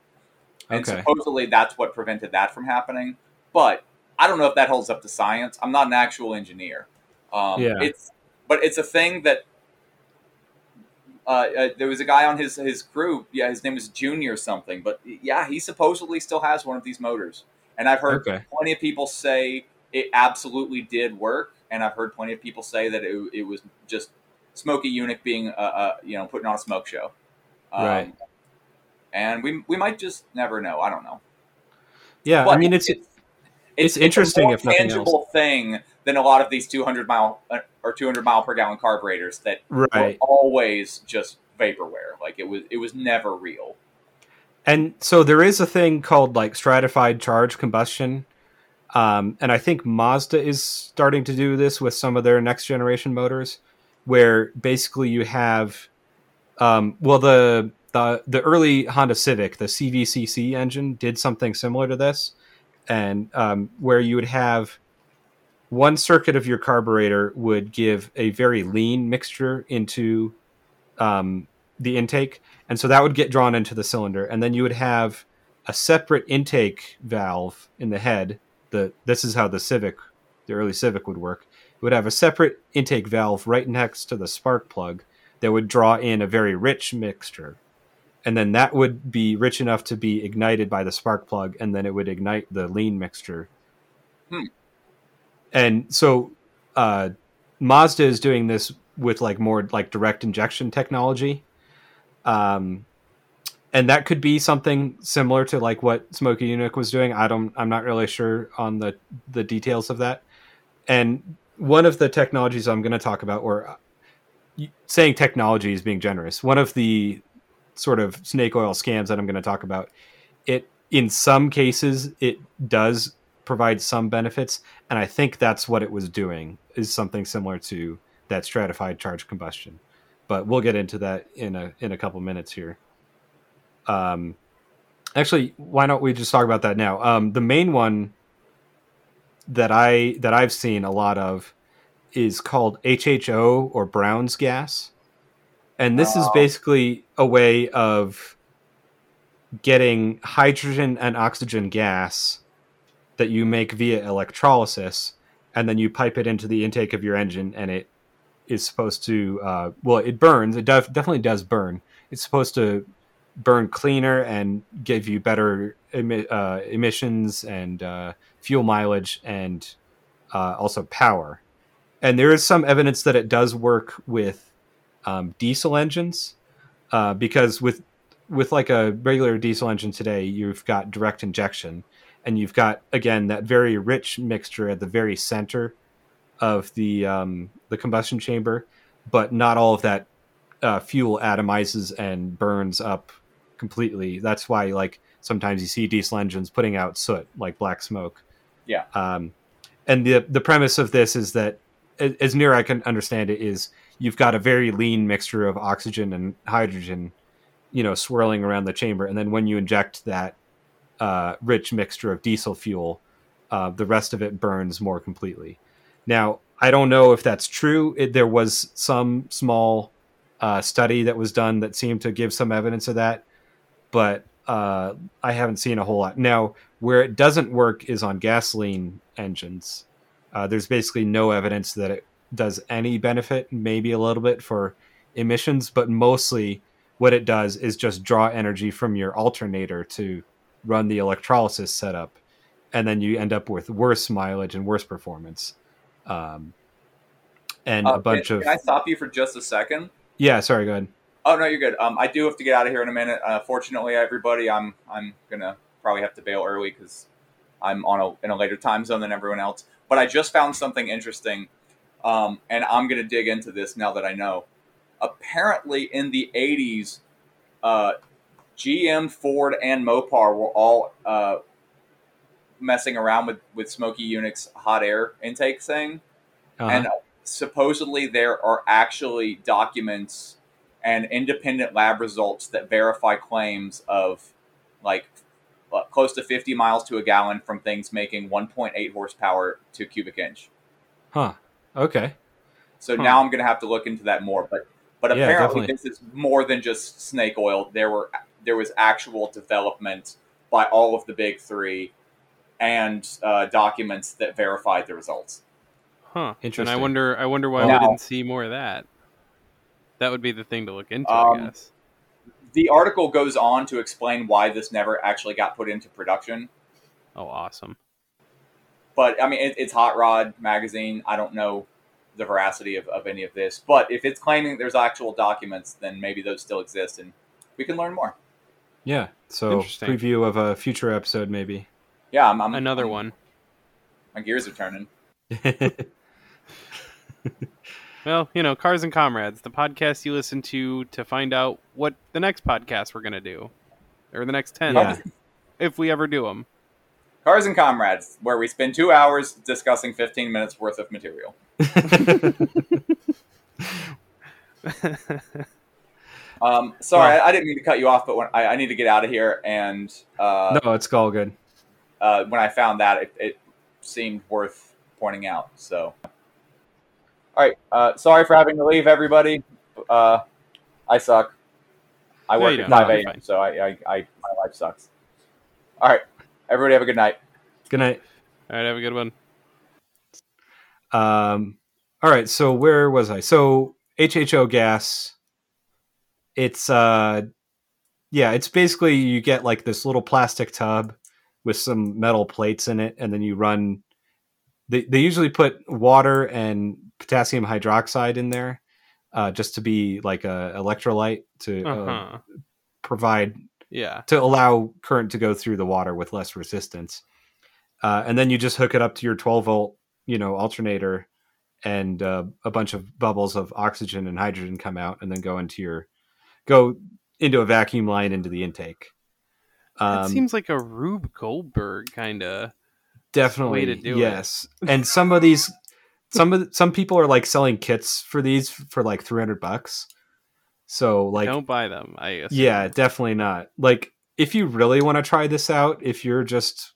And Okay. supposedly that's what prevented that from happening. But I don't know if that holds up to science. I'm not an actual engineer. Um, Yeah. It's but it's a thing that Uh, uh, there was a guy on his his crew. Yeah, his name was Junior something. But yeah, he supposedly still has one of these motors. And I've heard Okay. plenty of people say it absolutely did work, and I've heard plenty of people say that it, it was just Smokey Yunick being, uh, uh, you know, putting on a smoke show. Um, Right. And we we might just never know. I don't know. Yeah, I mean it's it's a interesting more if nothing else. tangible thing than a lot of these 200 mile uh, or 200 mile per gallon carburetors that were always just vaporware. Like it was it was never real. And so there is a thing called like stratified charge combustion. Um, and I think Mazda is starting to do this with some of their next generation motors, where basically you have, um, well, the, the the early Honda Civic, the CVCC engine, did something similar to this, and um, where you would have one circuit of your carburetor would give a very lean mixture into um, the intake, and so that would get drawn into the cylinder, and then you would have a separate intake valve in the head. The this is how the Civic, the early Civic would work. It would have a separate intake valve right next to the spark plug that would draw in a very rich mixture, and then that would be rich enough to be ignited by the spark plug, and then it would ignite the lean mixture. Hmm. And so, uh, Mazda is doing this with like more like direct injection technology um and that could be something similar to like what Smokey Yunick was doing. I don't, I'm not really sure on the the details of that. And one of the technologies I'm going to talk about, or uh, saying technology is being generous, one of the sort of snake oil scams that I'm going to talk about, it in some cases it does provide some benefits, and I think that's what it was doing is something similar to that stratified charge combustion. But we'll get into that in a in a couple minutes here. Um, actually, why don't we just talk about that now? Um, the main one that I that I've seen a lot of is called HHO or Brown's gas, and this is basically a way of getting hydrogen and oxygen gas that you make via electrolysis, and then you pipe it into the intake of your engine, and it is supposed to uh, well, it burns. It def- definitely does burn. It's supposed to burn cleaner and give you better emi- uh, emissions and uh, fuel mileage and uh, also power. And there is some evidence that it does work with um, diesel engines uh, because with with like a regular diesel engine today, you've got direct injection, and you've got again that very rich mixture at the very center of the um, the combustion chamber, but not all of that uh, fuel atomizes and burns up completely. That's why like sometimes you see diesel engines putting out soot like black smoke. Yeah. Um, and the the premise of this is that, as near I can understand it, is you've got a very lean mixture of oxygen and hydrogen, you know, swirling around the chamber, and then when you inject that uh, rich mixture of diesel fuel, uh, the rest of it burns more completely. Now, I don't know if that's true. It, there was some small uh, study that was done that seemed to give some evidence of that, but uh, I haven't seen a whole lot. Now, where it doesn't work is on gasoline engines. Uh, there's basically no evidence that it does any benefit, maybe a little bit for emissions, but mostly what it does is just draw energy from your alternator to run the electrolysis setup, and then you end up with worse mileage and worse performance. Um, and Uh, a bunch can, of Can I stop you for just a second? yeah. Sorry, go ahead. Oh no, you're good. Um, I do have to get out of here in a minute. Uh, fortunately, everybody, I'm I'm gonna probably have to bail early because I'm on a in a later time zone than everyone else. But I just found something interesting, um, and I'm gonna dig into this now that I know. Apparently, in the '80s, uh, GM, Ford, and Mopar were all uh, messing around with with Smokey Yunick's hot air intake thing Uh-huh. and supposedly there are actually documents and independent lab results that verify claims of like uh, close to 50 miles to a gallon from things making 1.8 horsepower to cubic inch. huh. Okay. So Huh. now I'm going to have to look into that more. But but Yeah, apparently definitely. this is more than just snake oil. There were there was actual development by all of the big three and uh, documents that verified the results. Huh. Interesting. And I wonder I wonder why Now- we didn't see more of that. That would be the thing to look into, I Um, guess. The article goes on to explain why this never actually got put into production. Oh, awesome. But I mean, it, it's Hot Rod magazine. I don't know the veracity of, of any of this. But if it's claiming there's actual documents, then maybe those still exist and we can learn more. Yeah. So Interesting. preview of a future episode, maybe. Yeah, I'm, I'm Another I'm- one. My gears are turning. Well, you know, Cars and Comrades, the podcast you listen to to find out what the next podcast we're going to do, or the next 10, Yeah. if we ever do them. Cars and Comrades, where we spend two hours discussing 15 minutes worth of material. Um, sorry, I, I didn't mean to cut you off, but when, I, I need to get out of here. And uh, no, it's all good. uh, when I found that, it, it seemed worth pointing out. So, all right. Uh, sorry for having to leave, everybody. Uh, I suck. I No, work at 5 a.m., so I, I, I, my life sucks. All right. Everybody have a good night. Good night. All right, have a good one. Um, all right. So where was I? So HHO gas. It's uh, yeah. It's basically you get like this little plastic tub with some metal plates in it, and then you run. They they usually put water and potassium hydroxide in there, uh, just to be like a electrolyte to Uh uh, provide Yeah. to allow current to go through the water with less resistance. Uh, and then you just hook it up to your 12 volt, you know, alternator, and uh, a bunch of bubbles of oxygen and hydrogen come out, and then go into your go into a vacuum line into the intake. It Um, seems like a Rube Goldberg kind of. definitely way to do it. yes. And some of these, some of the, some people are like selling kits for these for like 300 bucks. So like don't buy them. I guess. Yeah, definitely not. Like, if you really want to try this out, if you're just,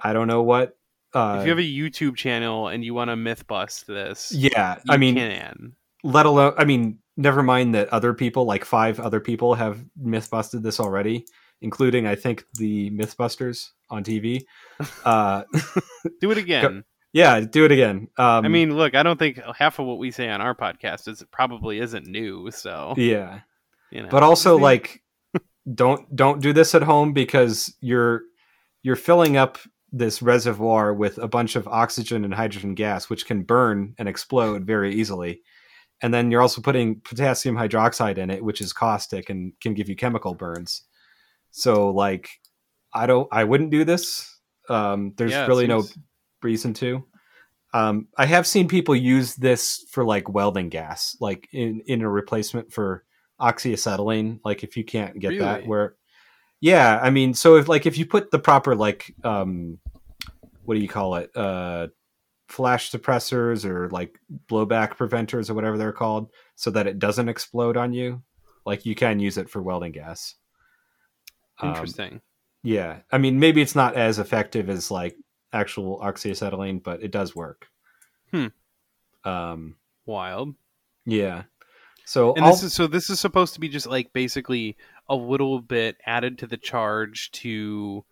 I don't know what. Uh, If you have a YouTube channel and you want to myth bust this, yeah, you I mean, can. let alone, I mean, never mind that other people, like five other people, have myth busted this already, including, I think, the Mythbusters on TV. Uh, Do it again. Yeah, do it again. Um, I mean, look, I don't think half of what we say on our podcast is probably isn't new. So yeah. you know, but also like don't don't do this at home because you're you're filling up this reservoir with a bunch of oxygen and hydrogen gas which can burn and explode very easily and then you're also putting potassium hydroxide in it which is caustic and can give you chemical burns so like i don't i wouldn't do this um there's Yeah, it really no seems- reason to. Um i have seen people use this for like welding gas like in in a replacement for oxyacetylene like if you can't get that where yeah i mean so if like if you put the proper like um what do you call it uh flash suppressors or like blowback preventers or whatever they're called so that it doesn't explode on you like you can use it for welding gas. Um, interesting. yeah i mean maybe it's not as effective as like actual oxyacetylene but it does work Hmm. um Wild. yeah so And I'll- this is so. This is supposed to be just like basically a little bit added to the charge to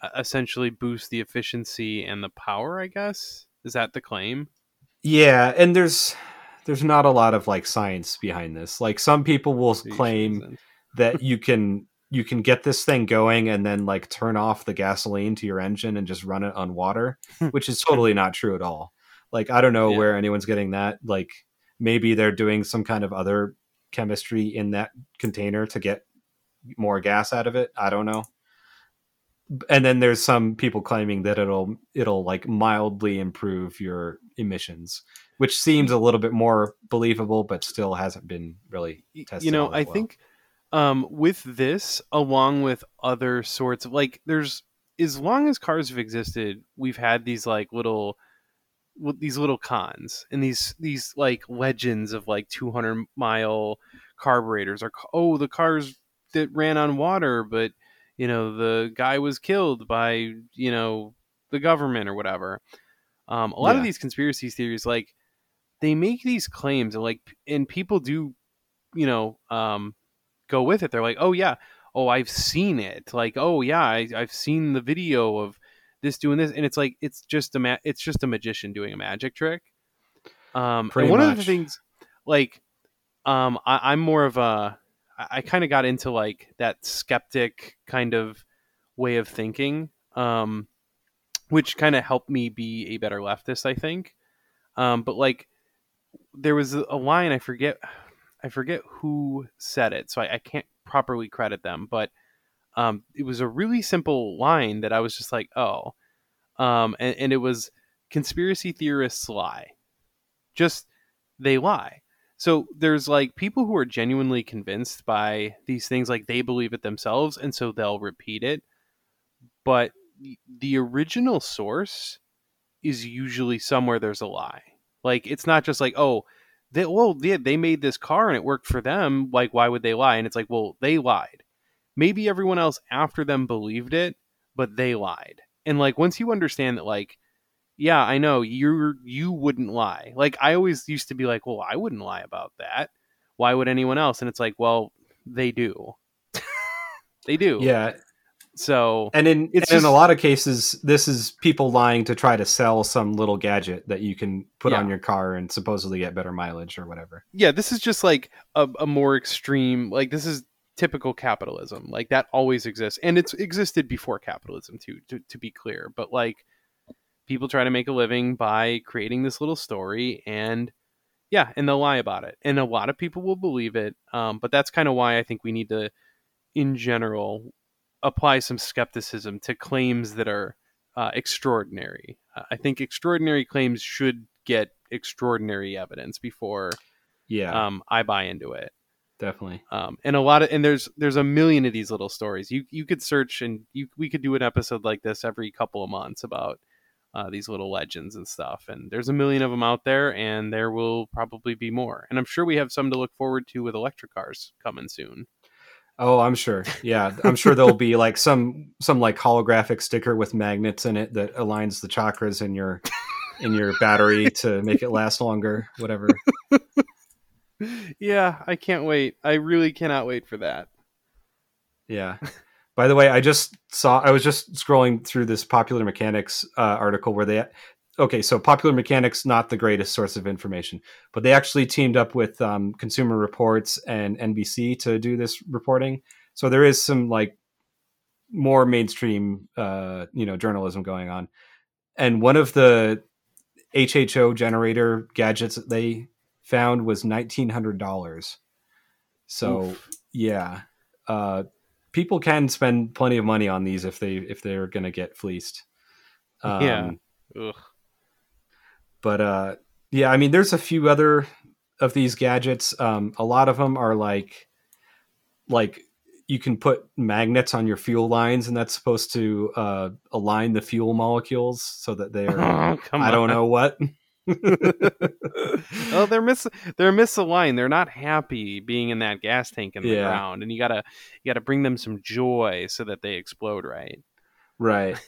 uh, essentially boost the efficiency and the power. I guess is that the claim? Yeah, and there's there's not a lot of like science behind this. Like some people will claim that you can you can get this thing going and then like turn off the gasoline to your engine and just run it on water, hmm. which is totally not true at all. Like I don't know Yeah. where anyone's getting that. Like maybe they're doing some kind of other chemistry in that container to get more gas out of it. I don't know. And then there's some people claiming that it'll it'll like mildly improve your emissions, which seems a little bit more believable, but still hasn't been really tested. you know i well. think um with this along with other sorts of like there's as long as cars have existed we've had these like little these little cons and these these like legends of like 200 mile carburetors are oh the cars that ran on water but you know the guy was killed by you know the government or whatever. Um, a lot of these conspiracy theories like they make these claims and like and people do you know um go with it. They're like oh yeah. Oh i've seen it. Like oh yeah I, i've seen the video of this doing this. And it's like it's just a ma- it's just a magician doing a magic trick. Um Pretty and one of the things like um, I, I'm more of a. I, I kind of got into like that skeptic kind of way of thinking, um, which kind of helped me be a better leftist. I think, um, but like there was a line I forget, I forget who said it, so I, I can't properly credit them, but um, it was a really simple line that I was just like, oh, um, and, and it was conspiracy theorists lie, just they lie. So there's like people who are genuinely convinced by these things, like they believe it themselves, and so they'll repeat it. But the original source is usually somewhere there's a lie. Like it's not just like, oh, they well, they, they made this car and it worked for them. Like, why would they lie? And it's like, well, they lied. Maybe everyone else after them believed it, but they lied. And like once you understand that, like, yeah, I know you you wouldn't lie. Like I always used to be like, well, I wouldn't lie about that. Why would anyone else? And it's like, well, they do. they do. Yeah, So and in It's and in a lot of cases, this is people lying to try to sell some little gadget that you can put Yeah. on your car and supposedly get better mileage or whatever. yeah, this is just like a, a more extreme. Like this is typical capitalism. Like that always exists, and it's existed before capitalism too. To, to be clear, but like people try to make a living by creating this little story, and yeah, and they'll lie about it, and a lot of people will believe it. Um, but that's kind of why I think we need to, in general, apply some skepticism to claims that are uh, extraordinary. Uh, I think extraordinary claims should get extraordinary evidence before Yeah, um, I buy into it. definitely. Um, and a lot of and there's there's a million of these little stories. You you could search and you we could do an episode like this every couple of months about uh, these little legends and stuff. And there's a million of them out there, and there will probably be more. And I'm sure we have some to look forward to with electric cars coming soon. Oh, I'm sure. Yeah, I'm sure there'll be like some some like holographic sticker with magnets in it that aligns the chakras in your in your battery to make it last longer. Whatever. yeah, I can't wait. I really cannot wait for that. Yeah. By the way, I just saw. I was just scrolling through this Popular Mechanics uh, article where they. Okay, so Popular Mechanics not the greatest source of information, but they actually teamed up with um, Consumer Reports and NBC to do this reporting. So there is some like more mainstream, uh, you know, journalism going on. And one of the HHO generator gadgets that they found was nineteen hundred dollars. So Oof. yeah, uh, people can spend plenty of money on these if they if they're going to get fleeced. Um, Yeah. Ugh. But uh, yeah, I mean, there's a few other of these gadgets. Um, a lot of them are like like you can put magnets on your fuel lines, and that's supposed to uh, align the fuel molecules so that they're oh, I don't on. know what. oh, they're miss they're misaligned. They're not happy being in that gas tank in the Yeah. ground, and you gotta you gotta bring them some joy so that they explode right. Right.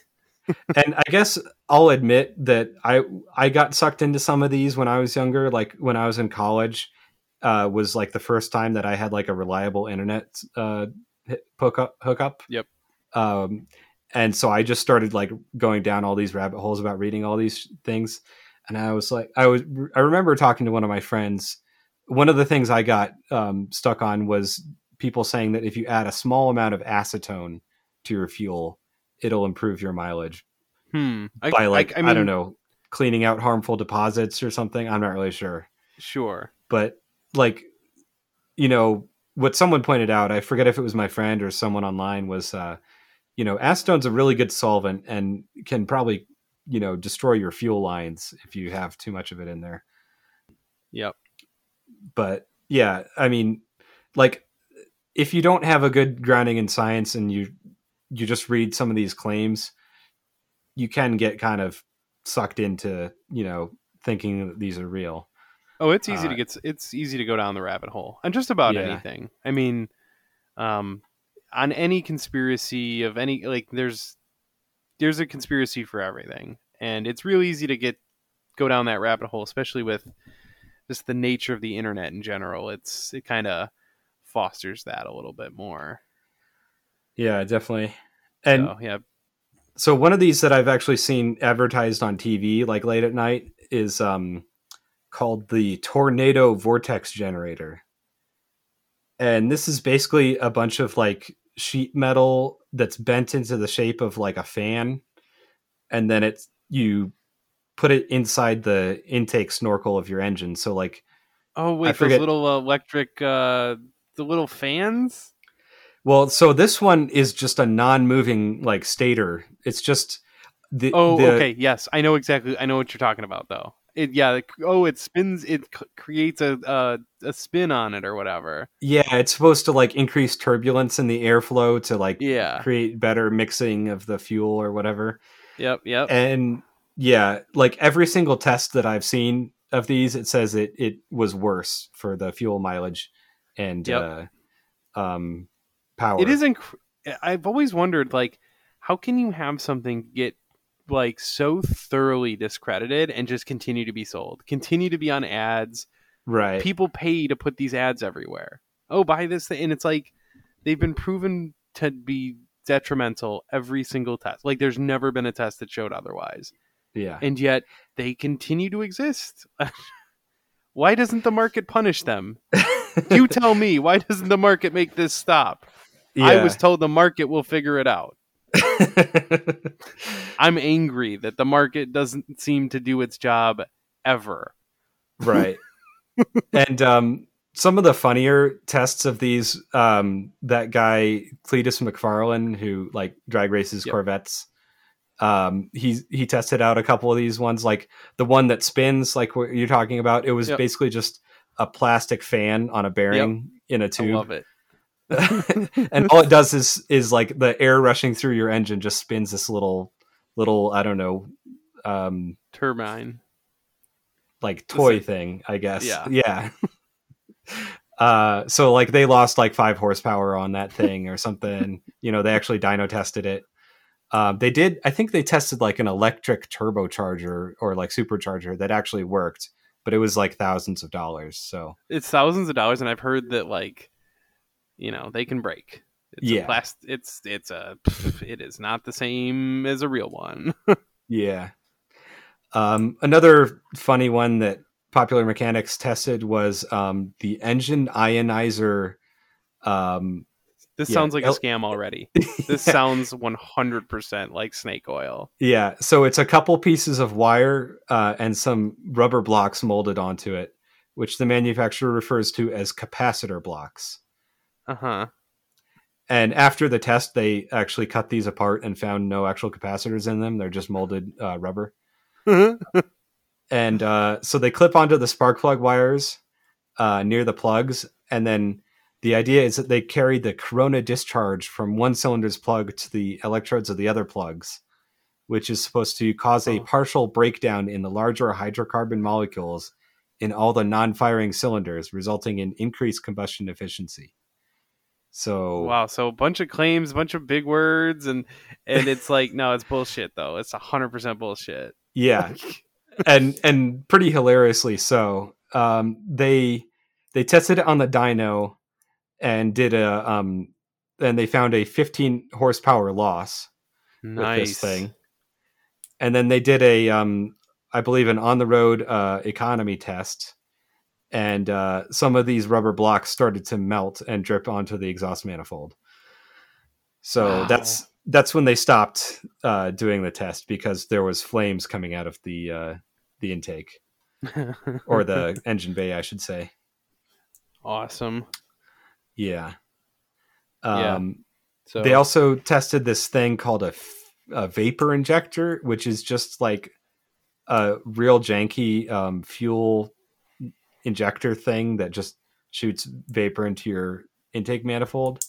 And I guess I'll admit that I I got sucked into some of these when I was younger, like when I was in college, uh, was like the first time that I had like a reliable internet uh, hookup. Hookup. Yep. Um, and so I just started like going down all these rabbit holes about reading all these things, and I was like, I was I remember talking to one of my friends. One of the things I got um, stuck on was people saying that if you add a small amount of acetone to your fuel, it'll improve your mileage Hmm. I, by like I, mean, don't know cleaning out harmful deposits or something. I'm not really sure, Sure. but like you know what someone pointed out, I forget if it was my friend or someone online was uh, you know acetone's a really good solvent and can probably you know destroy your fuel lines if you have too much of it in there. Yep. But yeah, I mean, like if you don't have a good grounding in science and you you just read some of these claims, you can get kind of sucked into you know thinking that these are real. Oh, it's easy Uh, to get. It's easy to go down the rabbit hole, and just about Yeah. anything. I mean, um, on any conspiracy of any like, there's there's a conspiracy for everything, and it's real easy to get go down that rabbit hole, especially with just the nature of the internet in general. It's it kind of fosters that a little bit more. Yeah, definitely. And so, yeah, so one of these that I've actually seen advertised on TV like late at night is um called the Tornado Vortex Generator. and this is basically a bunch of like sheet metal that's bent into the shape of like a fan, and then it's you put it inside the intake snorkel of your engine. So like Oh wait, those little electric, uh, the little fans. Well, so this one is just a non-moving like stator. It's just the Oh, the- okay, yes, I know exactly. I know what you're talking about, though. It yeah. Like, oh, it spins. It c- creates a, a a spin on it or whatever. Yeah, it's supposed to like increase turbulence in the airflow to like Yeah. create better mixing of the fuel or whatever. Yep. Yep. And yeah, like every single test that I've seen of these, it says it it was worse for the fuel mileage and Yep. uh, um power. It is. Inc- I've always wondered, like, how can you have something get like so thoroughly discredited and just continue to be sold, continue to be on ads? right. People pay to put these ads everywhere. Oh, buy this thing, and it's like they've been proven to be detrimental every single test. Like, there's never been a test that showed otherwise. yeah. and yet they continue to exist. why doesn't the market punish them? you tell me. Why doesn't the market make this stop? I was told the market will figure it out. I'm angry that the market doesn't seem to do its job ever. right and um some of the funnier tests of these um that guy Cleetus McFarland who like drag races Yep. corvettes um he he tested out a couple of these ones like the one that spins like what you're talking about it was Yep. basically just a plastic fan on a bearing in a tube love it. and all it does is is like the air rushing through your engine just spins this little little i don't know um Turbine. like toy thing, I guess. Yeah. Yeah. uh so like they lost like five horsepower on that thing or something. you know, they actually dyno tested it. Um they did I think they tested like an electric turbocharger or like supercharger that actually worked, but it was like thousands of dollars. So It's thousands of dollars, and I've heard that like, you know, they can break. It's Yeah. A plast- it's it's a. It is not the same as a real one. yeah. Um another funny one that Popular Mechanics tested was um the engine ionizer um This Yeah, sounds like a scam already. This Yeah. sounds 100% like snake oil. Yeah, so it's a couple pieces of wire uh, and some rubber blocks molded onto it, which the manufacturer refers to as capacitor blocks. Uh huh. And after the test, they actually cut these apart and found no actual capacitors in them. They're just molded uh, rubber. And uh, so they clip onto the spark plug wires uh, near the plugs. And then the idea is that they carry the corona discharge from one cylinder's plug to the electrodes of the other plugs, which is supposed to cause a Oh. partial breakdown in the larger hydrocarbon molecules in all the non firing cylinders, resulting in increased combustion efficiency. So, Wow. So a bunch of claims, a bunch of big words, and and it's like, no, it's bullshit though. It's hundred percent bullshit. yeah and and pretty hilariously so um they they tested it on the dyno and did a um and they found a 15 horsepower loss Nice with this thing and then they did a um i believe an on the road uh economy test and uh some of these rubber blocks started to melt and drip onto the exhaust manifold so Wow. that's that's when they stopped uh doing the test because there was flames coming out of the uh the intake or the engine bay i should say awesome. yeah Yeah. um So they also tested this thing called a, f- a vapor injector, which is just like a real janky um, fuel injector thing that just shoots vapor into your intake manifold.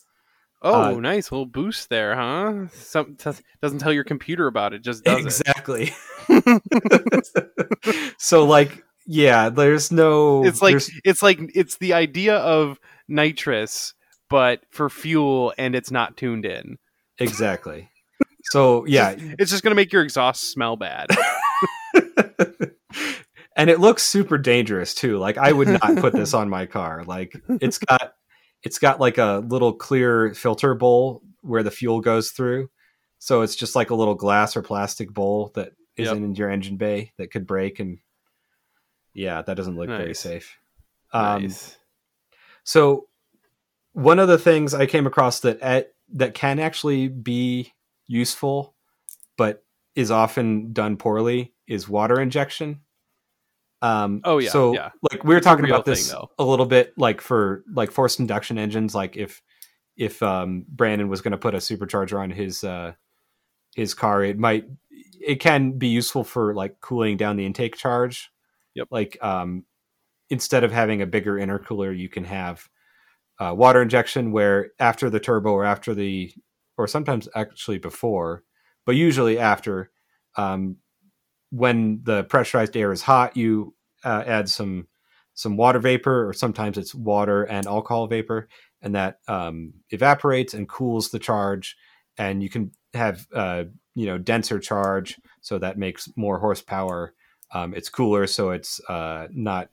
oh, uh, nice little boost there, huh? Some t- doesn't tell your computer about it, just exactly. so, like, yeah, there's no. It's like there's- it's like it's the idea of nitrous, but for fuel, and it's not tuned in. exactly. So yeah, It's just gonna make your exhaust smell bad. and it looks super dangerous too. Like I would not put this on my car. Like it's got it's got like a little clear filter bowl where the fuel goes through. So it's just like a little glass or plastic bowl that Yep. in your engine bay that could break and yeah, that doesn't look very safe. Um nice. so one of the things I came across that at, that can actually be useful, but is often done poorly, is water injection. Um, Oh, yeah, So yeah. like we were talking about this thing, a little bit, like for like forced induction engines, like if if um, Brandon was going to put a supercharger on his uh, his car, it might it can be useful for like cooling down the intake charge. Yep. Like um, instead of having a bigger intercooler, you can have uh, water injection where after the turbo or after the or sometimes actually before, but usually after, um, when the pressurized air is hot, you uh, add some some water vapor, or sometimes it's water and alcohol vapor, and that um, evaporates and cools the charge, and you can have uh, you know denser charge, so that makes more horsepower. Um, it's cooler, so it's uh, not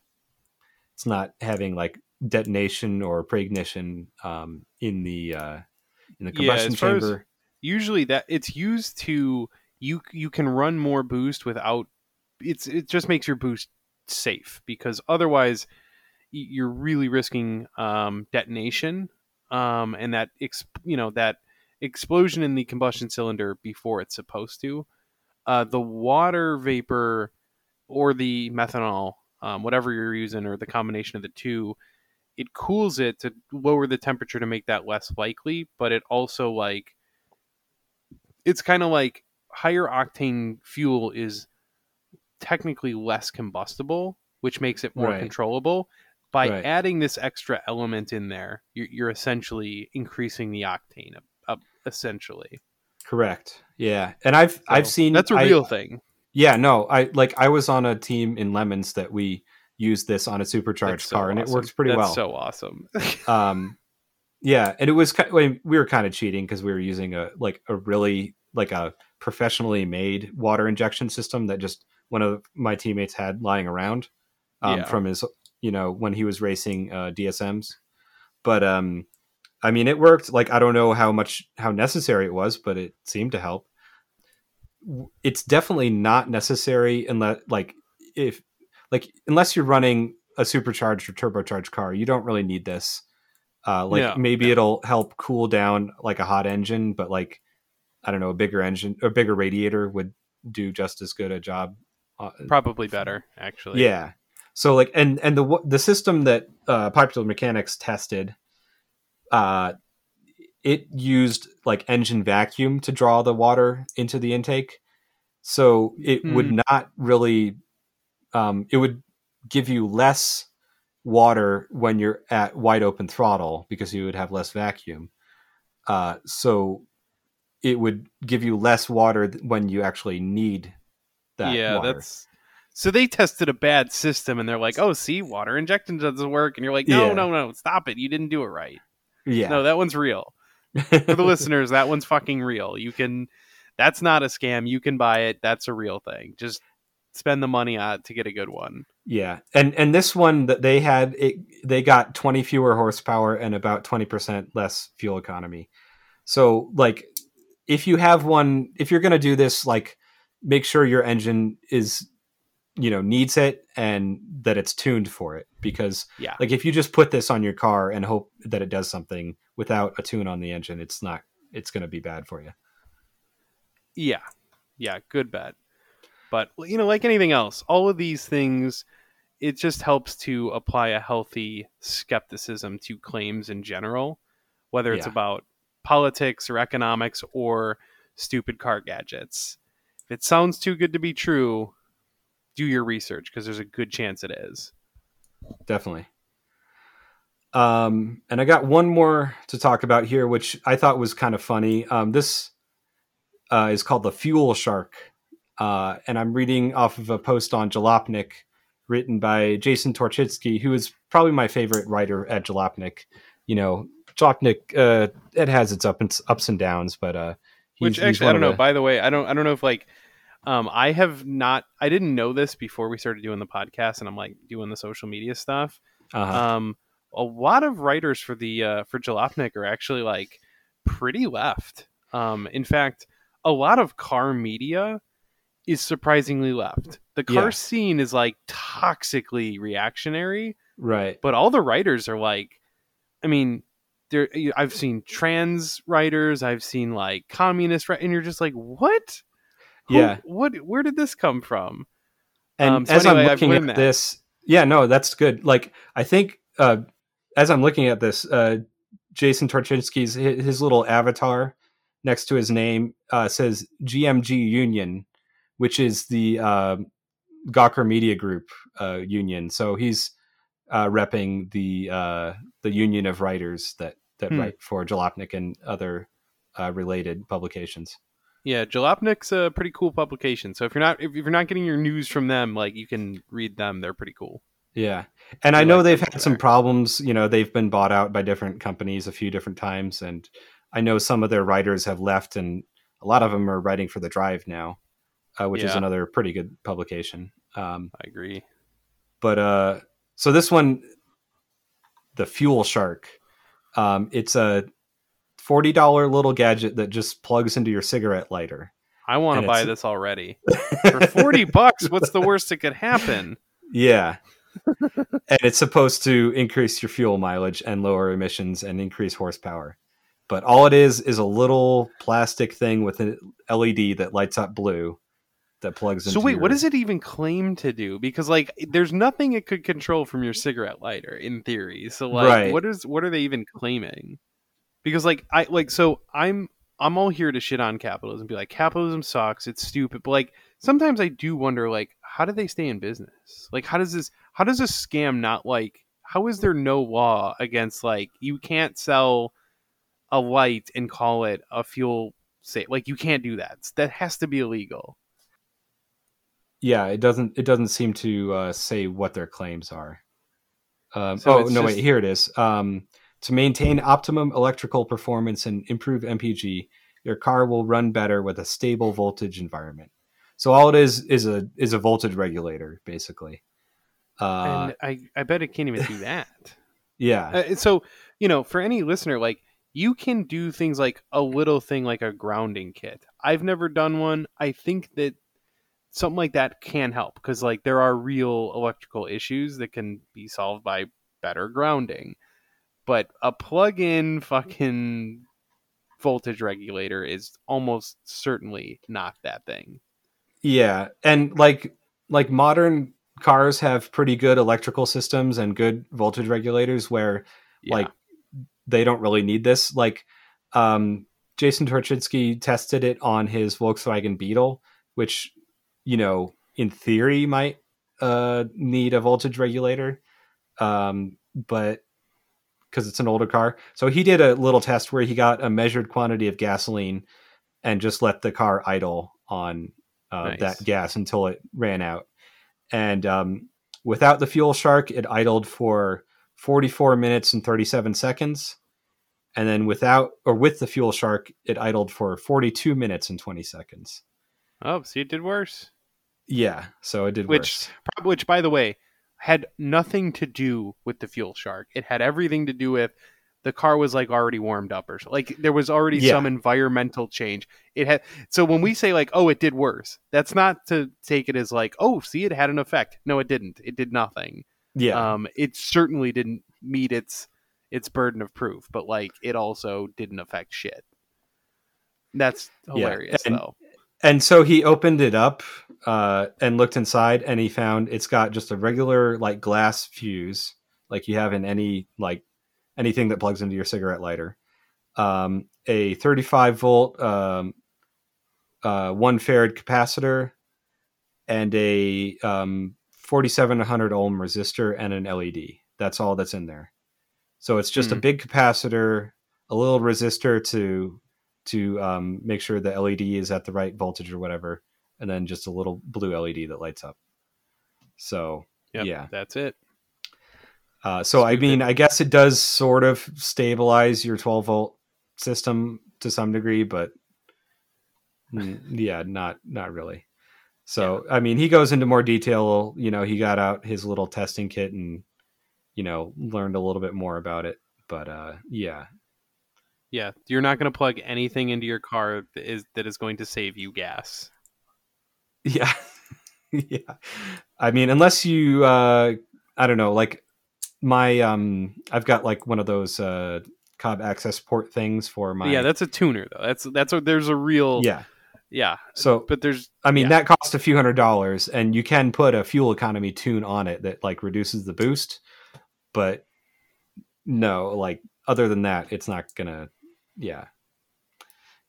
it's not having like detonation or preignition um, in the uh, in the combustion as far as- chamber. usually that it's used to you you can run more boost without it's it just makes your boost safe because otherwise you're really risking um, detonation um, and that ex- you know that explosion in the combustion cylinder before it's supposed to uh, the water vapor or the methanol um, whatever you're using or the combination of the two it cools it to lower the temperature to make that less likely but it also like it's kind of like higher octane fuel is technically less combustible, which makes it more Right. controllable. By Right. adding this extra element in there, you're, you're essentially increasing the octane up, up essentially. Correct. Yeah, and I've I've seen that's a real thing. Yeah, no, I like I was on a team in Lemons that we used this on a supercharged so car, and it works pretty That's well. So awesome. um, yeah, and it was we were kind of cheating because we were using a like a really like a professionally made water injection system that just one of my teammates had lying around um, Yeah. from his you know when he was racing uh, DSMs, but um, I mean it worked. Like I don't know how much how necessary it was, but it seemed to help. It's definitely not necessary unless like if like unless you're running a supercharged or turbocharged car, you don't really need this. Uh, like No, maybe no. it'll help cool down like a hot engine, but like I don't know, a bigger engine, a bigger radiator would do just as good a job. Uh, Probably better, actually. yeah. So like, and and the the system that uh, Popular Mechanics tested, uh, it used like engine vacuum to draw the water into the intake. So it would not really, um, it would give you less water when you're at wide open throttle because you would have less vacuum. Uh, so it would give you less water when you actually need that. yeah, water. that's so they tested a bad system and they're like, "Oh, see, water injection doesn't work," and you're like, "No, Yeah. no, no, stop it! You didn't do it right." yeah. No, that one's real. For the listeners, that one's fucking real. You can. That's not a scam. You can buy it. That's a real thing. Just spend the money on it to get a good one. Yeah, and and this one that they had, it, they got twenty fewer horsepower and about twenty percent less fuel economy. So, like, if you have one, if you're gonna do this, like, make sure your engine is, you know, needs it and that it's tuned for it. Because, Yeah. like, if you just put this on your car and hope that it does something without a tune on the engine, it's not, it's gonna be bad for you. Yeah. Yeah, good bet. But you know, like anything else, all of these things it just helps to apply a healthy skepticism to claims in general, whether it's Yeah. about politics or economics or stupid car gadgets. If it sounds too good to be true, do your research because there's a good chance it is. definitely. Um, and I got one more to talk about here, which I thought was kind of funny. Um, this uh, is called the Fuel Shark, uh, and I'm reading off of a post on Jalopnik written by Jason Torchinsky, who is probably my favorite writer at Jalopnik. You know, Jalopnik uh, it has its up and, ups and downs, but uh, he's, Which actually, I don't know. the- By the way, I don't, I don't know if like, um, I have not, I didn't know this before we started doing the podcast, and I'm like doing the social media stuff. uh-huh. Um, a lot of writers for the uh, for Jalopnik are actually like pretty left. Um, in fact, a lot of car media is surprisingly left. The car Yeah. scene is like toxically reactionary, right. but all the writers are like, I mean, there I've seen trans writers, I've seen like communist, and you're just like, what? Who- Yeah. what? Where did this come from? And Um, so as anyway, I'm looking at that. this, yeah, no, that's good. Like I think uh, as I'm looking at this, uh, Jason Torchinsky's his, his little avatar next to his name uh, says GMG Union, which is the uh, Gawker Media Group uh, union. So he's uh, repping the uh, the union of writers that that Hmm. write for Jalopnik and other uh, related publications. Yeah, Jalopnik's a pretty cool publication. So if you're not if you're not getting your news from them, like you can read them. They're pretty cool. Yeah. And I I know like they've had some problems. You know, they've been bought out by different companies a few different times. And I know some of their writers have left, and a lot of them are writing for The Drive now, uh, which is another pretty good publication. Um, I agree. but uh, so this one, The Fuel Shark, um, it's a $40 little gadget that just plugs into your cigarette lighter. I want to buy it's- this already for forty bucks. What's the worst that could happen? Yeah. and it's supposed to increase your fuel mileage and lower emissions and increase horsepower. But all it is is a little plastic thing with an LED that lights up blue that plugs into So wait, your- what does it even claim to do? Because like, there's nothing it could control from your cigarette lighter in theory. So like, Right. what is what are they even claiming? Because like, I like so I'm I'm all here to shit on capitalism, be like capitalism sucks, it's stupid. But like, sometimes I do wonder like, how do they stay in business? Like, how does this how does this scam not like? How is there no law against like you can't sell a light and call it a fuel safe? Like you can't do that. That has to be illegal. Yeah, it doesn't it doesn't seem to uh, say what their claims are. Um, So oh no, just- wait, here it is. Um, to maintain optimum electrical performance and improve MPG, your car will run better with a stable voltage environment. So all it is is a is a voltage regulator, basically. Uh, and I, I bet it can't even do that. yeah, Uh, so, you know, for any listener, like you can do things like a little thing like a grounding kit. I've never done one. I think that something like that can help because like there are real electrical issues that can be solved by better grounding. But a plug-in fucking voltage regulator is almost certainly not that thing. yeah, and like like modern cars have pretty good electrical systems and good voltage regulators where Yeah. like they don't really need this like um jason torchinsky tested it on his volkswagen beetle which you know in theory might uh need a voltage regulator um but because it's an older car so he did a little test where he got a measured quantity of gasoline and just let the car idle on uh, Nice. that gas until it ran out and um, without the fuel shark it idled for 44 minutes and 37 seconds and then without or with the fuel shark it idled for 42 minutes and 20 seconds oh, see, it did worse. Yeah so it did which worse. which by the way had nothing to do with the fuel shark. It had everything to do with the car was like already warmed up or so like there was already Yeah. some environmental change. It had so when we say like oh it did worse that's not to take it as like oh see it had an effect. No it didn't. It did nothing. Yeah. Um it certainly didn't meet its its burden of proof but like it also didn't affect shit. That's Yeah, hilarious and- though and so he opened it up uh, and looked inside and he found it's got just a regular like glass fuse like you have in any like anything that plugs into your cigarette lighter. Um, a 35 volt um, uh, one farad capacitor and a um, 4700 ohm resistor and an led that's all that's in there. So it's just a Hmm. big capacitor a little resistor to to um, make sure the led is at the right voltage or whatever and then just a little blue led that lights up so Yep, yeah that's it uh, so I mean, I guess it does sort of stabilize your 12 volt system to some degree, but yeah, not not really. So I mean, he goes into more detail. You know, he got out his little testing kit and you know learned a little bit more about it. But uh, yeah, Yeah, you're not going to plug anything into your car that is that is going to save you gas. yeah, yeah. I mean, unless you, uh, I don't know, like my um, I've got like one of those uh COBB Accessport things for my yeah, that's a tuner though. That's that's a, there's a real yeah. yeah. So But there's I mean, Yeah. that costs a few hundred dollars, and you can put a fuel economy tune on it that like reduces the boost. But no, like other than that, it's not gonna. Yeah,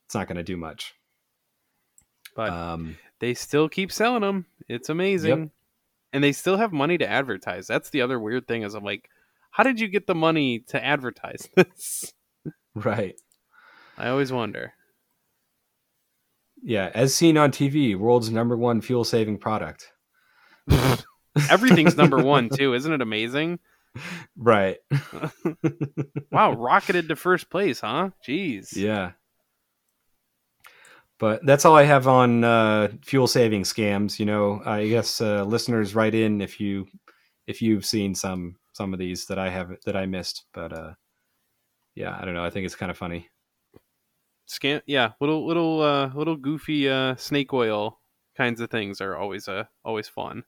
it's not gonna do much. but Um, they still keep selling them. It's amazing. And they still have money to advertise. That's the other weird thing is I'm like, how did you get the money to advertise this? right. I always wonder. Yeah, as seen on TV, world's number one fuel saving product. Everything's number one too, isn't it amazing? Right. Wow, rocketed to first place, huh? Jeez. Yeah. But that's all I have on uh, fuel saving scams. You know, I guess uh, listeners write in if you if you've seen some some of these that I have that I missed. But uh, yeah, I don't know. I think it's kind of funny. Scam yeah, little little uh little goofy uh snake oil kinds of things are always uh always fun.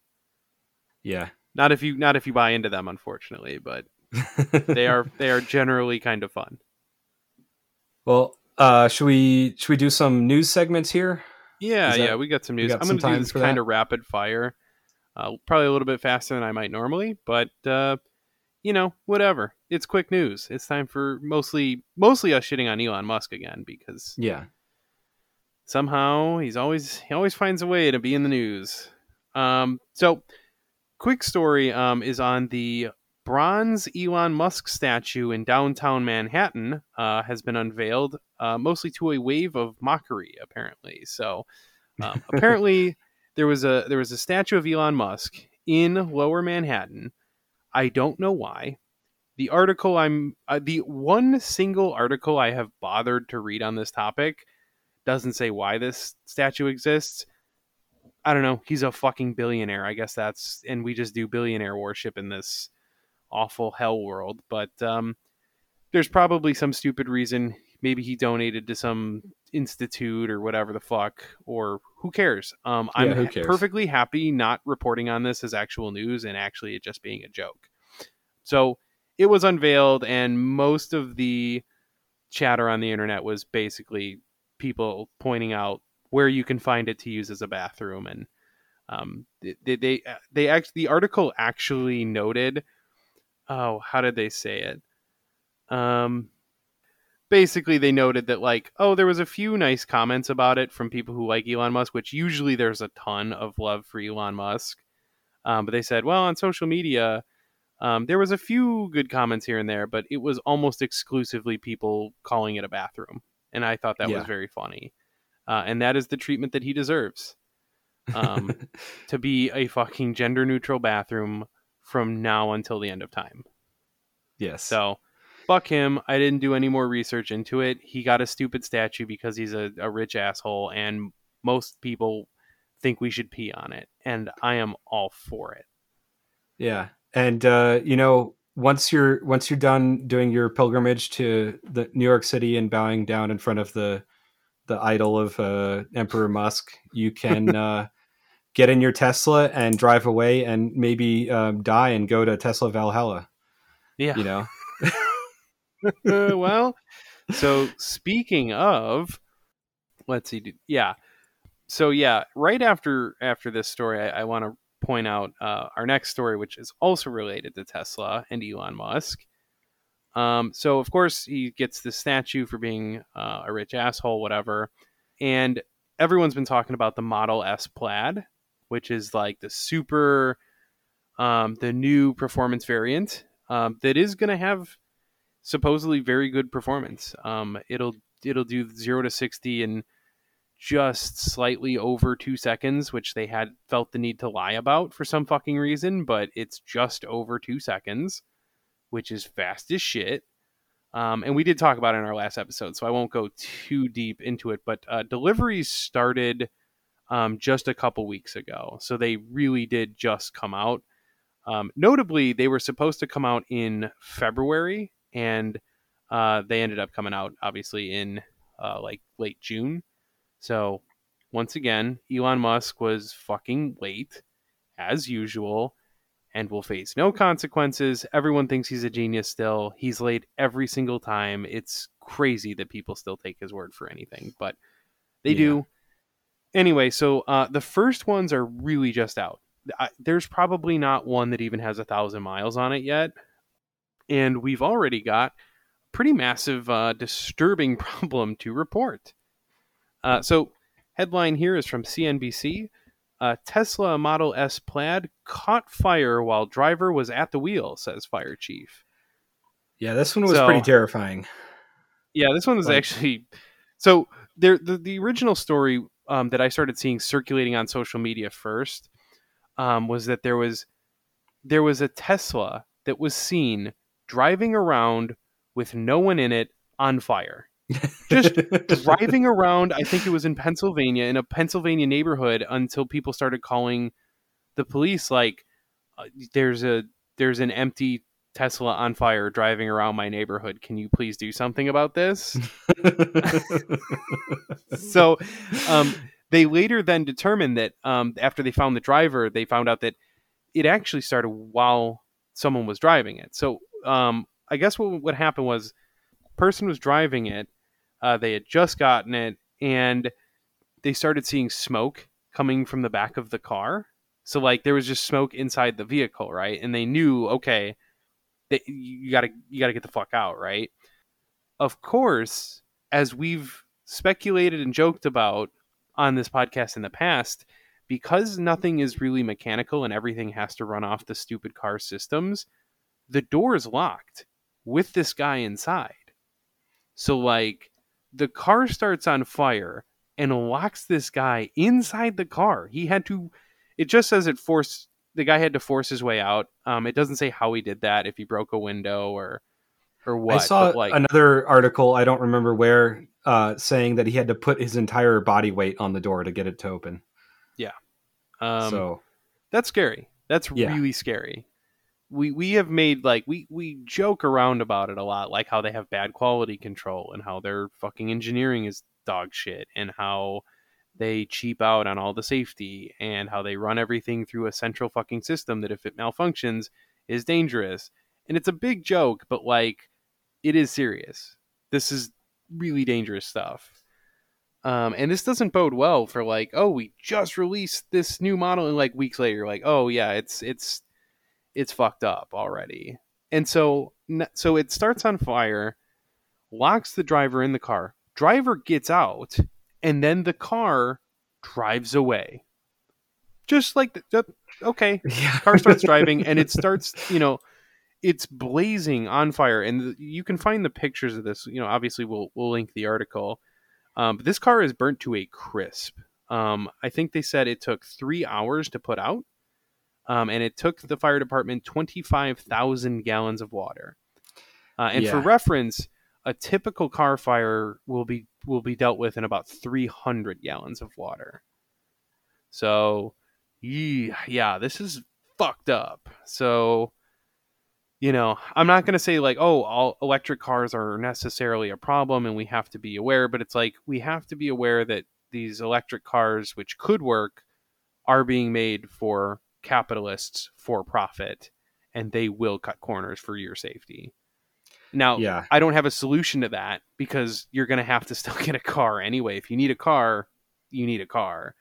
Yeah. Not if you not if you buy into them unfortunately, but they are they are generally kind of fun. well, uh, should we should we do some news segments here? Yeah, that- yeah, we got some news. got I'm going to do this kind that? of rapid fire. Uh, probably a little bit faster than I might normally, but uh, you know, whatever. It's quick news. It's time for mostly mostly us shitting on Elon Musk again because Yeah. somehow he's always he always finds a way to be in the news. Um, so quick story um, is on the bronze Elon Musk statue in downtown Manhattan uh, has been unveiled, uh, mostly to a wave of mockery. Apparently, so um, apparently there was a there was a statue of Elon Musk in Lower Manhattan. I don't know why. The article I'm uh, the one single article I have bothered to read on this topic doesn't say why this statue exists. I don't know. He's a fucking billionaire. I guess that's and we just do billionaire worship in this awful hell world. But um, there's probably some stupid reason. Maybe he donated to some institute or whatever the fuck, or who cares? Um, I'm who cares? perfectly happy not reporting on this as actual news and actually it just being a joke. So it was unveiled, and most of the chatter on the internet was basically people pointing out where you can find it to use as a bathroom and um, they they they act the article actually noted oh how did they say it? Um basically they noted that like oh there was a few nice comments about it from people who like Elon Musk which usually there's a ton of love for Elon Musk. Um, but they said well on social media um, there was a few good comments here and there but it was almost exclusively people calling it a bathroom and I thought that Yeah. was very funny uh, and that is the treatment that he deserves um, to be a fucking gender neutral bathroom from now until the end of time. yes. So, fuck him. I didn't do any more research into it. He got a stupid statue because he's a, a rich asshole, and most people think we should pee on it. And I am all for it. Yeah, and uh, you know, once you're once you're done doing your pilgrimage to the New York City and bowing down in front of the the idol of uh, Emperor Musk, you can uh, get in your Tesla and drive away, and maybe um, die and go to Tesla Valhalla. Yeah. You know, Uh, well, so speaking of, let's see. Yeah. So yeah, right after after this story, I, I want to point out uh, our next story, which is also related to Tesla and Elon Musk. Um, so of course he gets the statue for being uh, a rich asshole, whatever, and everyone's been talking about the Model S Plaid, which is like the super, um, the new performance variant um, that is going to have supposedly very good performance. Um, it'll it'll do zero to sixty in just slightly over two seconds, which they had felt the need to lie about for some fucking reason, but it's just over two seconds, which is fast as shit. Um, and we did talk about it in our last episode, so I won't go too deep into it. But uh, deliveries started um, just a couple weeks ago, so they really did just come out. Um, notably, they were supposed to come out in February, and uh, they ended up coming out obviously in uh, like late June. So once again, Elon Musk was fucking late, as usual, and will face no consequences. Everyone thinks he's a genius still. He's late every single time. It's crazy that people still take his word for anything, but they Yeah. do. Anyway, so uh, the first ones are really just out. I, there's probably not one that even has a thousand miles on it yet, and we've already got pretty massive, uh, disturbing problem to report. Uh, so, headline here is from CNBC. Uh, Tesla Model S Plaid caught fire while driver was at the wheel, says fire chief. Yeah, this one was So- pretty terrifying. Yeah, this one was Like- actually so there. The, the original story um, that I started seeing circulating on social media first um, was that there was there was a Tesla that was seen driving around with no one in it on fire. Just driving around, I think it was in Pennsylvania, in a Pennsylvania neighborhood, until people started calling the police. Like, uh, there's a there's an empty Tesla on fire driving around my neighborhood. Can you please do something about this? so, um, they later then determined that um, after they found the driver, they found out that it actually started while someone was driving it. So, um, I guess what what happened was, person was driving it. Uh, they had just gotten it, and they started seeing smoke coming from the back of the car. So, like, there was just smoke inside the vehicle, right? And they knew, okay, that you gotta you gotta get the fuck out, right? Of course, as we've speculated and joked about on this podcast in the past, because nothing is really mechanical and everything has to run off the stupid car systems, the door is locked with this guy inside. So like the car starts on fire and locks this guy inside the car. He had to it just says it forced the guy had to force his way out. Um it doesn't say how he did that, if he broke a window or or what. I saw like another article, I don't remember where, uh, saying that he had to put his entire body weight on the door to get it to open. Yeah. Um, so That's scary. That's Yeah. really scary. We we have made like we we joke around about it a lot, like how they have bad quality control and how their fucking engineering is dog shit and how they cheap out on all the safety and how they run everything through a central fucking system that if it malfunctions is dangerous. And it's a big joke, but like it is serious. This is really dangerous stuff. Um, and this doesn't bode well for like, oh, we just released this new model, and like weeks later, like, oh yeah, it's it's it's fucked up already. And so so it starts on fire, locks the driver in the car. Driver gets out, and then the car drives away. Just like the, okay, yeah. car starts driving and it starts you know it's blazing on fire and you can find the pictures of this you know obviously we'll we'll link the article um, but this car is burnt to a crisp um, i think they said it took three hours to put out um, and it took the fire department 25000 gallons of water. Uh, and for reference a typical car fire will be will be dealt with in about 300 gallons of water. So yeah, yeah, this is fucked up. So, you know, I'm not going to say like, oh, all electric cars are necessarily a problem and we have to be aware, but it's like we have to be aware that these electric cars, which could work, are being made for capitalists for profit and they will cut corners for your safety. Now, Yeah. I don't have a solution to that because you're going to have to still get a car anyway. If you need a car, you need a car.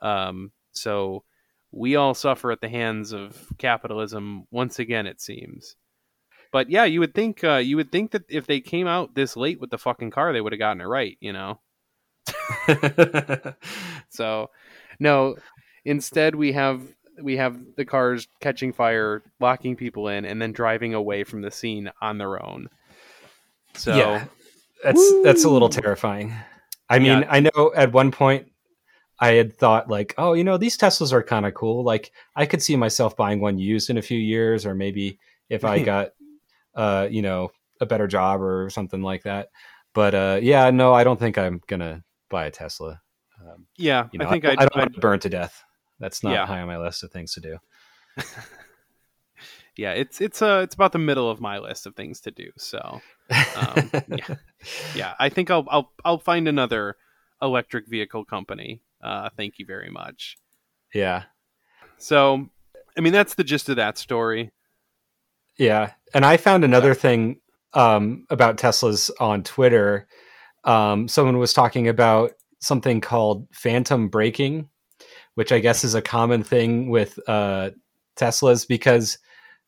Um, so we all suffer at the hands of capitalism once again, it seems. But yeah, you would think uh, you would think that if they came out this late with the fucking car, they would have gotten it right, you know. So no, instead we have we have the cars catching fire, locking people in, and then driving away from the scene on their own. So yeah, that's that's a little terrifying. I mean, Yeah. I know at one point I had thought like, oh, you know, these Teslas are kind of cool. Like, I could see myself buying one used in a few years, or maybe if I got, uh, you know, a better job or something like that. But uh, yeah, no, I don't think I'm gonna buy a Tesla. Um, yeah, you know, I think I, I'd, I don't want to burn to death. That's not Yeah. high on my list of things to do. yeah, it's it's uh it's about the middle of my list of things to do. So Um, yeah. yeah, I think I'll I'll I'll find another electric vehicle company. Uh, thank you very much. yeah. So, I mean, that's the gist of that story. Yeah, and I found another thing um, about Teslas on Twitter. Um, someone was talking about something called phantom braking, which I guess is a common thing with uh, Teslas because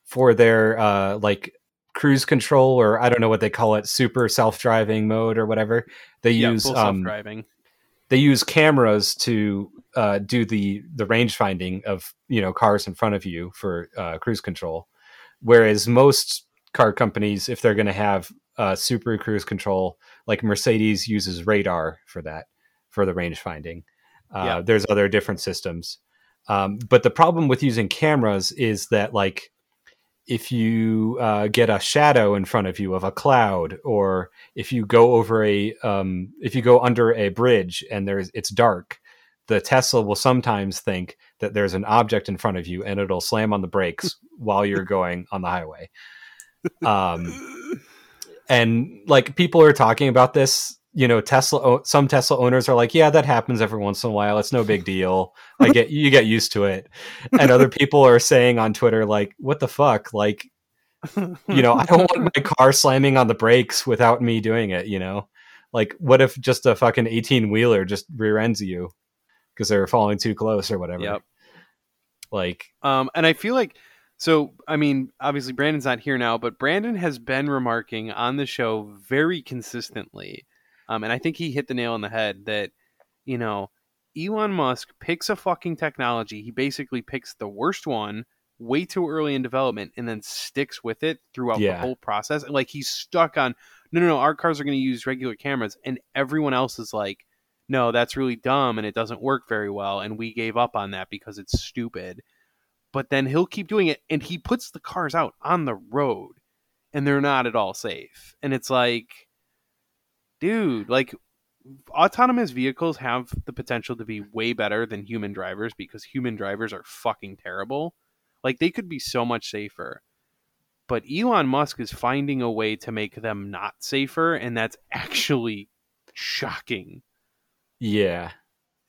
for their uh, like cruise control or I don't know what they call it, super self driving mode or whatever, they Yeah, use um, self-driving. they use cameras to uh, do the the range finding of you know cars in front of you for uh, cruise control, whereas most car companies, if they're going to have uh, super cruise control, like Mercedes uses radar for that for the range finding. Uh, Yeah. There's other different systems, um, but the problem with using cameras is that like if you uh, get a shadow in front of you of a cloud or if you go over a um, if you go under a bridge and there's it's dark the tesla will sometimes think that there's an object in front of you and it'll slam on the brakes while you're going on the highway um, and like people are talking about this you know tesla some tesla owners are like yeah that happens every once in a while. It's no big deal. I get you get used to it. And other people are saying on twitter like what the fuck? Like you know i don't want my car slamming on the brakes without me doing it you know? Like what if just a fucking 18 wheeler just rear ends you because they're falling too close or whatever? Yep. like Um, and I feel like, so I mean, obviously Brandon's not here now, but Brandon has been remarking on the show very consistently, um, and I think he hit the nail on the head that you know Elon Musk picks a fucking technology. He basically picks the worst one way too early in development and then sticks with it throughout the whole process. And like he's stuck on no, no, no. Our cars are going to use regular cameras, and everyone else is like. No, that's really dumb and it doesn't work very well. And we gave up on that because it's stupid but then he'll keep doing it and he puts the cars out on the road and they're not at all safe and it's like dude like autonomous vehicles have the potential to be way better than human drivers because human drivers are fucking terrible. Like they could be so much safer. But Elon Musk is finding a way to make them not safer and that's actually shocking. Yeah.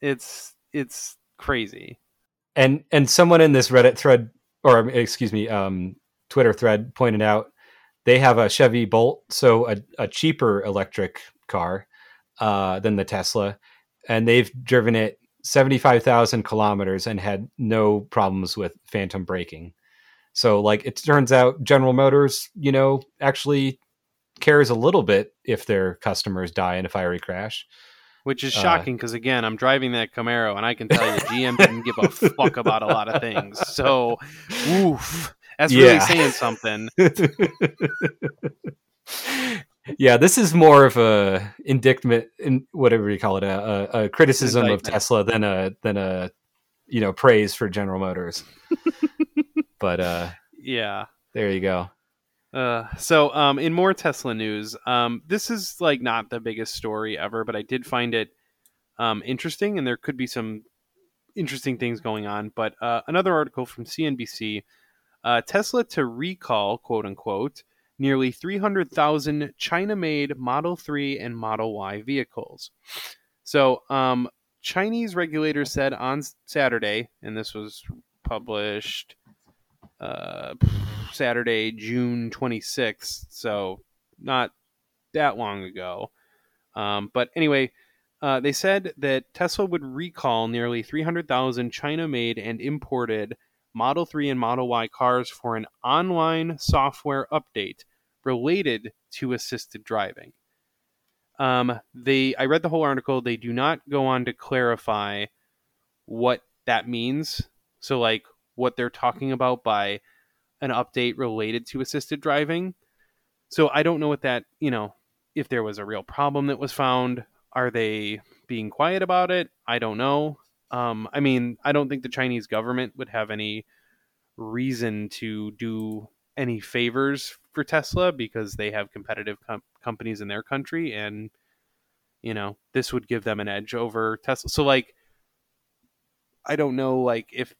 It's it's crazy. And and someone in this reddit thread or um, excuse me um twitter thread pointed out they have a chevy bolt so a, a cheaper electric car uh than the tesla and they've driven it 75000 kilometers and had no problems with phantom braking so like it turns out general motors you know actually cares a little bit if their customers die in a fiery crash Which is Uh, shocking because again, I'm driving that Camaro, and I can tell you, GM didn't give a fuck about a lot of things. So, oof, that's really Yeah. saying something. yeah, this is more of a indictment, in whatever you call it, a, a, a criticism of Tesla than a than a you know praise for General Motors. but uh, Yeah. there you go. Uh, so, um, in more Tesla news, um, this is like not the biggest story ever, but I did find it um, interesting, and there could be some interesting things going on. But uh, another article from CNBC: uh, Tesla to recall, quote unquote, nearly 300,000 China-made Model 3 and Model Y vehicles. So, um, Chinese regulators said on Saturday, and this was published uh, Saturday, June 26th, so not that long ago. Um, but anyway, uh, they said that Tesla would recall nearly 300,000 China made and imported Model 3 and Model Y cars for an online software update related to assisted driving. Um, they, I read the whole article. They do not go on to clarify what that means. So, like, what they're talking about by an update related to assisted driving. So I don't know what that, you know, if there was a real problem that was found. Are they being quiet about it? I don't know. Um, I mean, I don't think the Chinese government would have any reason to do any favors for Tesla because they have competitive com- companies in their country, and you know this would give them an edge over Tesla. So, like, I don't know, like if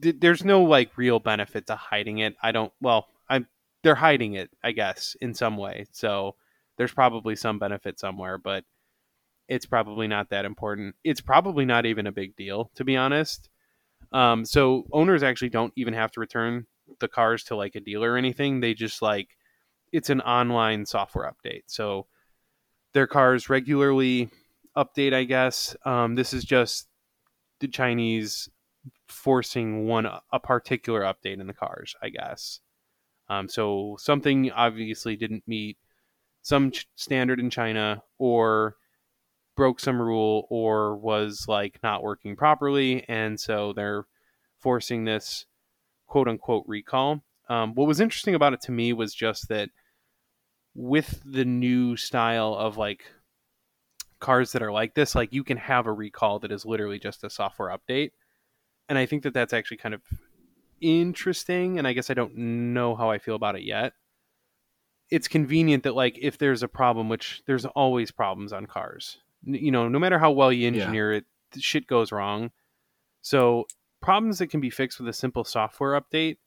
th- there's no like real benefit to hiding it. I don't. Well, I'm they're hiding it, I guess, in some way. So there's probably some benefit somewhere, but it's probably not that important. It's probably not even a big deal, to be honest. Um, so owners actually don't even have to return the cars to like a dealer or anything. They just like it's an online software update. So their cars regularly update, I guess. Um, this is just the Chinese forcing one a particular update in the cars, I guess. Um, so something obviously didn't meet some ch- standard in China, or broke some rule, or was like not working properly, and so they're forcing this quote unquote recall. Um, what was interesting about it to me was just that with the new style of like cars that are like this, like you can have a recall that is literally just a software update. And I think that that's actually kind of interesting. And I guess I don't know how I feel about it yet. It's convenient that, like, if there's a problem, which there's always problems on cars, you know, no matter how well you engineer it, shit goes wrong. So, problems that can be fixed with a simple software update,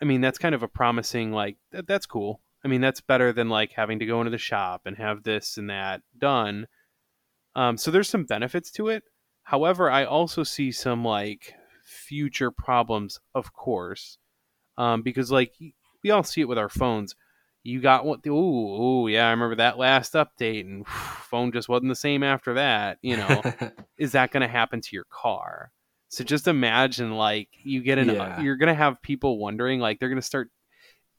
I mean, that's kind of a promising, like, that, that's cool. I mean, that's better than like having to go into the shop and have this and that done. Um, so there's some benefits to it. However, I also see some like future problems, of course, um, because like we all see it with our phones. You got what? the Ooh, ooh, yeah, I remember that last update, and phone just wasn't the same after that. You know, is that going to happen to your car? So just imagine like you get an, uh, Yeah. you're going to have people wondering, like they're going to start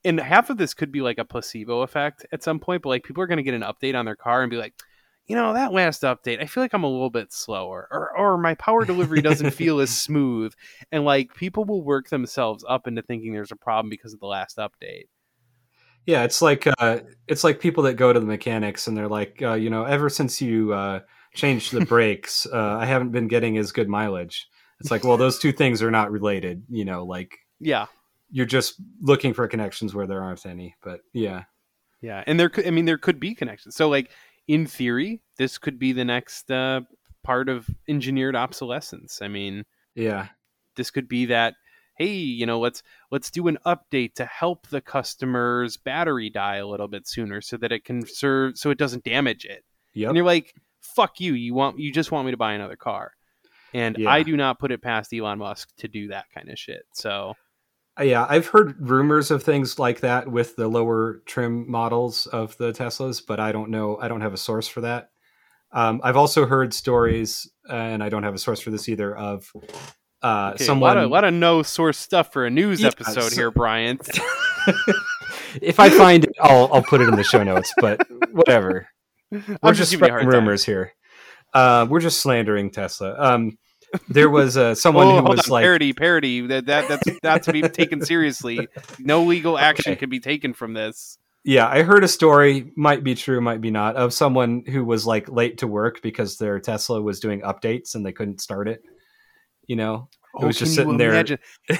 and half of this could be like a placebo effect at some point, but like people are going to get an update on their car and be like, you know, that last update, I feel like I'm a little bit slower, or or my power delivery doesn't feel as smooth, and like people will work themselves up into thinking there's a problem because of the last update. Yeah, it's like uh, it's like people that go to the mechanics and they're like, uh, you know, ever since you uh, changed the brakes, uh, I haven't been getting as good mileage. It's like, well, those two things are not related. You know, like Yeah, you're just looking for connections where there aren't any. But yeah, yeah, and there could, I mean, there could be connections. So like in theory, this could be the next uh, part of engineered obsolescence. I mean, yeah, this could be that hey you know let's let's do an update to help the customer's battery die a little bit sooner so that it can serve so it doesn't damage it yep. and you're like fuck you you want you just want me to buy another car and Yeah. i do not put it past elon musk to do that kind of shit so Uh, yeah, I've heard rumors of things like that with the lower trim models of the Teslas, but I don't know. I don't have a source for that. Um, I've also heard stories, and I don't have a source for this either, of uh, okay, someone. a lot of, lot of no source stuff for a news Yeah, episode so- here brian if I find it, I'll I'll put it in the show notes. But whatever, we're i'm just just giving you a hard spreading time. rumors here. Uh, we're just slandering Tesla. Um, there was uh, someone Oh, who was on. like, parody, parody. That, that that's not to be taken seriously. No legal action Okay. can be taken from this. Yeah, I heard a story, might be true, might be not, of someone who was like late to work because their Tesla was doing updates and they couldn't start it. You know, it was oh, just Oh, sitting there.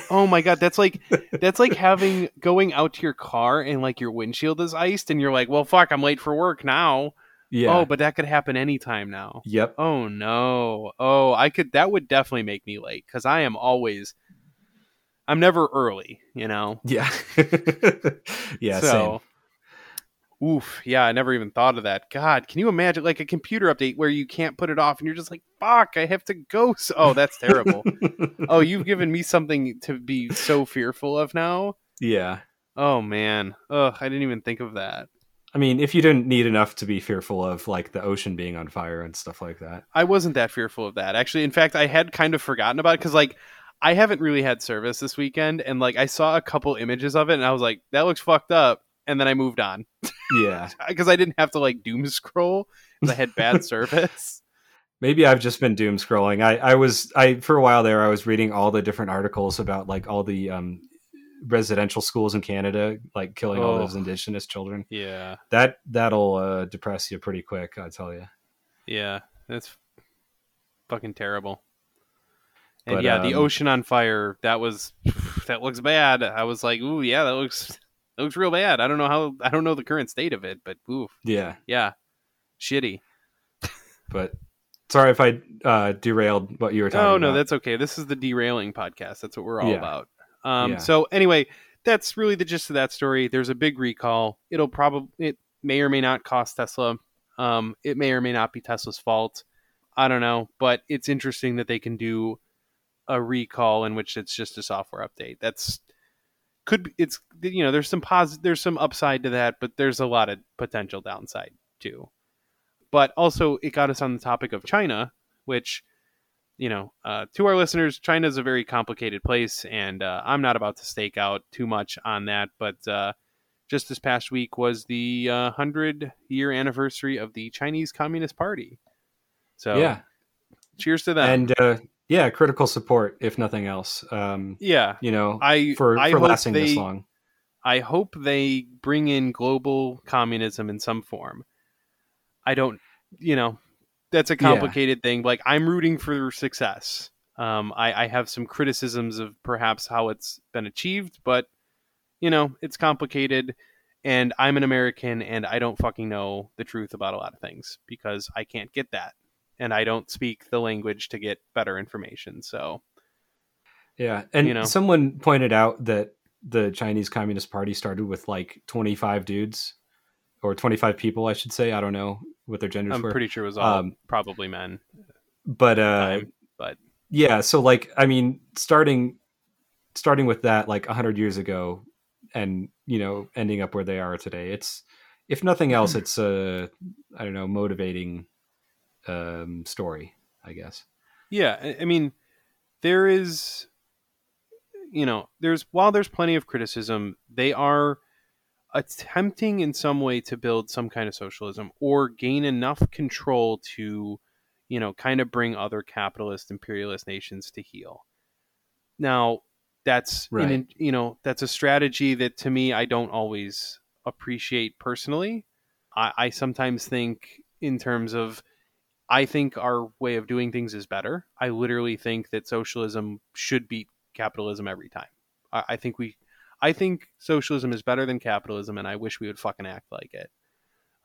Oh my god, that's like that's like having going out to your car and like your windshield is iced and you're like, well, fuck, I'm late for work now. Yeah. Oh, but that could happen anytime now. yep. Oh no. Oh, I could. That would definitely make me late because I am always. I'm never early, you know. Yeah. yeah. so, oof, yeah, I never even thought of that. God, can you imagine like a computer update where you can't put it off and you're just like, fuck, I have to go. So, oh, that's terrible. oh, you've given me something to be so fearful of now. yeah. Oh man, ugh, I didn't even think of that. I mean, if you didn't need enough to be fearful of like the ocean being on fire and stuff like that. I wasn't that fearful of that actually. In fact, I had kind of forgotten about it because like I haven't really had service this weekend, and like I saw a couple images of it, and I was like, that looks fucked up, and then I moved on Yeah. because I didn't have to like doom scroll because I had bad service. Maybe I've just been doom scrolling. I, I was I for a while there I was reading all the different articles about like all the um residential schools in Canada like killing all Oh. those indigenous children. Yeah, That that'll uh, depress you pretty quick, I tell you. yeah, that's fucking terrible. And But, yeah, the um, ocean on fire. That was that looks bad. I was like, ooh, yeah, that looks that looks real bad. I don't know how I don't know the current state of it, but oof, Yeah, yeah, shitty. but sorry if I uh, derailed what you were talking Oh about. no, that's okay. This is the derailing podcast. That's what we're all Yeah. about. Um, Yeah. So anyway, that's really the gist of that story. There's a big recall. It'll probably it may or may not cost Tesla. Um, it may or may not be Tesla's fault. I don't know, but it's interesting that they can do a recall in which it's just a software update. That's could be, it's you know there's some pos there's some upside to that, but there's a lot of potential downside too. But also, it got us on the topic of China, which you know, uh, to our listeners, China is a very complicated place, and uh, I'm not about to stake out too much on that. But uh, just this past week was the uh, hundred year anniversary of the Chinese Communist Party. So yeah, cheers to that. and uh, yeah, critical support if nothing else. Um, yeah, you know, I for I for lasting this long. I hope they bring in global communism in some form. I don't, you know, that's a Yeah. complicated thing. Like I'm rooting for success. Um, I, I have some criticisms of perhaps how it's been achieved, but you know, it's complicated. And I'm an American, and I don't fucking know the truth about a lot of things because I can't get that, and I don't speak the language to get better information. So Yeah, and you know. someone pointed out that the Chinese Communist Party started with like 25 dudes or 25 people, I should say. I don't know what their genders I'm were. pretty sure it was all Um, probably men. but uh time, but yeah, so like I mean, starting starting with that like 100 years ago and, you know, ending up where they are today. It's if nothing else it's a I don't know, motivating um story, I guess. Yeah, I- mean, there is, you know, there's while there's plenty of criticism, they are attempting in some way to build some kind of socialism or gain enough control to, you know, kind of bring other capitalist imperialist nations to heel. Now, that's Right. an, you know, that's a strategy that to me I don't always appreciate personally. I, I sometimes think in terms of I think our way of doing things is better. I literally think that socialism should beat capitalism every time. I, I think we, I think socialism is better than capitalism, and I wish we would fucking act like it.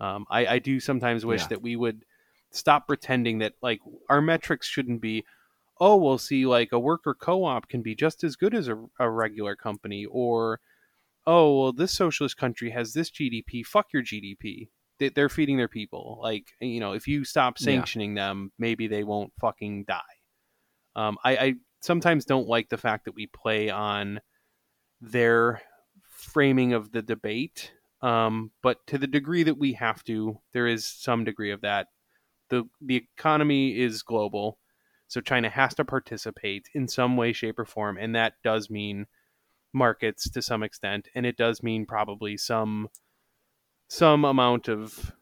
Um, I, I do sometimes wish Yeah. that we would stop pretending that like our metrics shouldn't be, oh, we'll see, like a worker co-op can be just as good as a, a regular company, or oh, well, this socialist country has this GDP. Fuck your GDP they're feeding their people. Like you know, if you stop Yeah. sanctioning them, maybe they won't fucking die. Um, I, I sometimes don't like the fact that we play on their framing of the debate. Um, but to the degree that we have to, there is some degree of that. the The economy is global, so China has to participate in some way, shape, or form, and that does mean markets to some extent, and it does mean probably some some amount of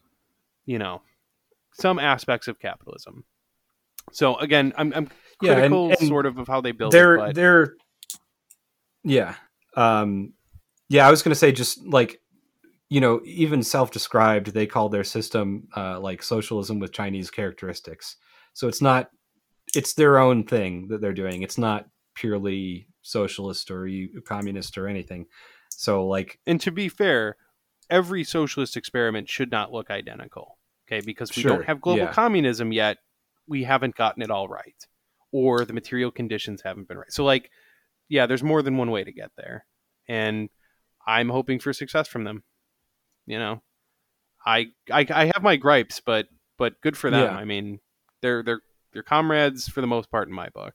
you know some aspects of capitalism. So again i'm, I'm Yeah, and- critical and sort of of how they build they're it but they're yeah um yeah i was gonna say just like you know even self-described they call their system uh like socialism with chinese characteristics. So it's not it's their own thing that they're doing. It's not purely socialist or communist or anything. So like and to be fair every socialist experiment should not look identical okay? Because we Sure, don't have global yeah. communism yet we haven't gotten it all right or the material conditions haven't been right. So like yeah there's more than one way to get there and i'm hoping for success from them you know? I i, I have my gripes but but good for them. Yeah. i mean they're they're they're comrades for the most part in my book.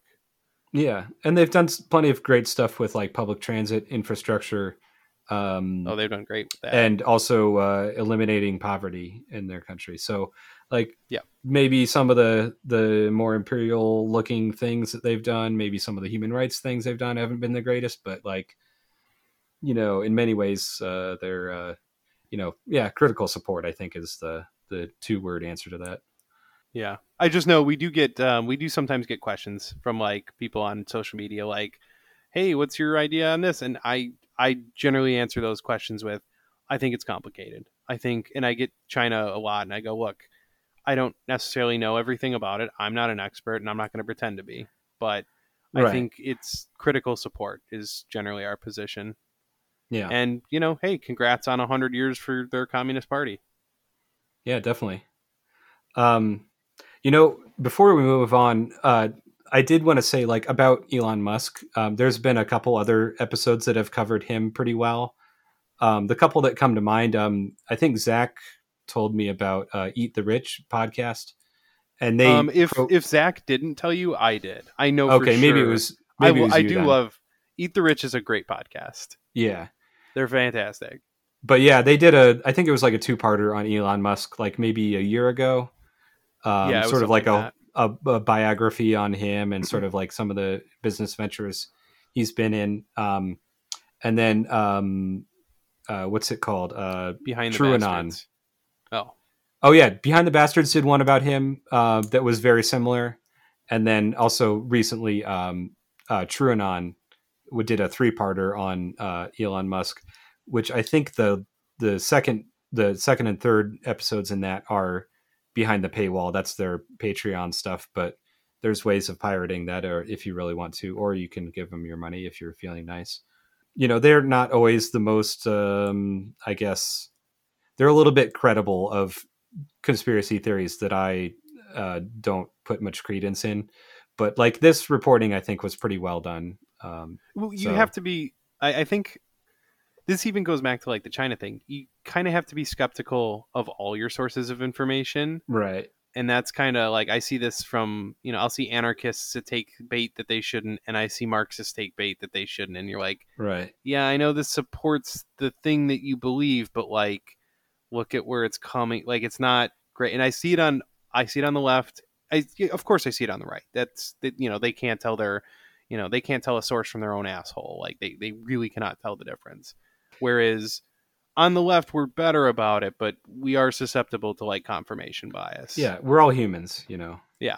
Yeah and they've done plenty of great stuff with like public transit infrastructure um oh they've done great with that and also uh, eliminating poverty in their country. So, like, Yeah. maybe some of the the more imperial looking things that they've done, maybe some of the human rights things they've done haven't been the greatest, but like, you know, in many ways, uh, they're, uh, you know, yeah, critical support. I think is the the two word answer to that. Yeah, I just know we do get um, we do sometimes get questions from like people on social media, like, "Hey, what's your idea on this?" And I I generally answer those questions with, "I think it's complicated. I think," and I get China a lot, and I go, "Look, I don't necessarily know everything about it. I'm not an expert, and I'm not going to pretend to be, but I Right. think it's critical support is generally our position. Yeah, And you know, hey, congrats on hundred years for their communist party. Yeah, definitely. Um, you know, before we move on, uh, I did want to say, like, about Elon Musk. Um, there's been a couple other episodes that have covered him pretty well. Um, the couple that come to mind, um, I think Zach told me about uh, Eat the Rich podcast, and they um, if pro- if Zach didn't tell you, I did. I know. for okay, maybe it sure. was. I, it was I do then. love Eat the Rich is a great podcast. Yeah, They're fantastic. but yeah, they did a. I think it was like a two-parter on Elon Musk, like maybe a year ago. Um, Yeah, sort of like something a, like a a biography on him and sort of like some of the business ventures he's been in. Um, and then um, uh, what's it called? Uh, Behind the True Bastards. Oh, Oh yeah, Behind the Bastards did one about him uh, that was very similar, and then also recently, um, uh, TrueAnon would did a three-parter on uh, Elon Musk, which I think the the second the second and third episodes in that are behind the paywall. That's their Patreon stuff, but there's ways of pirating that, or if you really want to, or you can give them your money if you're feeling nice. You know, they're not always the most, um, I guess, they're a little bit credible of conspiracy theories that I uh, don't put much credence in. But like this reporting, I think was pretty well done. Um, well, you So- have to be. I, I think this even goes back to like the China thing. You kind of have to be skeptical of all your sources of information, right. and that's kind of like I see this from you know I'll see anarchists that take bait that they shouldn't, and I see Marxists take bait that they shouldn't, and you're like, Right. yeah, I know this supports the thing that you believe, but like, look at where it's coming. Like, it's not great. And I see it on, I see it on the left. I, of course, I see it on the right. That's that. You know, they can't tell their, you know, they can't tell a source from their own asshole. Like, they they really cannot tell the difference. Whereas on the left, we're better about it, but we are susceptible to like confirmation bias. Yeah, we're all humans, you know. yeah,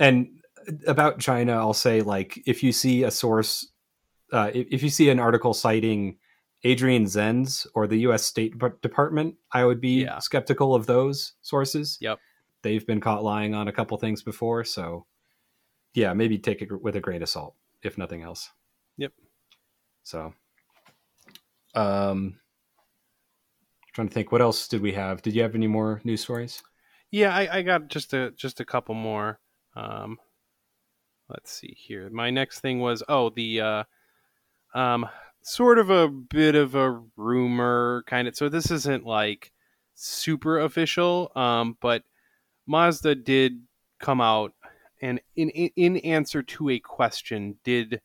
And about China, I'll say like if you see a source, uh, if, if you see an article citing Adrian Zenz or the U.S. State Department, I would be Yeah. skeptical of those sources. Yep. They've been caught lying on a couple things before, so yeah, maybe take it with a grain of salt, if nothing else. Yep. So, um, trying to think, what else did we have? Did you have any more news stories? Yeah, I, I got just a just a couple more. Um, let's see here. My next thing was oh the uh, um sort of a bit of a rumor kind of. So this isn't like super official, um, but Mazda did come out and in in, in answer to a question did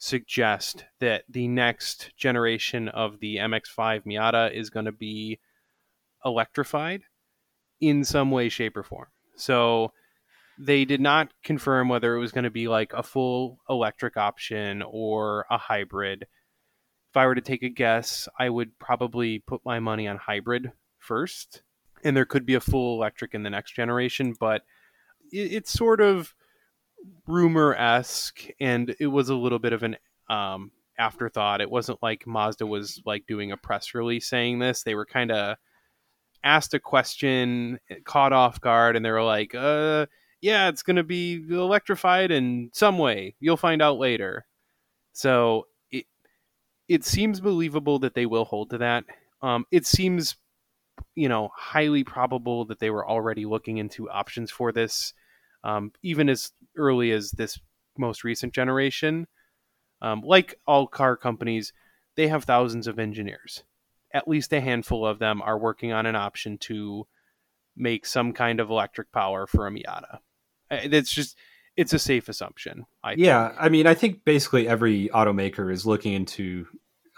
suggest that the next generation of the MX-5 Miata is going to be electrified in some way, shape, or form. So they did not confirm whether it was going to be like a full electric option or a hybrid. If I were to take a guess, I would probably put my money on hybrid first. And there could be a full electric in the next generation, but it's sort of rumor esque, and it was a little bit of an um, afterthought. It wasn't like Mazda was like doing a press release saying this. They were kind of asked a question, caught off guard, and they were like, "Uh, yeah, it's going to be electrified in some way. You'll find out later." So it it seems believable that they will hold to that. Um, it seems, you know, highly probable that they were already looking into options for this, um, even as early as this most recent generation. Um, like all car companies, they have thousands of engineers at least a handful of them are working on an option to make some kind of electric power for a Miata. It's just it's a safe assumption. I Yeah, think. I mean, I think basically every automaker is looking into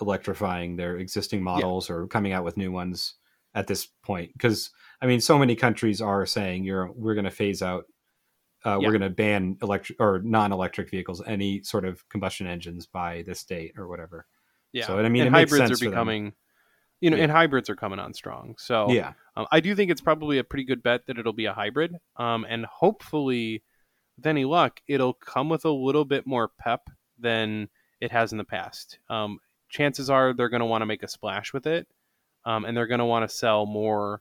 electrifying their existing models or coming out with new ones at this point because I mean, so many countries are saying you're we're going to phase out, uh, Yeah. we're going to ban electric or non-electric vehicles, any sort of combustion engines by this date or whatever. yeah. So, and I mean, and it makes hybrids are becoming, you know, Yeah. and hybrids are coming on strong. So Yeah, um, I do think it's probably a pretty good bet that it'll be a hybrid. Um, and hopefully, with any luck, it'll come with a little bit more pep than it has in the past. Um, chances are they're going to want to make a splash with it, um, and they're going to want to sell more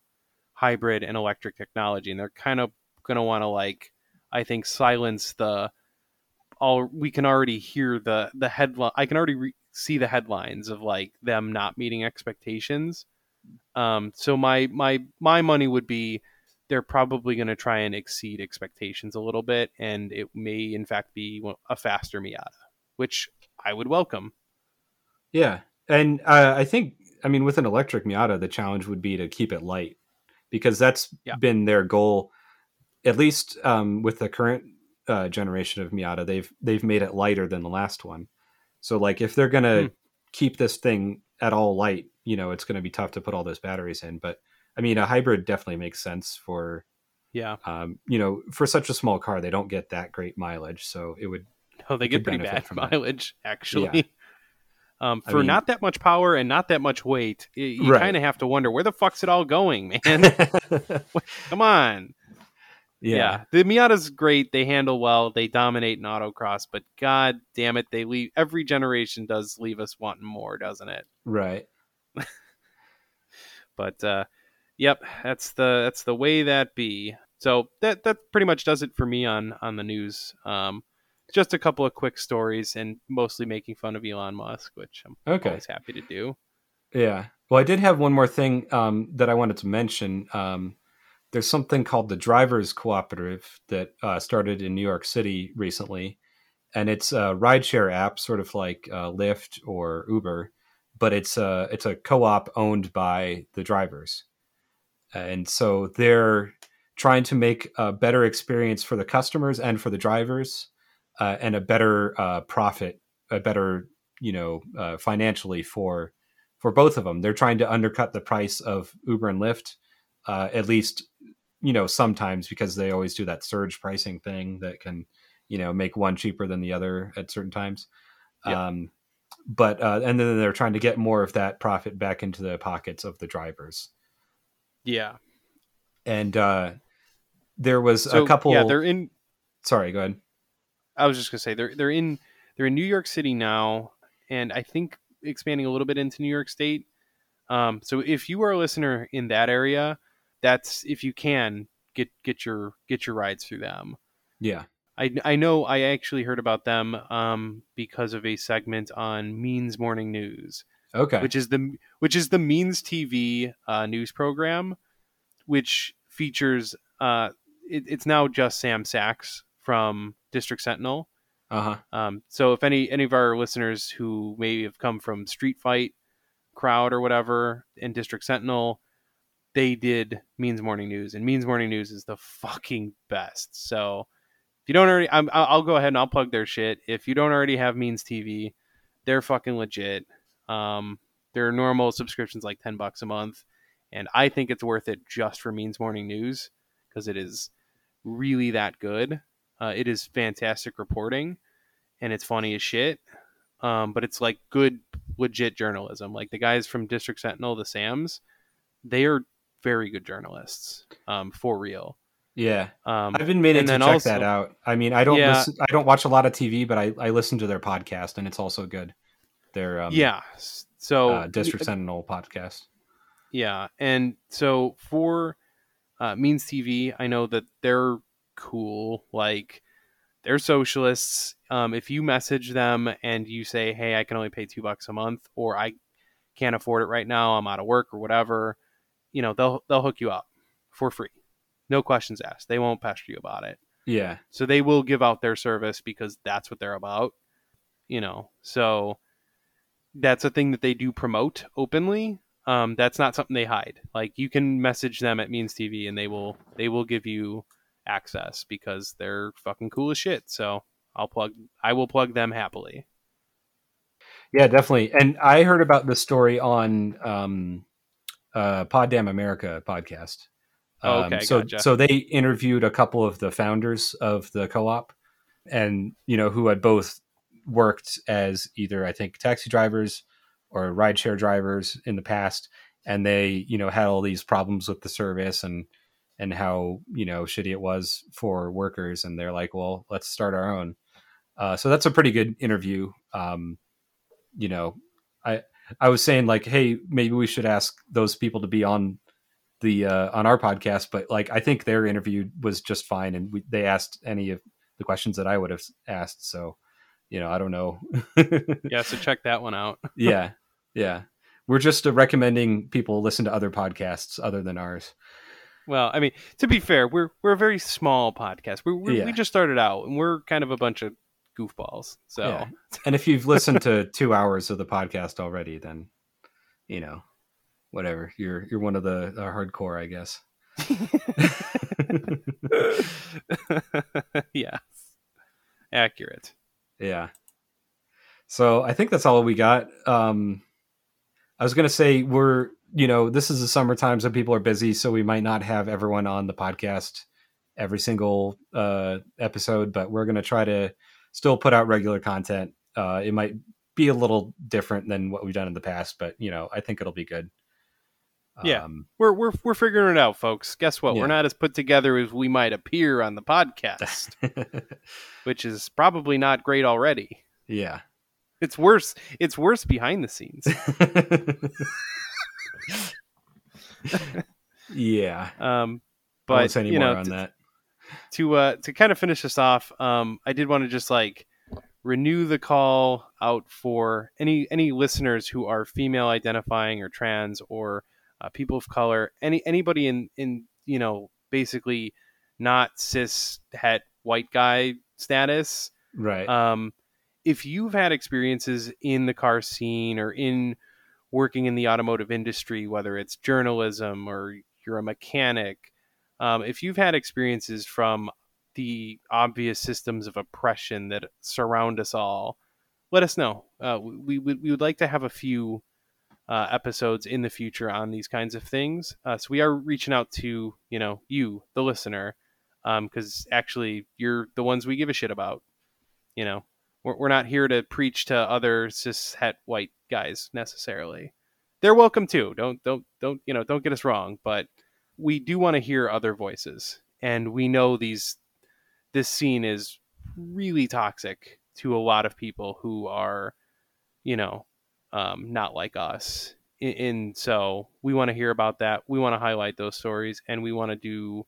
hybrid and electric technology, and they're kind of going to want to like, I think, silence the. All we can already hear the the headline. I can already re- see the headlines of like them not meeting expectations. Um, so my my my money would be they're probably going to try and exceed expectations a little bit, and it may in fact be a faster Miata, which I would welcome. yeah, and uh, I think I mean with an electric Miata, the challenge would be to keep it light because that's Yeah. been their goal at least um, with the current uh, generation of Miata, they've they've made it lighter than the last one. So like if they're gonna Hmm. keep this thing at all light, you know, it's gonna be tough to put all those batteries in. But I mean, a hybrid definitely makes sense for Yeah. um, you know for such a small car. They don't get that great mileage, so it would Oh, they get pretty bad from that. mileage, actually. Um, I for mean- not that much power and not that much weight, y- you Right. kind of have to wonder where the fuck's it all going, man. Come on. Yeah. The Miata's great. They handle well. They dominate in autocross, but god damn it, they leave every generation does leave us wanting more, doesn't it? right. But uh yep, that's the that's the way that be. So that that pretty much does it for me on on the news. Um just a couple of quick stories and mostly making fun of Elon Musk, which I'm Okay. always happy to do. Yeah. Well, I did have one more thing um, that I wanted to mention. Um, there's something called the Drivers Cooperative that uh, started in New York City recently, and it's a rideshare app, sort of like uh, Lyft or Uber, but it's a it's a co-op owned by the drivers, and so they're trying to make a better experience for the customers and for the drivers, uh, and a better uh, profit, a better you know uh, financially for for both of them. They're trying to undercut the price of Uber and Lyft, uh, at least you know sometimes because they always do that surge pricing thing that can you know make one cheaper than the other at certain times. Yeah. Um, but uh, and then they're trying to get more of that profit back into the pockets of the drivers. Yeah. And uh, there was So a couple. Yeah, they're in Sorry, go ahead. I was just gonna say they're they're in they're in New York City now, and I think expanding a little bit into New York State. Um, so if you are a listener in that area, that's if you can get get your get your rides through them. Yeah. I, I know I actually heard about them um, because of a segment on Means Morning News, Okay. which is the which is the Means TV uh, news program, which features uh, it, it's now just Sam Sacks from District Sentinel. Uh huh. Um, so if any any of our listeners who maybe have come from Street Fight crowd or whatever in District Sentinel, they did Means Morning News, and Means Morning News is the fucking best. So if you don't already, I'm, I'll I'll go ahead and I'll plug their shit. If you don't already have Means TV, they're fucking legit. Um, their normal subscriptions like ten bucks a month, and I think it's worth it just for Means Morning News because it is really that good. Uh, it is fantastic reporting, and it's funny as shit. Um, but it's like good, legit journalism. Like the guys from District Sentinel, the Sams, they are very good journalists, um, for real. Yeah. Um, I've been meaning and to check also- that out. I mean, I don't Yeah. listen, I don't watch a lot of TV, but I, I listen to their podcast, and it's also good. Their um, yeah. So uh, District Sentinel podcast. Yeah, and so for uh, Means TV, I know that they're cool. Like they're socialists. Um, if you message them and you say, "Hey, I can only pay two bucks a month," or "I can't afford it right now. I'm out of work," or whatever, you know, they'll they'll hook you up for free, no questions asked. They won't pester you about it. Yeah. So they will give out their service because that's what they're about. You know, so that's a thing that they do promote openly. Um, that's not something they hide. Like you can message them at Means TV and they will they will give you access because they're fucking cool as shit. So I'll plug I will plug them happily. Yeah, definitely. And I heard about this story on um, uh, Pod Damn America podcast. Oh, Um, okay, so gotcha. so they interviewed a couple of the founders of the co-op, and you know who had both worked as either I think taxi drivers or rideshare drivers in the past, and they you know had all these problems with the service and and how you know shitty it was for workers, and they're like, well, let's start our own. Uh, so that's a pretty good interview. Um, you know, I I was saying like, hey, maybe we should ask those people to be on the uh, on our podcast, but like I think their interview was just fine, and we, they asked any of the questions that I would have asked. So, you know, I don't know. Yeah, so check that one out. yeah, yeah. We're just uh, recommending people listen to other podcasts other than ours. Well, I mean, to be fair, we're we're a very small podcast. We Yeah. we just started out and we're kind of a bunch of goofballs. So Yeah. And if you've listened to two hours of the podcast already, then you know, whatever. You're you're one of the, the hardcore, I guess. yes. Accurate. Yeah. So I think that's all we got. Um, I was going to say we're, you know, this is the summertime, so people are busy, so we might not have everyone on the podcast every single uh, episode, but we're going to try to still put out regular content. Uh, it might be a little different than what we've done in the past, but you know, I think it'll be good. Yeah. Um, We're we're we're figuring it out, folks. Guess what? Yeah. We're not as put together as we might appear on the podcast, which is probably not great already. yeah. It's worse. It's worse behind the scenes. yeah. Um, but you know, on that. To uh to kind of finish this off, um, I did want to just like renew the call out for any any listeners who are female identifying or trans or uh, people of color, any anybody in in you know basically not cis het white guy status. Right. Um, if you've had experiences in the car scene or in working in the automotive industry, whether it's journalism or you're a mechanic, um, if you've had experiences from the obvious systems of oppression that surround us all, let us know. Uh, we, we, we would like to have a few uh, episodes in the future on these kinds of things. Uh, so we are reaching out to you know you, the listener, because actually you're the ones we give a shit about. You know, we're, we're not here to preach to other cis het white guys necessarily. They're welcome too. Don't don't don't you know don't get us wrong, but we do want to hear other voices, and we know these this scene is really toxic to a lot of people who are, you know, um, not like us. And, so we want to hear about that. We want to highlight those stories, and we want to do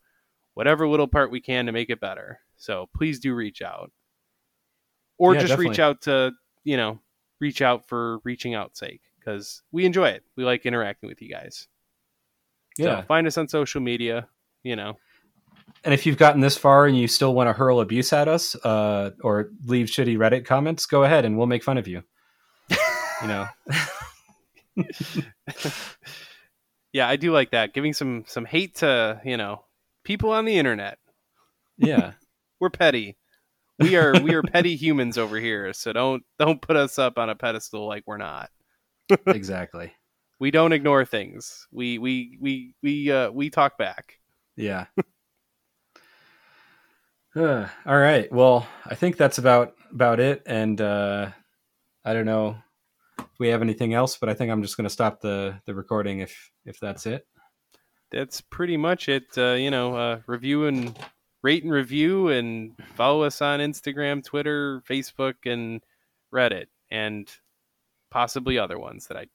whatever little part we can to make it better. So please do reach out, or Yeah, just reach out to you know, reach out for reaching out sake because we enjoy it. We like interacting with you guys. Yeah. So find us on social media. You know, And if you've gotten this far and you still want to hurl abuse at us uh, or leave shitty Reddit comments, go ahead and we'll make fun of you. you know, yeah, I do like that. Giving some some hate to you know people on the internet. yeah, We're petty. We are we are petty humans over here. So don't don't put us up on a pedestal like we're not. exactly. We don't ignore things. We we we we uh we talk back. Yeah. Uh, all right. Well, I think that's about about it. And uh, I don't know if we have anything else, but I think I'm just going to stop the the recording if if that's it. That's pretty much it. Uh, you know, uh, review and rate and review, and follow us on Instagram, Twitter, Facebook, and Reddit, and possibly other ones that I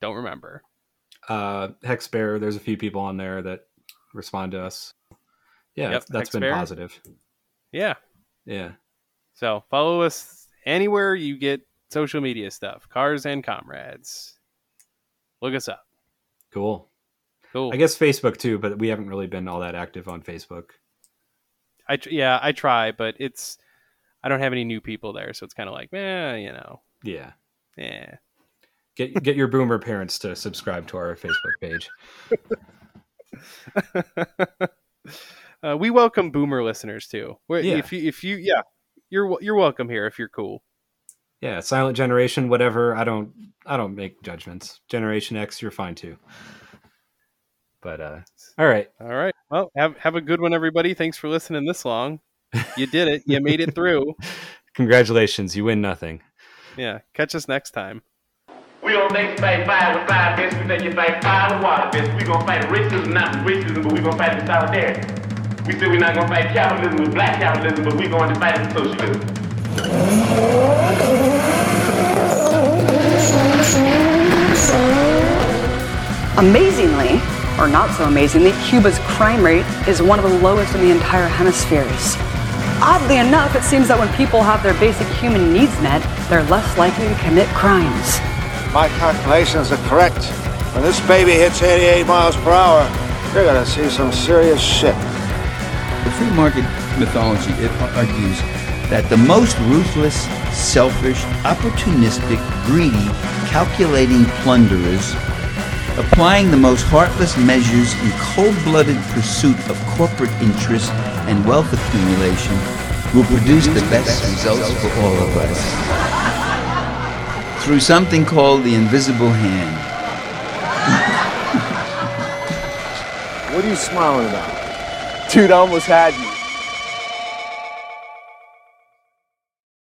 don't remember. Uh, Hex Bear, there's a few people on there that respond to us. Yeah, Yep, that's been Bear. positive. Yeah. Yeah. So follow us anywhere you get social media stuff. Cars and comrades. Look us up. Cool. Cool. I guess Facebook too, but we haven't really been all that active on Facebook. I tr- yeah, I try, but it's I don't have any new people there, so it's kind of like, eh, you know, Yeah. yeah. Get get your boomer parents to subscribe to our Facebook page. uh, we welcome boomer listeners too. Yeah. If you if you yeah, you're you're welcome here if you're cool. Yeah, silent generation, whatever. I don't I don't make judgments. Generation X, you're fine too. But uh all right. All right. Well, have have a good one, everybody. Thanks for listening this long. You did it. you made it through. Congratulations, you win nothing. Yeah. Catch us next time. We don't think fight fire with fire fists, we think you fight fire with water fists. We gonna fight racism, not racism, but we gonna fight with solidarity. We said we're not gonna fight capitalism with black capitalism, but we going to fight it with socialism. Amazingly, or not so amazingly, Cuba's crime rate is one of the lowest in the entire hemispheres. Oddly enough, it seems that when people have their basic human needs met, they're less likely to commit crimes. My calculations are correct. When this baby hits 88 miles per hour, you're gonna see some serious shit. The free market mythology it argues that the most ruthless, selfish, opportunistic, greedy, calculating plunderers applying the most heartless measures in cold-blooded pursuit of corporate interest and wealth accumulation will produce the best results for all of us. Through something called the invisible hand. What are you smiling about? Dude, I almost had you.